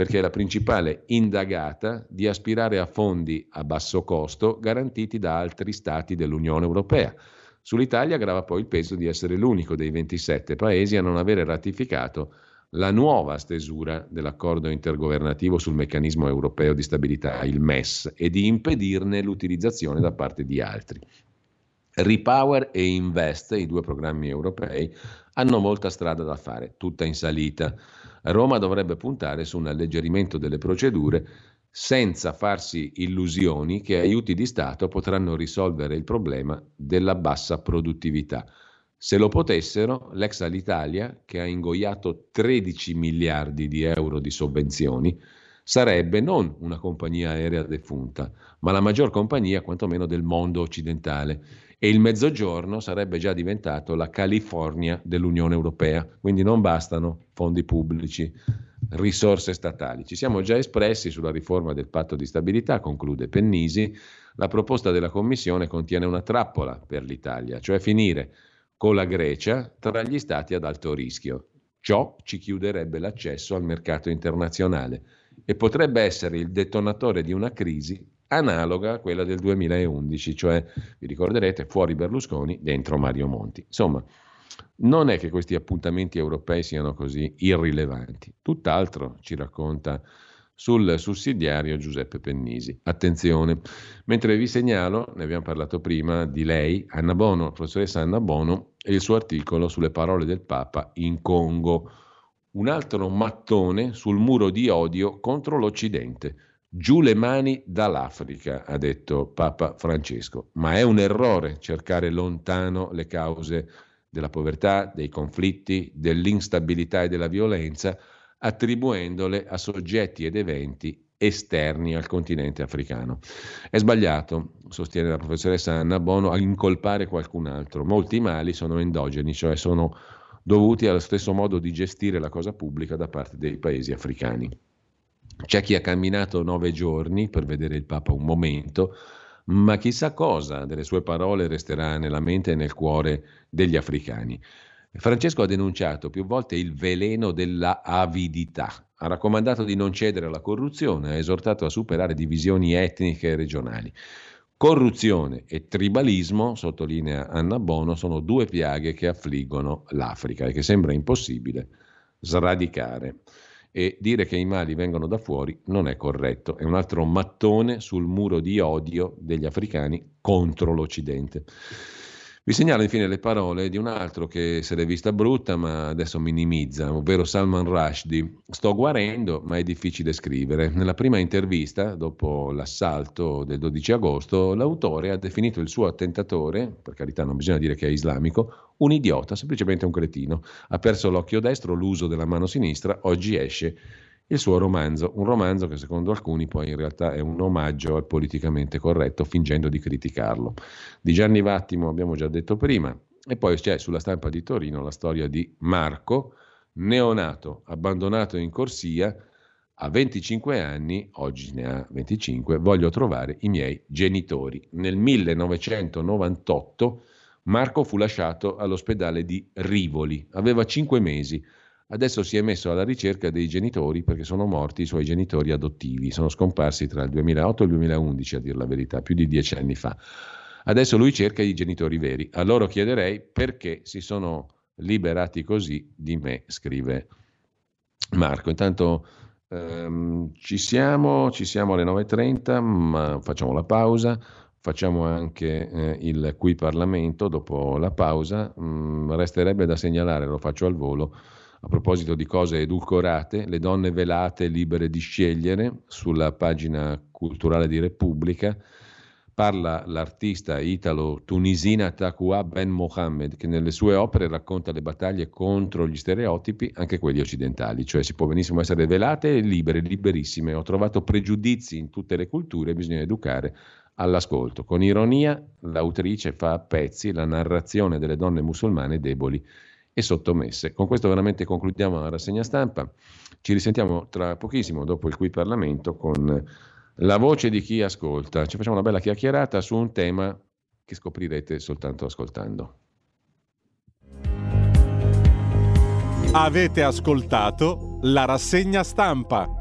B: perché è la principale indagata di aspirare a fondi a basso costo garantiti da altri stati dell'Unione Europea. Sull'Italia grava poi il peso di essere l'unico dei 27 paesi a non avere ratificato la nuova stesura dell'accordo intergovernativo sul meccanismo europeo di stabilità, il MES, e di impedirne l'utilizzazione da parte di altri. Repower e Invest, i due programmi europei, hanno molta strada da fare, tutta in salita. Roma dovrebbe puntare su un alleggerimento delle procedure senza farsi illusioni che aiuti di Stato potranno risolvere il problema della bassa produttività. Se lo potessero, l'ex Alitalia, che ha ingoiato 13 miliardi di euro di sovvenzioni, sarebbe non una compagnia aerea defunta, ma la maggior compagnia quantomeno del mondo occidentale e il mezzogiorno sarebbe già diventato la California dell'Unione Europea, quindi non bastano fondi pubblici, risorse statali. Ci siamo già espressi sulla riforma del patto di stabilità, conclude Pennisi, la proposta della Commissione contiene una trappola per l'Italia, cioè finire con la Grecia tra gli stati ad alto rischio. Ciò ci chiuderebbe l'accesso al mercato internazionale e potrebbe essere il detonatore di una crisi analoga a quella del 2011, cioè, vi ricorderete, fuori Berlusconi, dentro Mario Monti. Insomma, non è che questi appuntamenti europei siano così irrilevanti, tutt'altro ci racconta sul sussidiario Giuseppe Pennisi. Attenzione, mentre vi segnalo, ne abbiamo parlato prima, di lei, Anna Bono, professoressa Anna Bono, e il suo articolo sulle parole del Papa in Congo. Un altro mattone sul muro di odio contro l'Occidente. Giù le mani dall'Africa, ha detto Papa Francesco, ma è un errore cercare lontano le cause della povertà, dei conflitti, dell'instabilità e della violenza, attribuendole a soggetti ed eventi esterni al continente africano. È sbagliato, sostiene la professoressa Anna Bono, a incolpare qualcun altro. Molti mali sono endogeni, cioè sono dovuti allo stesso modo di gestire la cosa pubblica da parte dei paesi africani. C'è chi ha camminato nove giorni per vedere il Papa un momento, ma chissà cosa delle sue parole resterà nella mente e nel cuore degli africani. Francesco ha denunciato più volte il veleno della avidità, ha raccomandato di non cedere alla corruzione, ha esortato a superare divisioni etniche e regionali. Corruzione e tribalismo, sottolinea Anna Bono, sono due piaghe che affliggono l'Africa e che sembra impossibile sradicare e dire che i mali vengono da fuori non è corretto, è un altro mattone sul muro di odio degli africani contro l'Occidente. Vi segnalo infine le parole di un altro che se l'è vista brutta ma adesso minimizza, ovvero Salman Rushdie. Sto guarendo ma è difficile scrivere. Nella prima intervista, dopo l'assalto del 12 agosto, l'autore ha definito il suo attentatore, per carità non bisogna dire che è islamico, un idiota, semplicemente un cretino. Ha perso l'occhio destro, l'uso della mano sinistra, oggi esce il suo romanzo, un romanzo che secondo alcuni poi in realtà è un omaggio al politicamente corretto fingendo di criticarlo. Di Gianni Vattimo abbiamo già detto prima e poi c'è sulla stampa di Torino la storia di Marco, neonato, abbandonato in corsia, a 25 anni, oggi ne ha 25, voglio trovare i miei genitori. Nel 1998 Marco fu lasciato all'ospedale di Rivoli, aveva 5 mesi Adesso si è messo alla ricerca dei genitori perché sono morti i suoi genitori adottivi. Sono scomparsi tra il 2008 e il 2011, a dir la verità, più di dieci anni fa. Adesso lui cerca i genitori veri. A loro chiederei perché si sono liberati così di me, scrive Marco. Intanto ehm, ci siamo, ci siamo alle 9.30, ma facciamo la pausa. Facciamo anche eh, il qui Parlamento dopo la pausa. Mm, resterebbe da segnalare, lo faccio al volo, a proposito di cose edulcorate, le donne velate libere di scegliere sulla pagina culturale di Repubblica parla l'artista italo-tunisina Taqwa Ben Mohammed, che nelle sue opere racconta le battaglie contro gli stereotipi, anche quelli occidentali, cioè si può benissimo essere velate e libere, liberissime. Ho trovato pregiudizi in tutte le culture, bisogna educare all'ascolto. Con ironia, l'autrice fa a pezzi la narrazione delle donne musulmane deboli e sottomesse. Con questo veramente concludiamo la rassegna stampa. Ci risentiamo tra pochissimo dopo il qui Parlamento con la voce di chi ascolta. Ci facciamo una bella chiacchierata su un tema che scoprirete soltanto ascoltando.
D: Avete ascoltato la rassegna stampa.